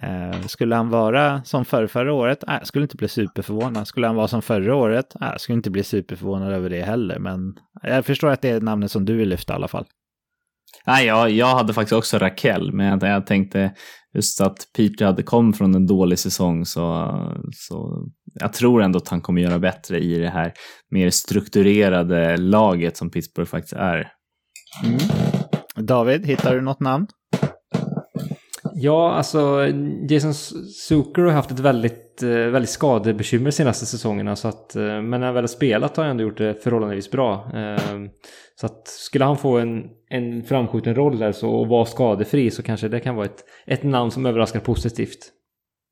Eh, skulle han vara som förra, förra året? Eh, skulle inte bli superförvånad. Skulle han vara som förra året? Eh, skulle inte bli superförvånad över det heller. Men jag förstår att det är namnet som du vill lyfta i alla fall. Nej, jag, jag hade faktiskt också Raquel, men jag, jag tänkte just att Peter hade kommit från en dålig säsong så, så jag tror ändå att han kommer göra bättre i det här mer strukturerade laget som Pittsburgh faktiskt är. Mm. David, hittar du något namn? Ja, alltså Jason Zucker har haft ett väldigt, eh, väldigt skadebekymmer de senaste säsongerna. Så att, eh, men när han väl har spelat har han ändå gjort det förhållandevis bra. Ehm, så att skulle han få en, en framskjuten roll där så, och vara skadefri så kanske det kan vara ett, ett namn som överraskar positivt.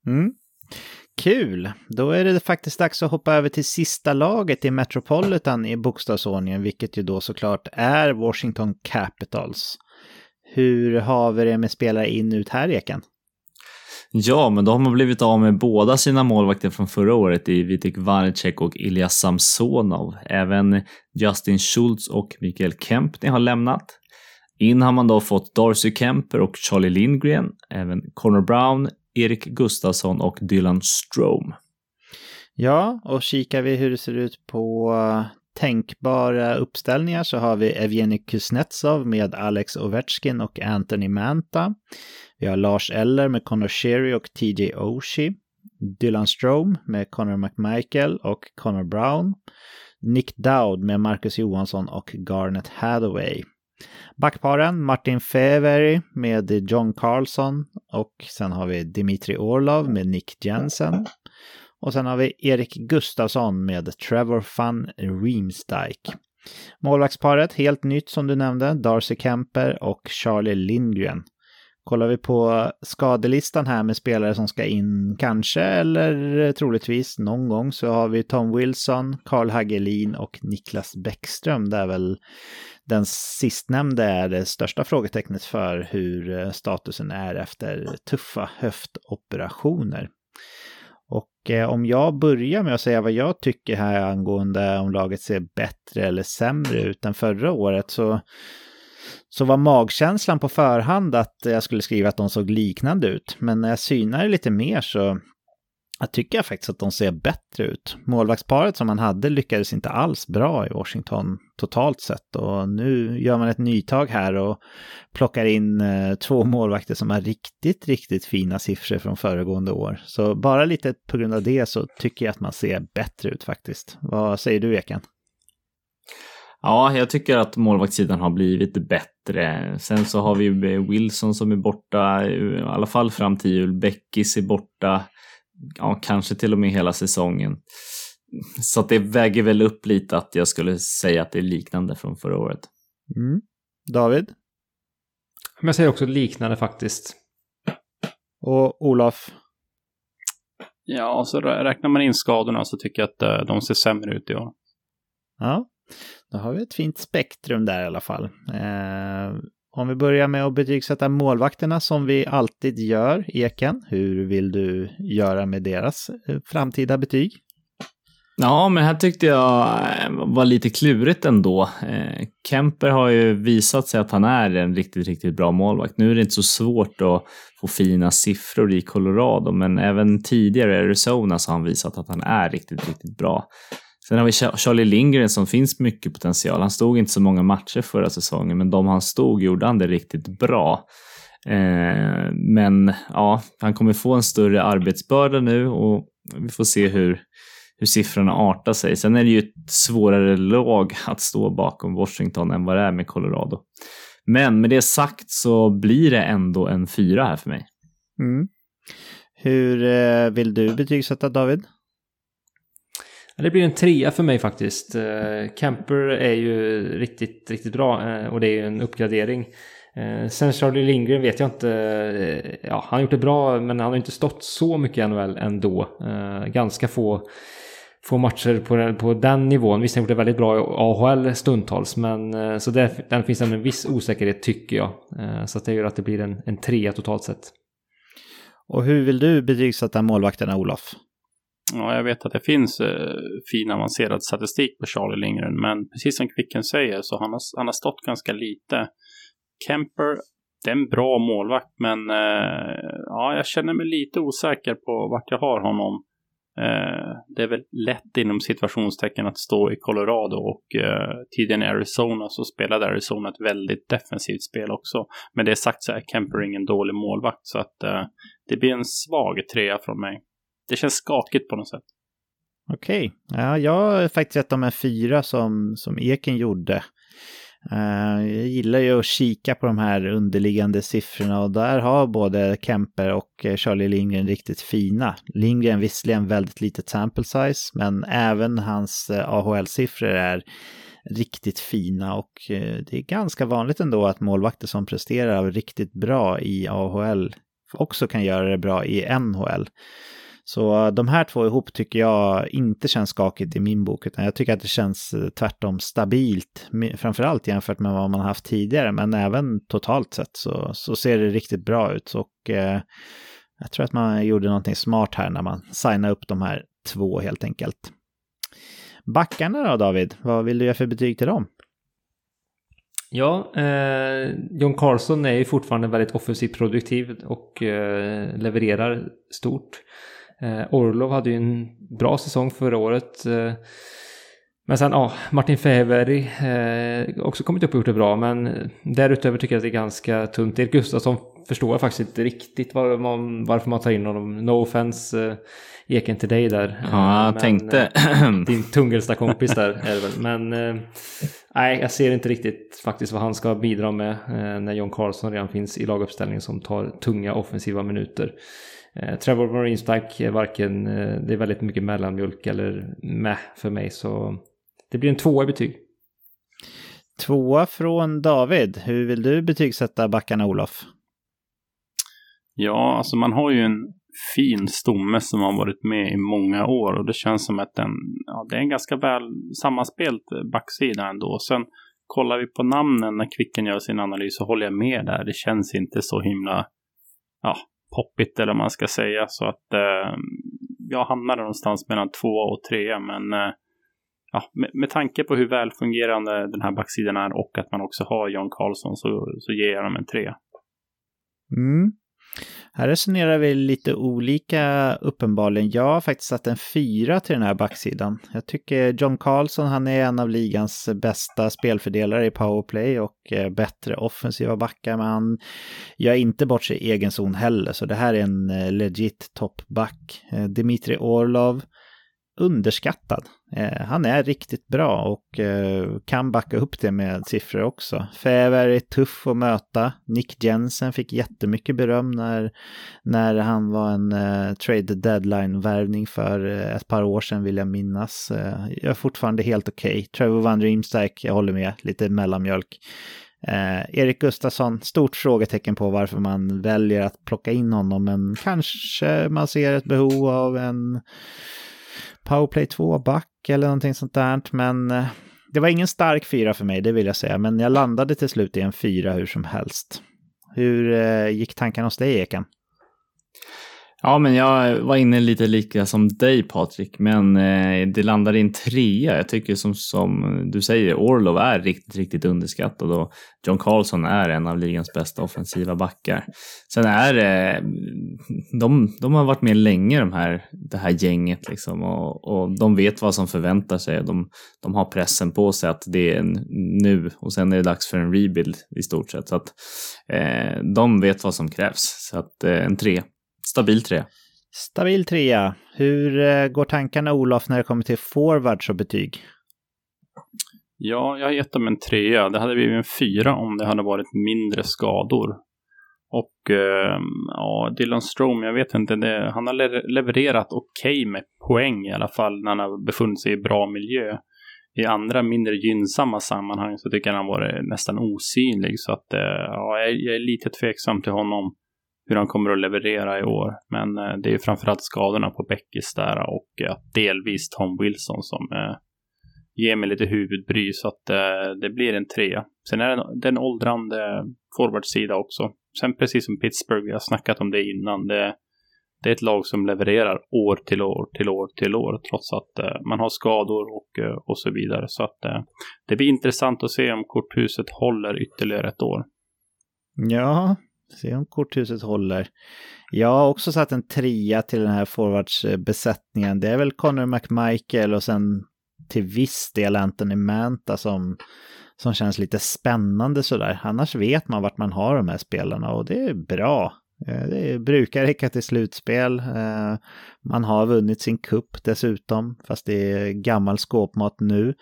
Mm. Kul! Då är det faktiskt dags att hoppa över till sista laget i Metropolitan i bokstavsordningen, vilket ju då såklart är Washington Capitals. Hur har vi det med spelare in ut här, Eken? Ja, men då har man blivit av med båda sina målvakter från förra året i Vitek Vanecek och Ilja Samsonov. Även Justin Schultz och Mikael Kempny har lämnat. In har man då fått Darcy Kemper och Charlie Lindgren, även Connor Brown, Erik Gustafsson och Dylan Strome. Ja, och kikar vi hur det ser ut på eh, tänkbara uppställningar så har vi Evgeni Kuznetsov med Alex Ovechkin och Anthony Manta. Vi har Lars Eller med Connor Sherry och TJ Oshie. Dylan Strome med Connor McMichael och Connor Brown. Nick Dowd med Marcus Johansson och Garnet Hathaway. Backparen Martin Fevery med John Carlson och sen har vi Dimitri Orlov med Nick Jensen. Och sen har vi Erik Gustafsson med Trevor van Riemsdijk. Målvaktsparet, helt nytt som du nämnde, Darcy Kemper och Charlie Lindgren. Kollar vi på skadelistan här med spelare som ska in kanske eller troligtvis någon gång så har vi Tom Wilson, Carl Hagelin och Niklas Bäckström. Det är väl den sistnämnde är det största frågetecknet för hur eh, statusen är efter tuffa höftoperationer. Och eh, om jag börjar med att säga vad jag tycker här angående om laget ser bättre eller sämre ut än förra året så, så var magkänslan på förhand att jag skulle skriva att de såg liknande ut. Men när jag synar lite mer så jag tycker jag faktiskt att de ser bättre ut. Målvaktsparet som man hade lyckades inte alls bra i Washington totalt sett och nu gör man ett nytag här och plockar in eh, två målvakter som har riktigt, riktigt fina siffror från föregående år. Så bara lite på grund av det så tycker jag att man ser bättre ut faktiskt. Vad säger du Eken? Ja, jag tycker att målvaktssidan har blivit bättre. Sen så har vi Wilson som är borta, i alla fall fram till jul. Beckis är borta ja, kanske till och med hela säsongen. Så det väger väl upp lite att jag skulle säga att det är liknande från förra året. Mm. David? Men jag säger också liknande faktiskt. Och Olof? Ja, så räknar man in skadorna så tycker jag att eh, de ser sämre ut i år. Ja, då har vi ett fint spektrum där i alla fall. Eh, om vi börjar med att betygsätta målvakterna som vi alltid gör, Eken. Hur vill du göra med deras eh, framtida betyg? Ja, men här tyckte jag eh, var lite klurigt ändå. Eh, Kemper har ju visat sig att han är en riktigt, riktigt bra målvakt. Nu är det inte så svårt att få fina siffror i Colorado, men även tidigare i Arizona så har han visat att han är riktigt, riktigt bra. Sen har vi Charlie Lindgren som finns mycket potential. Han stod inte så många matcher förra säsongen, men de han stod gjorde han det riktigt bra. Eh, men ja, han kommer få en större arbetsbörda nu och vi får se hur, hur siffrorna artar sig. Sen är det ju ett svårare lag att stå bakom Washington än vad det är med Colorado. Men med det sagt så blir det ändå en fyra här för mig. Mm. Hur eh, vill du betygsätta David? Det blir en trea för mig faktiskt. Eh, Camper är ju riktigt, riktigt bra eh, och det är ju en uppgradering. Eh, sen Charlie Lindgren vet jag inte. Ja, han har gjort det bra men han har inte stått så mycket i NHL ändå. Ganska få, få matcher på, på den nivån. Visst, har han gjort det väldigt bra i AHL stundtals men så där, den finns en viss osäkerhet tycker jag. Så det gör att det blir en, en trea totalt sett. Och hur vill du betygsätta målvakterna Olof? Ja, jag vet att det finns eh, fin avancerad statistik på Charlie Lindgren, men precis som Kvicken säger så han har han har stått ganska lite. Kemper, det är en bra målvakt, men eh, ja, jag känner mig lite osäker på vart jag har honom. Eh, det är väl lätt inom situationstecken att stå i Colorado och eh, tidigare i Arizona så spelade Arizona ett väldigt defensivt spel också. Men det sagt så är Kemper ingen dålig målvakt så att eh, det blir en svag trea från mig. Det känns skakigt på något sätt. Okej, ja, jag har faktiskt sett de en fyra som, som Eken gjorde. Uh, jag gillar ju att kika på de här underliggande siffrorna och där har både Kemper och eh, Charlie Lindgren riktigt fina. Lindgren visserligen väldigt litet sample size, men även hans eh, AHL-siffror är riktigt fina och det är ganska vanligt ändå att målvakter som presterar riktigt bra i AHL också kan göra det bra i NHL. Så eh, de här två ihop tycker jag inte känns skakigt i min bok, utan jag tycker att det känns eh, tvärtom stabilt, framförallt jämfört med vad man har haft tidigare, men även totalt sett så, så ser det riktigt bra ut. Och eh, jag tror att man gjorde någonting smart här när man signade upp de här två helt enkelt. Backarna då David, vad vill du göra för betyg till dem? Ja, eh, John Carlson är ju fortfarande väldigt offensivt produktiv och eh, levererar stort. Eh, Orlov hade ju en bra säsong förra året. Eh, men sen, ja, Martin Fäberg eh, också kommit upp och gjort det bra, men därutöver tycker jag att det är ganska tunt. Erik Gustafsson förstår jag faktiskt inte riktigt var man, varför man tar in honom. No offense, eh, Eken till dig där. Ja, jag men, tänkte. Eh, din tungelsta kompis där är det väl. Men eh, nej, jag ser inte riktigt faktiskt vad han ska bidra med eh, när John Carlson redan finns i laguppställningen som tar tunga offensiva minuter. Eh, Trevor Marinsback är varken, eh, det är väldigt mycket mellanmjölk eller med för mig så det blir en tvåa i betyg. Tvåa från David. Hur vill du betygsätta backarna Olof? Ja, alltså man har ju en fin stomme som har varit med i många år och det känns som att den, ja, det är en ganska väl sammanspelt backsida ändå. Sen kollar vi på namnen när Kvicken gör sin analys så håller jag med där. Det känns inte så himla, ja, poppigt eller vad man ska säga. Så att eh, jag hamnade någonstans mellan två och tre. Men eh, ja, med, med tanke på hur välfungerande den här backsidan är och att man också har John Karlsson så, så ger jag dem en tre. Mm. Här resonerar vi lite olika uppenbarligen. Jag har faktiskt satt en fyra till den här backsidan. Jag tycker John Carlson, han är en av ligans bästa spelfördelare i powerplay och eh, bättre offensiva backar. Men han gör inte bort sig i egen zon heller, så det här är en eh, legit toppback. Eh, Dimitri Orlov, underskattad. Eh, han är riktigt bra och eh, kan backa upp det med siffror också. Fäver är tuff att möta. Nick Jensen fick jättemycket beröm när, när han var en eh, trade deadline-värvning för eh, ett par år sedan vill jag minnas. Eh, jag är fortfarande helt okej. Okay. Trevor Van Riemsdijk, jag håller med, lite mellanmjölk. Eh, Erik Gustafsson, stort frågetecken på varför man väljer att plocka in honom, men kanske man ser ett behov av en powerplay 2-back eller någonting sånt där. Men eh, det var ingen stark fyra för mig, det vill jag säga. Men jag landade till slut i en fyra hur som helst. Hur eh, gick tankarna hos dig, Eken? Ja, men jag var inne lite lika som dig Patrik, men eh, det landade i en trea. Jag tycker som, som du säger, Orlov är riktigt, riktigt underskattad och John Carlson är en av ligans bästa offensiva backar. Sen är det, de, de har varit med länge de här, det här gänget liksom och, och de vet vad som förväntar sig. De, de har pressen på sig att det är nu och sen är det dags för en rebuild i stort sett. Så att eh, de vet vad som krävs. Så att eh, en tre. Stabil trea. Stabil trea. Hur eh, går tankarna Olof när det kommer till forwards och betyg? Ja, jag har gett dem en trea. Det hade blivit en fyra om det hade varit mindre skador. Och eh, ja, Dylan Strom, jag vet inte, det, han har levererat okej okay med poäng i alla fall när han har befunnit sig i bra miljö. I andra mindre gynnsamma sammanhang så tycker jag han varit nästan osynlig. Så att eh, ja, jag är lite tveksam till honom hur han kommer att leverera i år. Men eh, det är framförallt skadorna på Beckis där och eh, delvis Tom Wilson som eh, ger mig lite huvudbry så att det blir en trea. Sen är det den åldrande forwardsida också. Sen precis som Pittsburgh, jag har snackat om det innan. Det, det är ett lag som levererar år till år till år till år trots att man har skador och, och så vidare. Så att det blir intressant att se om korthuset håller ytterligare ett år. Ja, Se om korthuset håller. Jag har också satt en trea till den här forwardsbesättningen. Det är väl Connor McMichael och sen till viss del Anthony Manta som, som känns lite spännande sådär. Annars vet man vart man har de här spelarna och det är bra. Eh, det brukar räcka till slutspel. Eh, man har vunnit sin kupp dessutom, fast det är gammal skåpmat nu.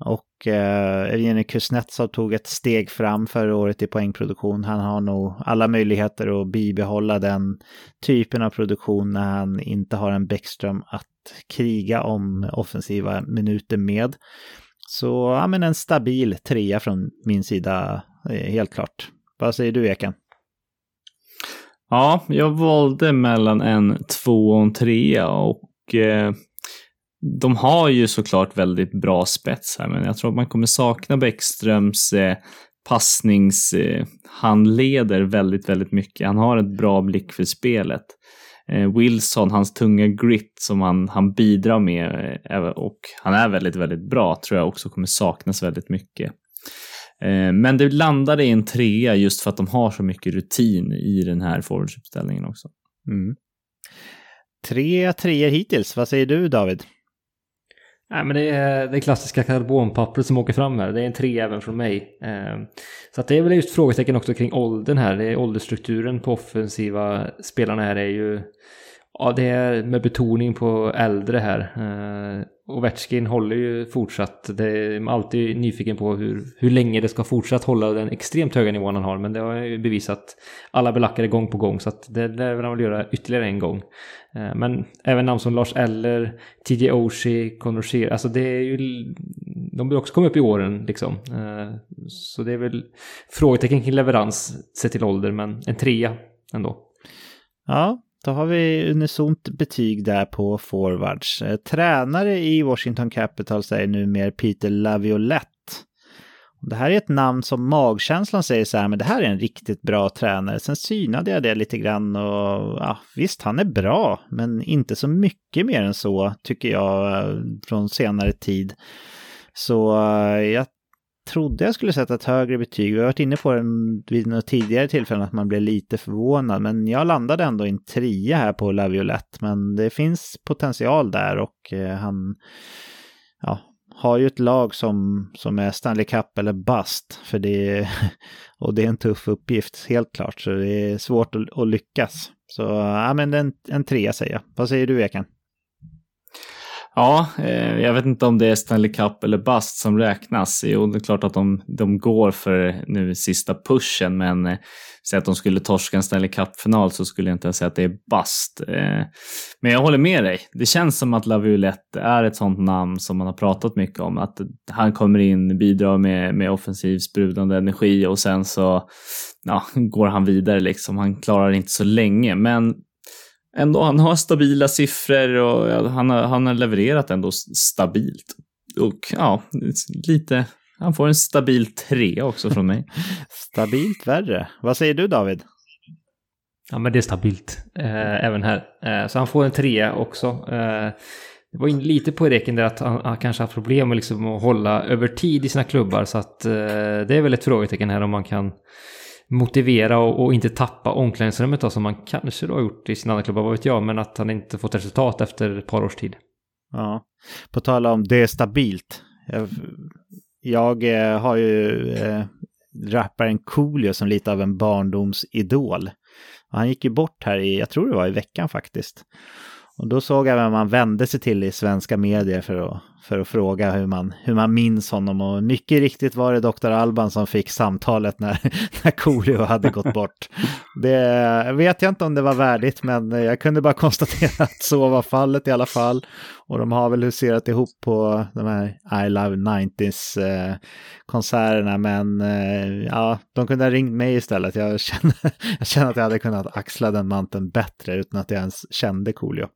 Och eh, Evgenij Kuznetsov tog ett steg fram förra året i poängproduktion. Han har nog alla möjligheter att bibehålla den typen av produktion när han inte har en Bäckström att kriga om offensiva minuter med. Så ja, men en stabil trea från min sida, eh, helt klart. Vad säger du Eken? Ja, jag valde mellan en två och en trea och eh, de har ju såklart väldigt bra spets här, men jag tror att man kommer sakna Bäckströms eh, passnings... Eh, han leder väldigt, väldigt mycket. Han har ett bra blick för spelet. Eh, Wilson, hans tunga grit som han, han bidrar med eh, och han är väldigt, väldigt bra tror jag också kommer saknas väldigt mycket. Eh, men det landade i en trea just för att de har så mycket rutin i den här forwardsuppställningen också. Mm. Tre treor hittills. Vad säger du David? Nej, men det är det klassiska karbonpappret som åker fram här. Det är en tre även från mig. Ehm, så att det är väl just frågetecken också kring åldern här. Det är åldersstrukturen på offensiva spelarna här är ju Ja, det är med betoning på äldre här. Ehm, Ovechkin håller ju fortsatt. Det är alltid nyfiken på hur, hur länge det ska fortsatt hålla den extremt höga nivån han har. Men det har ju bevisat alla belackare gång på gång. Så att det lär han väl göra ytterligare en gång. Eh, men även namn som Lars Eller, TJ Oshie, Conor Shear. Alltså det är ju... De blir också komma upp i åren liksom. Eh, så det är väl frågetecken kring leverans sett till ålder. Men en trea ändå. Ja, då har vi unisont betyg där på forwards. Eh, tränare i Washington Capitals är numera Peter Laviolette. Det här är ett namn som magkänslan säger så här, men det här är en riktigt bra tränare. Sen synade jag det lite grann och ja, visst, han är bra, men inte så mycket mer än så tycker jag eh, från senare tid. Så eh, jag trodde jag skulle sätta ett högre betyg. Vi har varit inne på det vid något tidigare tillfälle att man blev lite förvånad. Men jag landade ändå i en trea här på Laviolette. Men det finns potential där och eh, han ja, har ju ett lag som, som är Stanley Cup eller bust. För det och det är en tuff uppgift, helt klart. Så det är svårt att, att lyckas. Så ja, men en, en trea säger jag. Vad säger du, Ekan? Ja, eh, jag vet inte om det är Stanley Cup eller bust som räknas. Jo, det är klart att de, de går för nu sista pushen, men eh, säg att de skulle torska en Stanley Cup-final så skulle jag inte säga att det är bust. Eh, men jag håller med dig. Det känns som att Laviolette är ett sånt namn som man har pratat mycket om. Att han kommer in, bidrar med, med offensiv sprudlande energi och sen så ja, går han vidare liksom. Han klarar inte så länge, men ändå, han har stabila siffror och han har, han har levererat ändå stabilt. Och ja, lite, han får en stabil tre också från mig. Stabilt värre. Vad säger du David? Ja, men det är stabilt eh, även här. Eh, så han får en trea också. Eh, det var in lite på reken där att han, han kanske haft problem med liksom att hålla över tid i sina klubbar. Så att eh, det är väl ett frågetecken här om man kan motivera och, och, inte tappa omklädningsrummet då, som man kanske då har gjort i sina andra klubbar, vad vet jag, men att han inte fått resultat efter ett par års tid. Ja, på tal om det är stabilt. Jag, jag eh, har ju eh, rapparen Coolio som lite av en barndomsidol. Han gick ju bort här i, jag tror det var i veckan faktiskt. Och då såg jag vem man vände sig till i svenska medier för att, för att fråga hur man, hur man minns honom. Och mycket riktigt var det Dr. Alban som fick samtalet när, när Coolio hade gått bort. Det vet jag inte om det var värdigt, men jag kunde bara konstatera att så var fallet i alla fall. Och de har väl huserat ihop på de här I Love 90s-konserterna. Eh, men eh, ja, de kunde ha ringt mig istället. Jag känner, jag känner att jag hade kunnat axla den manteln bättre utan att jag ens kände Coolio.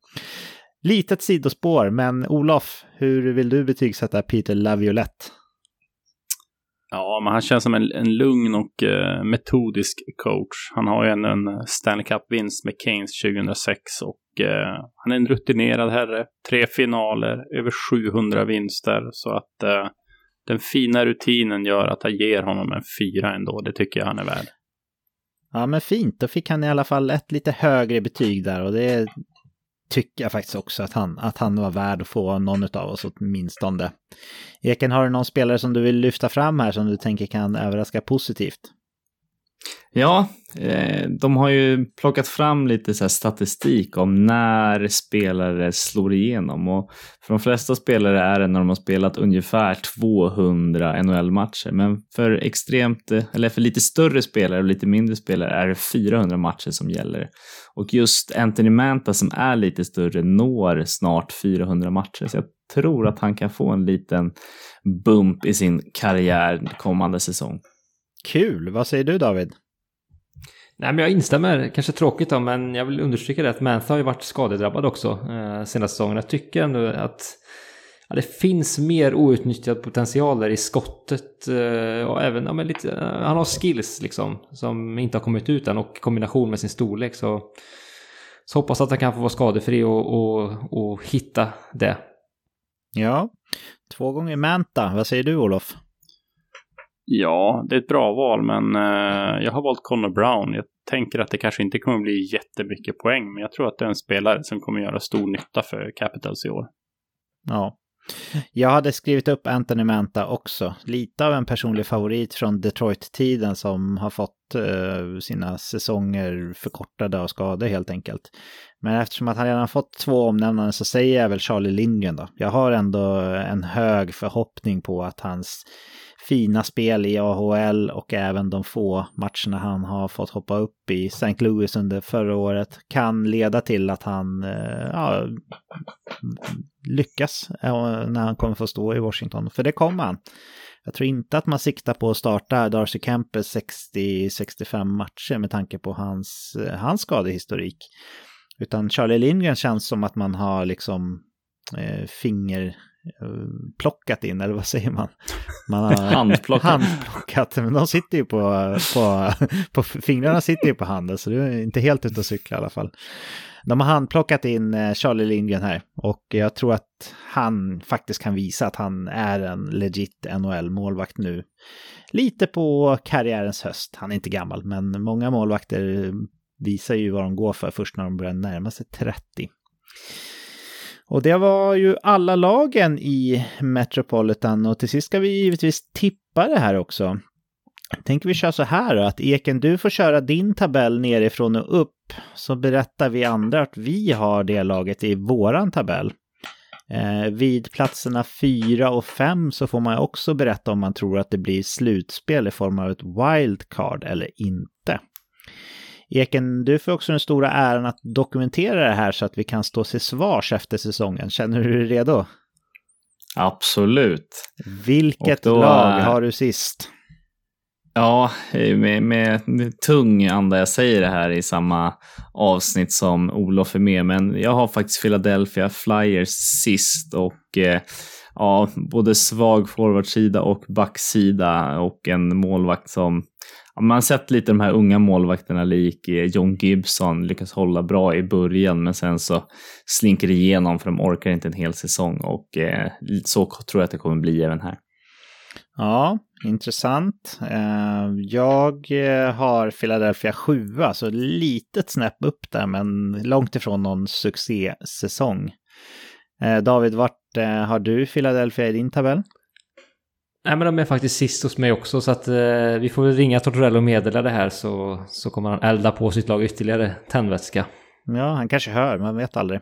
Litet sidospår, men Olof, hur vill du betygsätta Peter Laviolette? Ja, men han känns som en, en lugn och uh, metodisk coach. Han har ju en, en Stanley Cup-vinst med Keynes 2006 och uh, han är en rutinerad herre. Tre finaler, över 700 vinster. Så att uh, den fina rutinen gör att jag ger honom en fyra ändå. Det tycker jag han är värd. Ja, men fint. Då fick han i alla fall ett lite högre betyg där och det tycker jag faktiskt också att han, att han var värd att få någon av oss åtminstone. Eken, har du någon spelare som du vill lyfta fram här som du tänker kan överraska positivt? Ja, eh, de har ju plockat fram lite så statistik om när spelare slår igenom och för de flesta spelare är det när de har spelat ungefär 200 NHL-matcher. Men för extremt, eh, eller för lite större spelare och lite mindre spelare är det 400 matcher som gäller. Och just Anthony Manta som är lite större når snart 400 matcher. Så jag tror att han kan få en liten bump i sin karriär kommande säsong. Kul! Vad säger du David? Nej, men jag instämmer. Kanske tråkigt då, men jag vill understryka det att Mantha har ju varit skadedrabbad också eh, senaste säsongen. Jag tycker ändå att ja, det finns mer outnyttjad potential där i skottet. Eh, och även, ja, men lite, eh, han har skills liksom som inte har kommit ut än och i kombination med sin storlek så, så hoppas att han kan få vara skadefri och, och, och hitta det. Ja, två gånger Manta. Vad säger du Olof? Ja, det är ett bra val, men eh, jag har valt Connor Brown. Jag tänker att det kanske inte kommer bli jättemycket poäng, men jag tror att det är en spelare som kommer göra stor nytta för Capitals i år. Ja. Jag hade skrivit upp Anthony Manta också. Lite av en personlig favorit från Detroit-tiden som har fått uh, sina säsonger förkortade av skador helt enkelt. Men eftersom att han redan fått två omnämnanden så säger jag väl Charlie Lindgren då. Jag har ändå en hög förhoppning på att hans fina spel i AHL och även de få matcherna han har fått hoppa upp i St. Louis under förra året kan leda till att han eh, ja, lyckas eh, när han kommer få stå i Washington. För det kommer han. Jag tror inte att man siktar på att starta Darcy Kempes 60-65 matcher med tanke på hans, eh, hans skadehistorik. Utan Charlie Lindgren känns som att man har liksom eh, finger plockat in, eller vad säger man? man har handplockat. handplockat. Men de sitter ju på, på, på, fingrarna sitter ju på handen, så du är inte helt ute och cykla i alla fall. De har handplockat in eh, Charlie Lindgren här och jag tror att han faktiskt kan visa att han är en legit NHL-målvakt nu. Lite på karriärens höst. Han är inte gammal, men många målvakter visar ju vad de går för först när de börjar närma sig 30. Och det var ju alla lagen i Metropolitan och till sist ska vi givetvis tippa det här också. Tänker vi köra så här då, att Eken, du får köra din tabell nerifrån och upp, så berättar vi andra att vi har det laget i våran tabell. Eh, vid platserna 4 och 5 så får man också berätta om man tror att det blir slutspel i form av ett wildcard eller inte. Eken, du får också den stora äran att dokumentera det här så att vi kan stå till svars efter säsongen. Känner du dig redo? Absolut. Vilket då, lag har du sist? Ja, med, med tung anda jag säger det här i samma avsnitt som Olof är med, men jag har faktiskt Philadelphia Flyers sist och eh, ja, både svag forwardsida och backsida och en målvakt som man har sett lite de här unga målvakterna lik eh, John Gibson lyckas hålla bra i början men sen så slinker det igenom för de orkar inte en hel säsong och eh, så tror jag att det kommer bli även här. Ja, intressant. Eh, jag eh, har Philadelphia 7, så litet snäpp upp där men långt ifrån någon succésäsong. David, vart har du Philadelphia i din tabell? Nej men de är faktiskt sist hos mig också så att eh, vi får väl ringa Tortorello och meddela det här så, så kommer han elda på sitt lag ytterligare tändvätska. Ja, han kanske hör, man vet aldrig.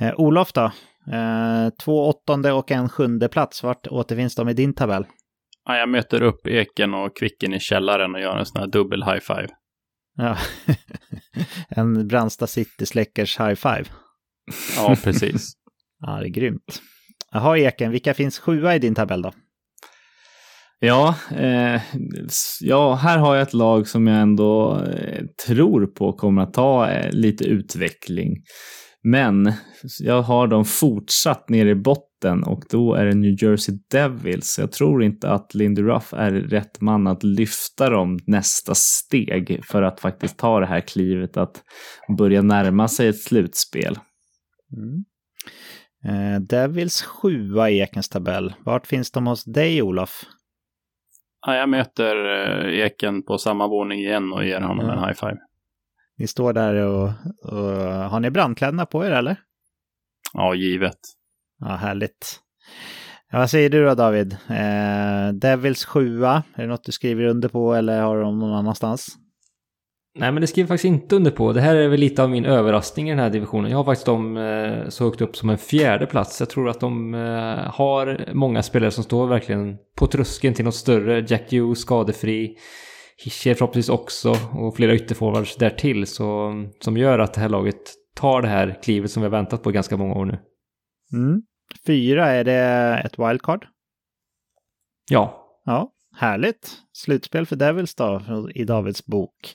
Eh, Olof då? Eh, två åttonde och en sjunde plats, vart återfinns de i din tabell? Ja, jag möter upp Eken och Kvicken i källaren och gör en sån här dubbel high five. Ja, en Brandsta City-släckers high five. Ja, precis. ja, det är grymt. Jaha, Eken, vilka finns sjua i din tabell då? Ja, eh, ja, här har jag ett lag som jag ändå eh, tror på kommer att ta eh, lite utveckling. Men jag har dem fortsatt ner i botten och då är det New Jersey Devils. Jag tror inte att Lindy Ruff är rätt man att lyfta dem nästa steg för att faktiskt ta det här klivet att börja närma sig ett slutspel. Mm. Eh, Devils sjua i Ekens tabell. Vart finns de hos dig, Olof? Ja, jag möter eh, Eken på samma våning igen och ger honom Ja. en high five. Ni står där och, och har ni brandkläderna på er eller? Ja, givet. Ja, härligt. Ja, vad säger du då David? Eh, Devils 7, är det något du skriver under på eller har du dem någon annanstans? Nej, men det skriver jag faktiskt inte under på. Det här är väl lite av min överraskning i den här divisionen. Jag har faktiskt dem eh, så högt upp som en fjärde plats. Jag tror att de eh, har många spelare som står verkligen på tröskeln till något större. Jack Hughes skadefri. Hischer förhoppningsvis också och flera ytterforwards därtill. Så, som gör att det här laget tar det här klivet som vi har väntat på ganska många år nu. Mm. Fyra, är det ett wildcard? Ja, Ja, härligt. Slutspel för Devils då, i Davids bok.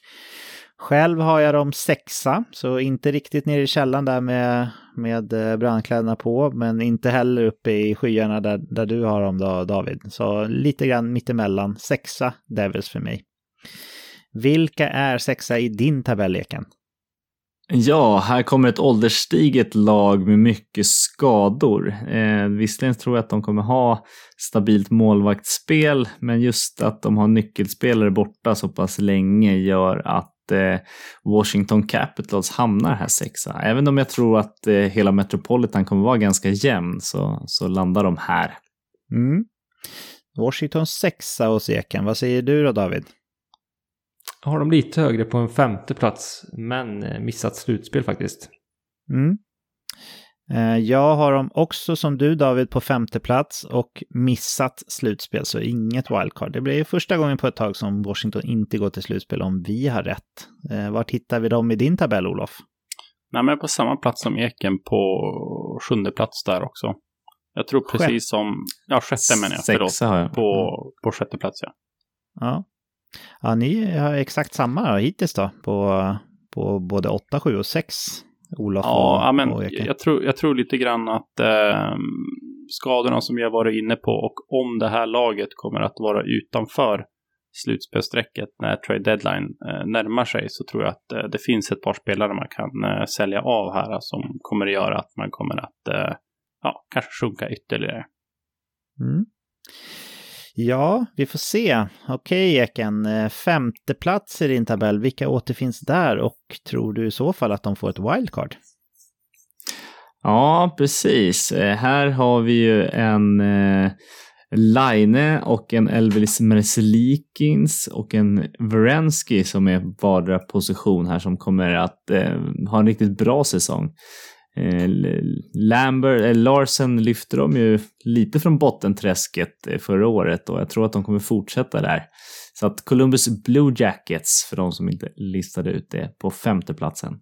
Själv har jag dem sexa, så inte riktigt nere i källan där med, med eh, brandkläderna på, men inte heller uppe i skyarna där, där du har dem då, David. Så lite grann mittemellan. Sexa Devils för mig. Vilka är sexa i din tabelleken? Ja, här kommer ett ålderstiget lag med mycket skador. Eh, visserligen tror jag att de kommer ha stabilt målvaktsspel, men just att de har nyckelspelare borta så pass länge gör att Washington Capitals hamnar här sexa. Även om jag tror att eh, hela Metropolitan kommer vara ganska jämn så, så landar de här. Mm. Washington sexa hos Eken. Vad säger du då, David? jag har dem lite högre på en femte plats, men eh, missat slutspel faktiskt. Mm. Eh, Jag har dem också som du David på femte plats och missat slutspel, så inget wildcard. Det blir första gången på ett tag som Washington inte går till slutspel om vi har rätt. Eh, Var hittar vi dem i din tabell, Olof? Nej, men på samma plats som Eken på sjunde plats där också. Jag tror precis som, ja sjätte menar jag, förlåt. Sexa har jag. På, på sjätte plats ja. Ja. ja, ni har exakt samma hittills då, på, på både 8, 7 och 6. Olof Ja, och, men och Eken. jag tror, jag tror lite grann att eh, skadorna som jag varit inne på och om det här laget kommer att vara utanför slutspelsstrecket när trade deadline eh, närmar sig så tror jag att eh, det finns ett par spelare man kan eh, sälja av här som kommer att göra att man kommer att eh, ja, kanske sjunka ytterligare. Mm. Ja, vi får se. Okej, Eken. Eh, femte plats i din tabell. Vilka återfinns där och tror du i så fall att de får ett wildcard? Ja, precis. Eh, här har vi ju en eh, Line och en Elvis Merzelikins och en Verensky som är vardera position här som kommer att eh, ha en riktigt bra säsong. Eh, Lambert, eh, Larsen lyfte de ju lite från bottenträsket eh, förra året och jag tror att de kommer fortsätta där. Så att Columbus Blue Jackets, för de som inte listade ut det, på femte platsen.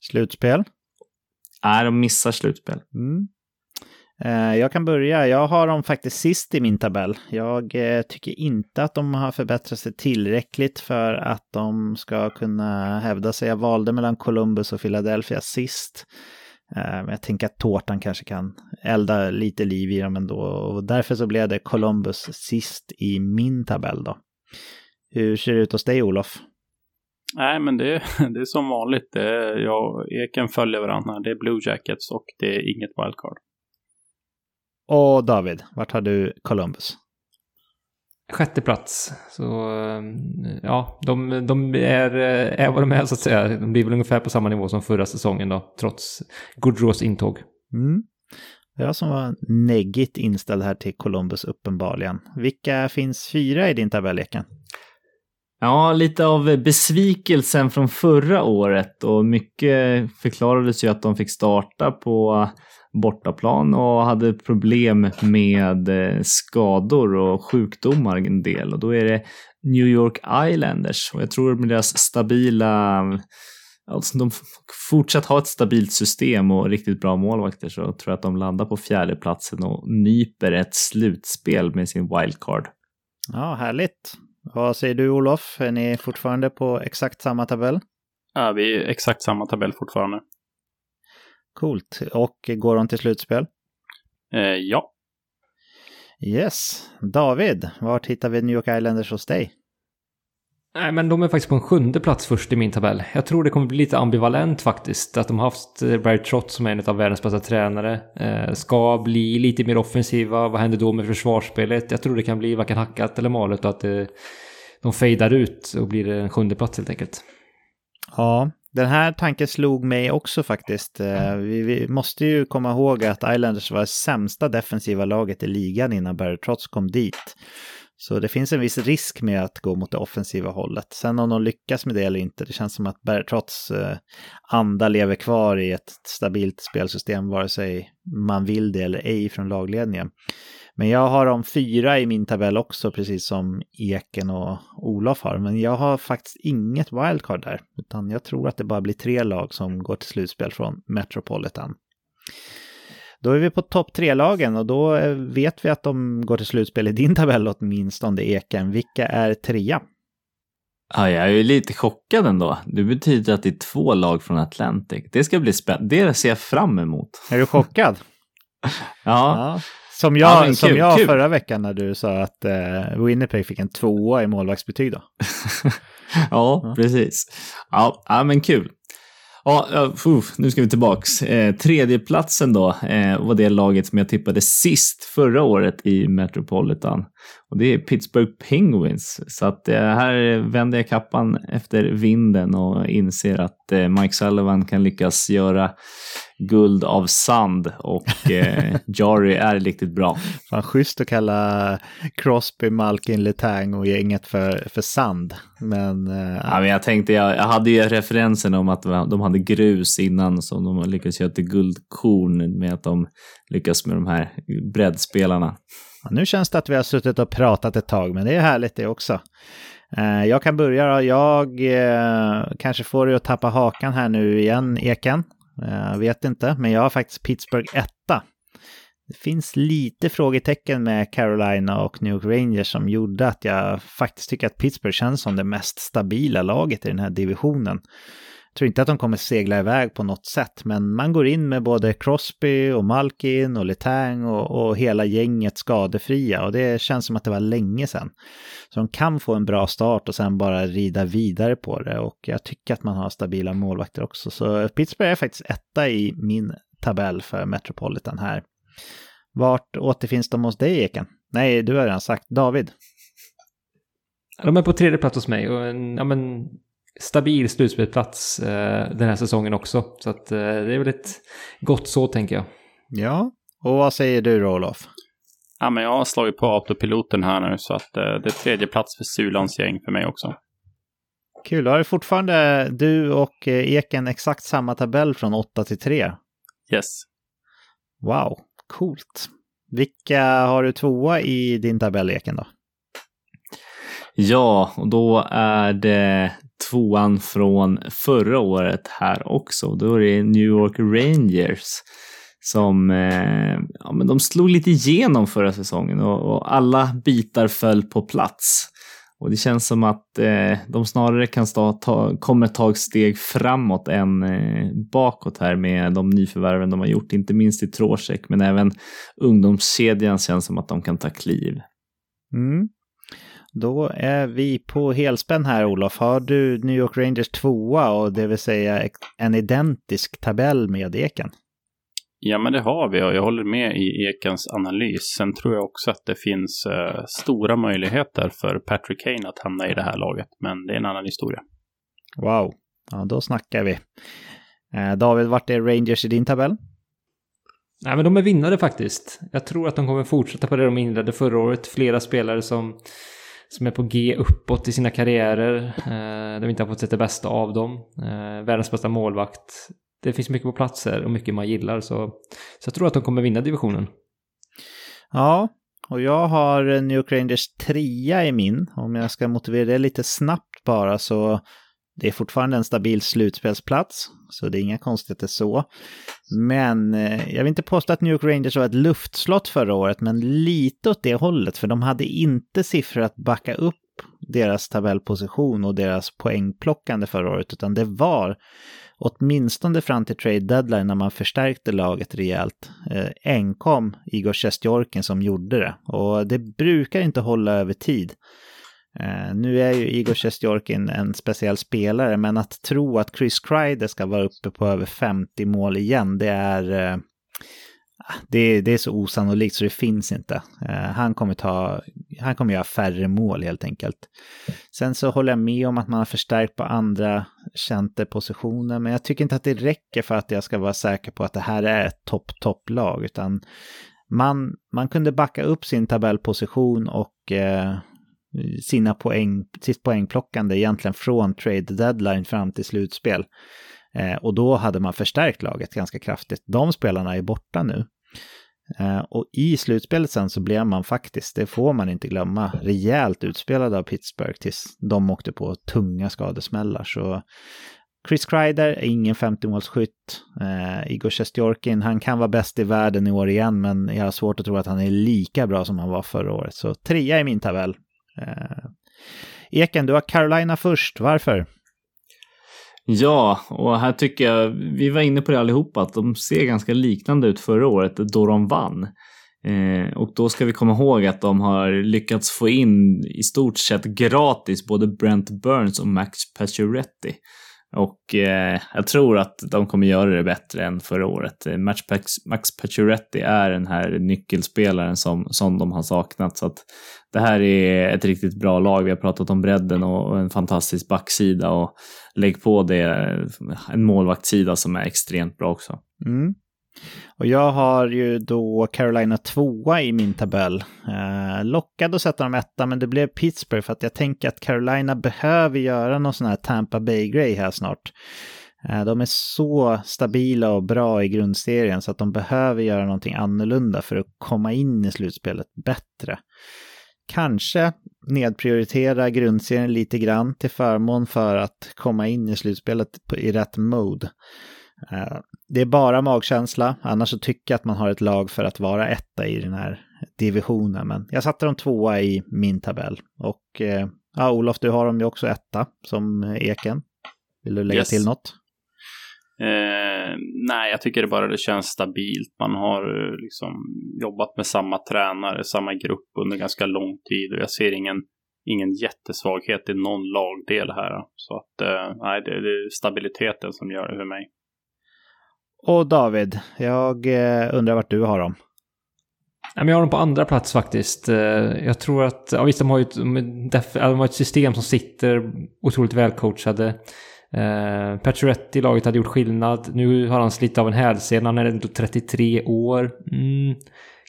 Slutspel? Är de missar slutspel. Mm. Jag kan börja. Jag har dem faktiskt sist i min tabell. Jag tycker inte att de har förbättrat sig tillräckligt för att de ska kunna hävda sig. Jag valde mellan Columbus och Philadelphia sist. Eh, jag tänker att tårtan kanske kan elda lite liv i dem ändå. Och därför så blev det Columbus sist i min tabell då. Hur ser det ut hos dig Olof? Nej, men det, det är som vanligt. Det är, jag Eken följer varandra. Det är Blue Jackets och det är inget wildcard. Och David, vart har du Columbus? Sjätte plats. Så eh, ja, de, de är, eh, är vad de är så att säga. De blir väl ungefär på samma nivå som förra säsongen då, trots Goodrows intåg. Mm. Jag som var neggigt inställd här till Columbus uppenbarligen. Vilka finns fyra i din tabell, Eken? Ja, lite av besvikelsen från förra året och mycket förklarades ju att de fick starta på bortaplan och hade problem med eh, skador och sjukdomar en del och då är det New York Islanders och jag tror med deras stabila Alltså de fortsatt ha ett stabilt system och riktigt bra målvakter så tror jag att de landar på fjärdeplatsen och nyper ett slutspel med sin wildcard. Ja, härligt. Vad säger du Olof? Är ni fortfarande på exakt samma tabell? Ja, vi är exakt samma tabell fortfarande. Coolt. Och går de till slutspel? Eh, ja, Yes. David, vart hittar vi New York Islanders hos dig? Nej, men de är faktiskt på en sjunde plats först i min tabell. Jag tror det kommer bli lite ambivalent faktiskt. Att de har haft eh, Barry Trott som är en av världens bästa tränare. Eh, ska bli lite mer offensiva. Vad händer då med försvarsspelet? Jag tror det kan bli varken hackat eller malet och att eh, de fejdar ut och blir en sjunde plats helt enkelt. Ja, den här tanken slog mig också faktiskt. Eh, vi, vi, måste ju komma ihåg att Islanders var sämsta defensiva laget i ligan innan Barry Trotz kom dit. Så det finns en viss risk med att gå mot det offensiva hållet. Sen om de lyckas med det eller inte, det känns som att Bertrots eh, anda lever kvar i ett stabilt spelsystem, vare sig man vill det eller ej från lagledningen. Men jag har de fyra i min tabell också, precis som Eken och Olof har. Men jag har faktiskt inget wildcard där, utan jag tror att det bara blir tre lag som går till slutspel från Metropolitan. Då är vi på topp tre-lagen och då eh, vet vi att de går till slutspel i din tabell åtminstone, Eken. Vilka är trea? Ja, jag är lite chockad ändå. Det betyder att det är två lag från Atlantic. Det ska bli spännande. Det ser jag fram emot. Är du chockad? ja. ja. Som jag, ja, som jag förra veckan när du sa att uh, Winnipeg fick en tvåa i målvaktsbetyg då. ja, ja, precis. Ja, ja, men kul. Ja, uh, nu ska vi tillbaks. Eh, tredjeplatsen då eh, var det laget som jag tippade sist förra året i Metropolitan. Och det är Pittsburgh Penguins. Så att eh, här vänder jag kappan efter vinden och inser att eh, Mike Sullivan kan lyckas göra guld av sand och eh, Jari är riktigt bra. Fan schysst att kalla Crosby, Malkin, Letang och gänget för, för sand. Men, eh, ja, men jag tänkte, jag, jag hade ju referensen om att de hade grus innan som de lyckades göra till guldkorn med att de lyckas med de här breddspelarna. Ja, nu känns det att vi har suttit och pratat ett tag, men det är härligt det också. Eh, jag kan börja då. Jag eh, kanske får dig att tappa hakan här nu igen, Eken. Jag vet inte, men jag har faktiskt Pittsburgh etta. Det finns lite frågetecken med Carolina och New York Rangers som gjorde att jag faktiskt tycker att Pittsburgh känns som det mest stabila laget i den här divisionen. Tror inte att de kommer segla iväg på något sätt, men man går in med både Crosby och Malkin och Letang och, och hela gänget skadefria och det känns som att det var länge sedan. Så de kan få en bra start och sen bara rida vidare på det och jag tycker att man har stabila målvakter också. Så Pittsburgh är faktiskt etta i min tabell för Metropolitan här. Vart återfinns de hos dig, Eken? Nej, du har redan sagt. David? De är på tredje plats hos mig och ja, men, stabil slutspelsplats eh, den här säsongen också. Så att, eh, det är väl ett gott så, tänker jag. Ja, och vad säger du då, Olof? Ja, men jag har slagit på autopiloten här nu, så att eh, det är tredje plats för Sulans gäng för mig också. Kul, har du fortfarande du och eh, Eken exakt samma tabell från 8 till 3? Yes. Wow, coolt. Vilka har du tvåa i din tabell, Eken då? Ja, och då är det tvåan från förra året här också. Då är det New York Rangers som eh, ja, men de slog lite igenom förra säsongen och, och, alla bitar föll på plats. Och det känns som att eh, de snarare kan stå, ta, komma ett tag steg framåt än eh, bakåt här med de nyförvärven de har gjort, inte minst i Trocheck, men även ungdomskedjan känns som att de kan ta kliv. Mm. Då är vi på helspänn här Olof. Har du New York Rangers tvåa och det vill säga en identisk tabell med Eken? Ja, men det har vi och jag håller med i Ekens analys. Sen tror jag också att det finns eh, stora möjligheter för Patrick Kane att hamna i det här laget, men det är en annan historia. Wow, ja då snackar vi. Eh, David, vart är Rangers i din tabell? Nej, men de är vinnare faktiskt. Jag tror att de kommer fortsätta på det de inledde förra året. Flera spelare som som är på G uppåt i sina karriärer. Eh, där vi inte har fått se det bästa av dem. Eh, världens bästa målvakt. Det finns mycket på plats här och mycket man gillar. Så, så jag tror att de kommer vinna divisionen. Ja, och jag har New York Rangers trea i min. Om jag ska motivera det lite snabbt bara så det är fortfarande en stabil slutspelsplats, så det är inga konstigheter så. Men eh, jag vill inte påstå att New York Rangers var ett luftslott förra året, men lite åt det hållet, för de hade inte siffror att backa upp deras tabellposition och deras poängplockande förra året, utan det var åtminstone fram till trade deadline när man förstärkte laget rejält, eh, enkom Igor Sjestjorkin som gjorde det. Och det brukar inte hålla över tid. Eh, nu är ju Igor Sjestjorkin en speciell spelare, men att tro att Chris Kreider ska vara uppe på över 50 mål igen, det är... Eh, ah, det, det är så osannolikt så det finns inte. Eh, han, kommer ta, han kommer göra färre mål helt enkelt. Sen så håller jag med om att man har förstärkt på andra centerpositioner, men jag tycker inte att det räcker för att jag ska vara säker på att det här är ett topp-topp-lag, utan man, man kunde backa upp sin tabellposition och eh, sina poäng, sitt poängplockande egentligen från trade deadline fram till slutspel. Eh, och då hade man förstärkt laget ganska kraftigt. De spelarna är borta nu. Eh, och i slutspelet sen så blev man faktiskt, det får man inte glömma, rejält utspelad av Pittsburgh tills de åkte på tunga skadesmällar. Så Chris Kreider är ingen 50-målsskytt. Eh, Igor Sjestjorkin, han kan vara bäst i världen i år igen, men jag har svårt att tro att han är lika bra som han var förra året. Så trea i min tabell. Eh, Eken, du har Carolina först. Varför? Ja, och här tycker jag, vi var inne på det allihopa, att de ser ganska liknande ut förra året då de vann. Eh, och då ska vi komma ihåg att de har lyckats få in i stort sett gratis både Brent Burns och Max Pacioretty. Och eh, jag tror att de kommer göra det bättre än förra året. Eh, Max, Max Pacioretty är den här nyckelspelaren som, som de har saknat. Så att det här är ett riktigt bra lag. Vi har pratat om bredden och en fantastisk backsida och lägg på det en målvaktssida som är extremt bra också. Mm. Och jag har ju då Carolina tvåa i min tabell. Eh, lockad att sätta dem etta, men det blev Pittsburgh för att jag tänker att Carolina behöver göra någon sån här Tampa Bay-grej här snart. Eh, de är så stabila och bra i grundserien så att de behöver göra någonting annorlunda för att komma in i slutspelet bättre. Kanske nedprioritera grundserien lite grann till förmån för att komma in i slutspelet i rätt mode. Eh, det är bara magkänsla, annars så tycker jag att man har ett lag för att vara etta i den här divisionen. Men jag satte dem tvåa i min tabell. Och eh, ja, Olof, du har dem ju också etta som Eken. Vill du lägga yes. till något? Eh, nej, jag tycker det bara det känns stabilt. Man har eh, liksom jobbat med samma tränare, samma grupp under ganska lång tid och jag ser ingen, ingen jättesvaghet i någon lagdel här. Så att eh, nej, det, det är stabiliteten som gör det för mig. Och David, jag eh, undrar vart du har dem. Jag har dem på andra plats faktiskt. Eh, jag tror att, ja visst de har ju ett, de har ett system som sitter otroligt välcoachade. Eh, Pacioretty laget hade gjort skillnad. Nu har han slitit av en hälsena, han är ändå 33 år. Mm.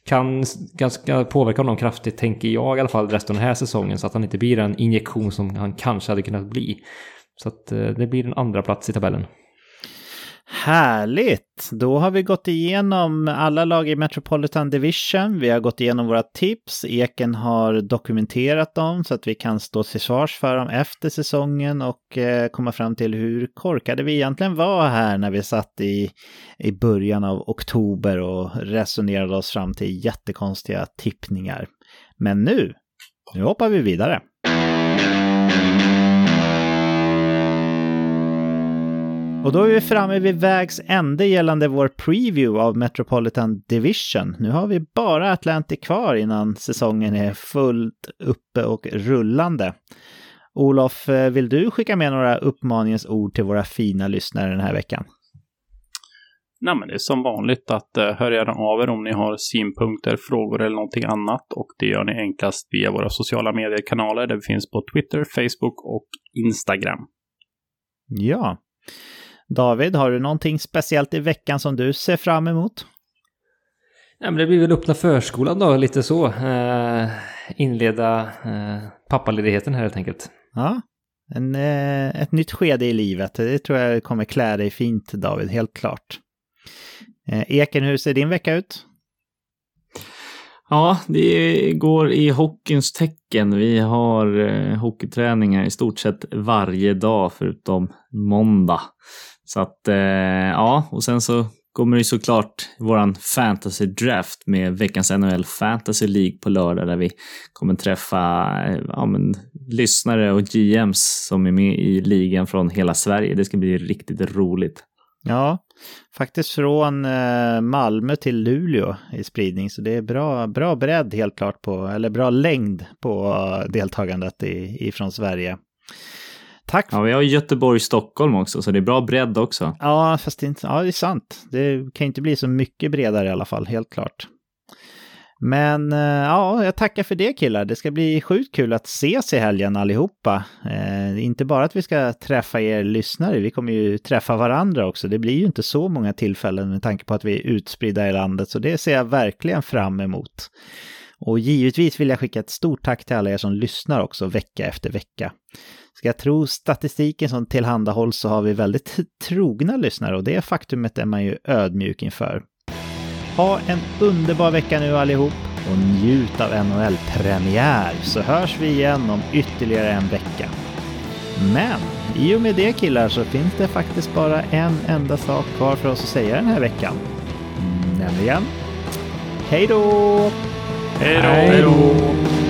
Kan ganska påverka honom kraftigt, tänker jag i alla fall, resten av den här säsongen. Så att han inte blir en injektion som han kanske hade kunnat bli. Så att eh, det blir en andra plats i tabellen. Härligt! Då har vi gått igenom alla lag i Metropolitan Division. Vi har gått igenom våra tips. Eken har dokumenterat dem så att vi kan stå till svars för dem efter säsongen och eh, komma fram till hur korkade vi egentligen var här när vi satt i, i början av oktober och resonerade oss fram till jättekonstiga tippningar. Men nu, nu hoppar vi vidare. Och då är vi framme vid vägs ände gällande vår preview av Metropolitan Division. Nu har vi bara Atlantic kvar innan säsongen är fullt uppe och rullande. Olof, eh, vill du skicka med några uppmaningens ord till våra fina lyssnare den här veckan? Nej, men det är som vanligt att uh, hör gärna av er om ni har synpunkter, frågor eller någonting annat. Och det gör ni enklast via våra sociala mediekanaler där vi finns på Twitter, Facebook och Instagram. Ja, David, har du någonting speciellt i veckan som du ser fram emot? Ja, men det blir väl öppna förskolan då, lite så. Eh, inleda eh, pappaledigheten här helt enkelt. Ja, en, eh, ett nytt skede i livet. Det tror jag kommer klä dig fint, David, helt klart. Eh, Eken, hur ser din vecka ut? Ja, det går i hockeyns tecken. Vi har eh, hockeyträningar i stort sett varje dag förutom måndag. Så att, eh, ja, och sen så kommer det såklart våran fantasy draft med veckans NHL Fantasy League på lördag där vi kommer träffa eh, ja, men, lyssnare och GMs som är med i ligan från hela Sverige. Det ska bli riktigt roligt. Ja, faktiskt från eh, Malmö till Luleå i spridning. Så det är bra, bra bredd helt klart på, eller bra längd på eh, deltagandet i, ifrån Sverige. Tack. Ja, vi har Göteborg-Stockholm också, så det är bra bredd också. Ja, fast det, inte, ja, det är sant. Det kan inte bli så mycket bredare i alla fall, helt klart. Men eh, ja, jag tackar för det killar. Det ska bli sjukt kul att ses i helgen allihopa. Eh, inte bara att vi ska träffa er lyssnare, vi kommer ju träffa varandra också. Det blir ju inte så många tillfällen med tanke på att vi är utspridda i landet, så det ser jag verkligen fram emot. Och givetvis vill jag skicka ett stort tack till alla er som lyssnar också vecka efter vecka. Ska jag tro statistiken som tillhandahålls så har vi väldigt trogna lyssnare och det faktumet är man ju ödmjuk inför. Ha en underbar vecka nu allihop och njut av NHL-premiär så hörs vi igen om ytterligare en vecka. Men i och med det killar så finns det faktiskt bara en enda sak kvar för oss att säga den här veckan. Nämligen Hej då! Hej då!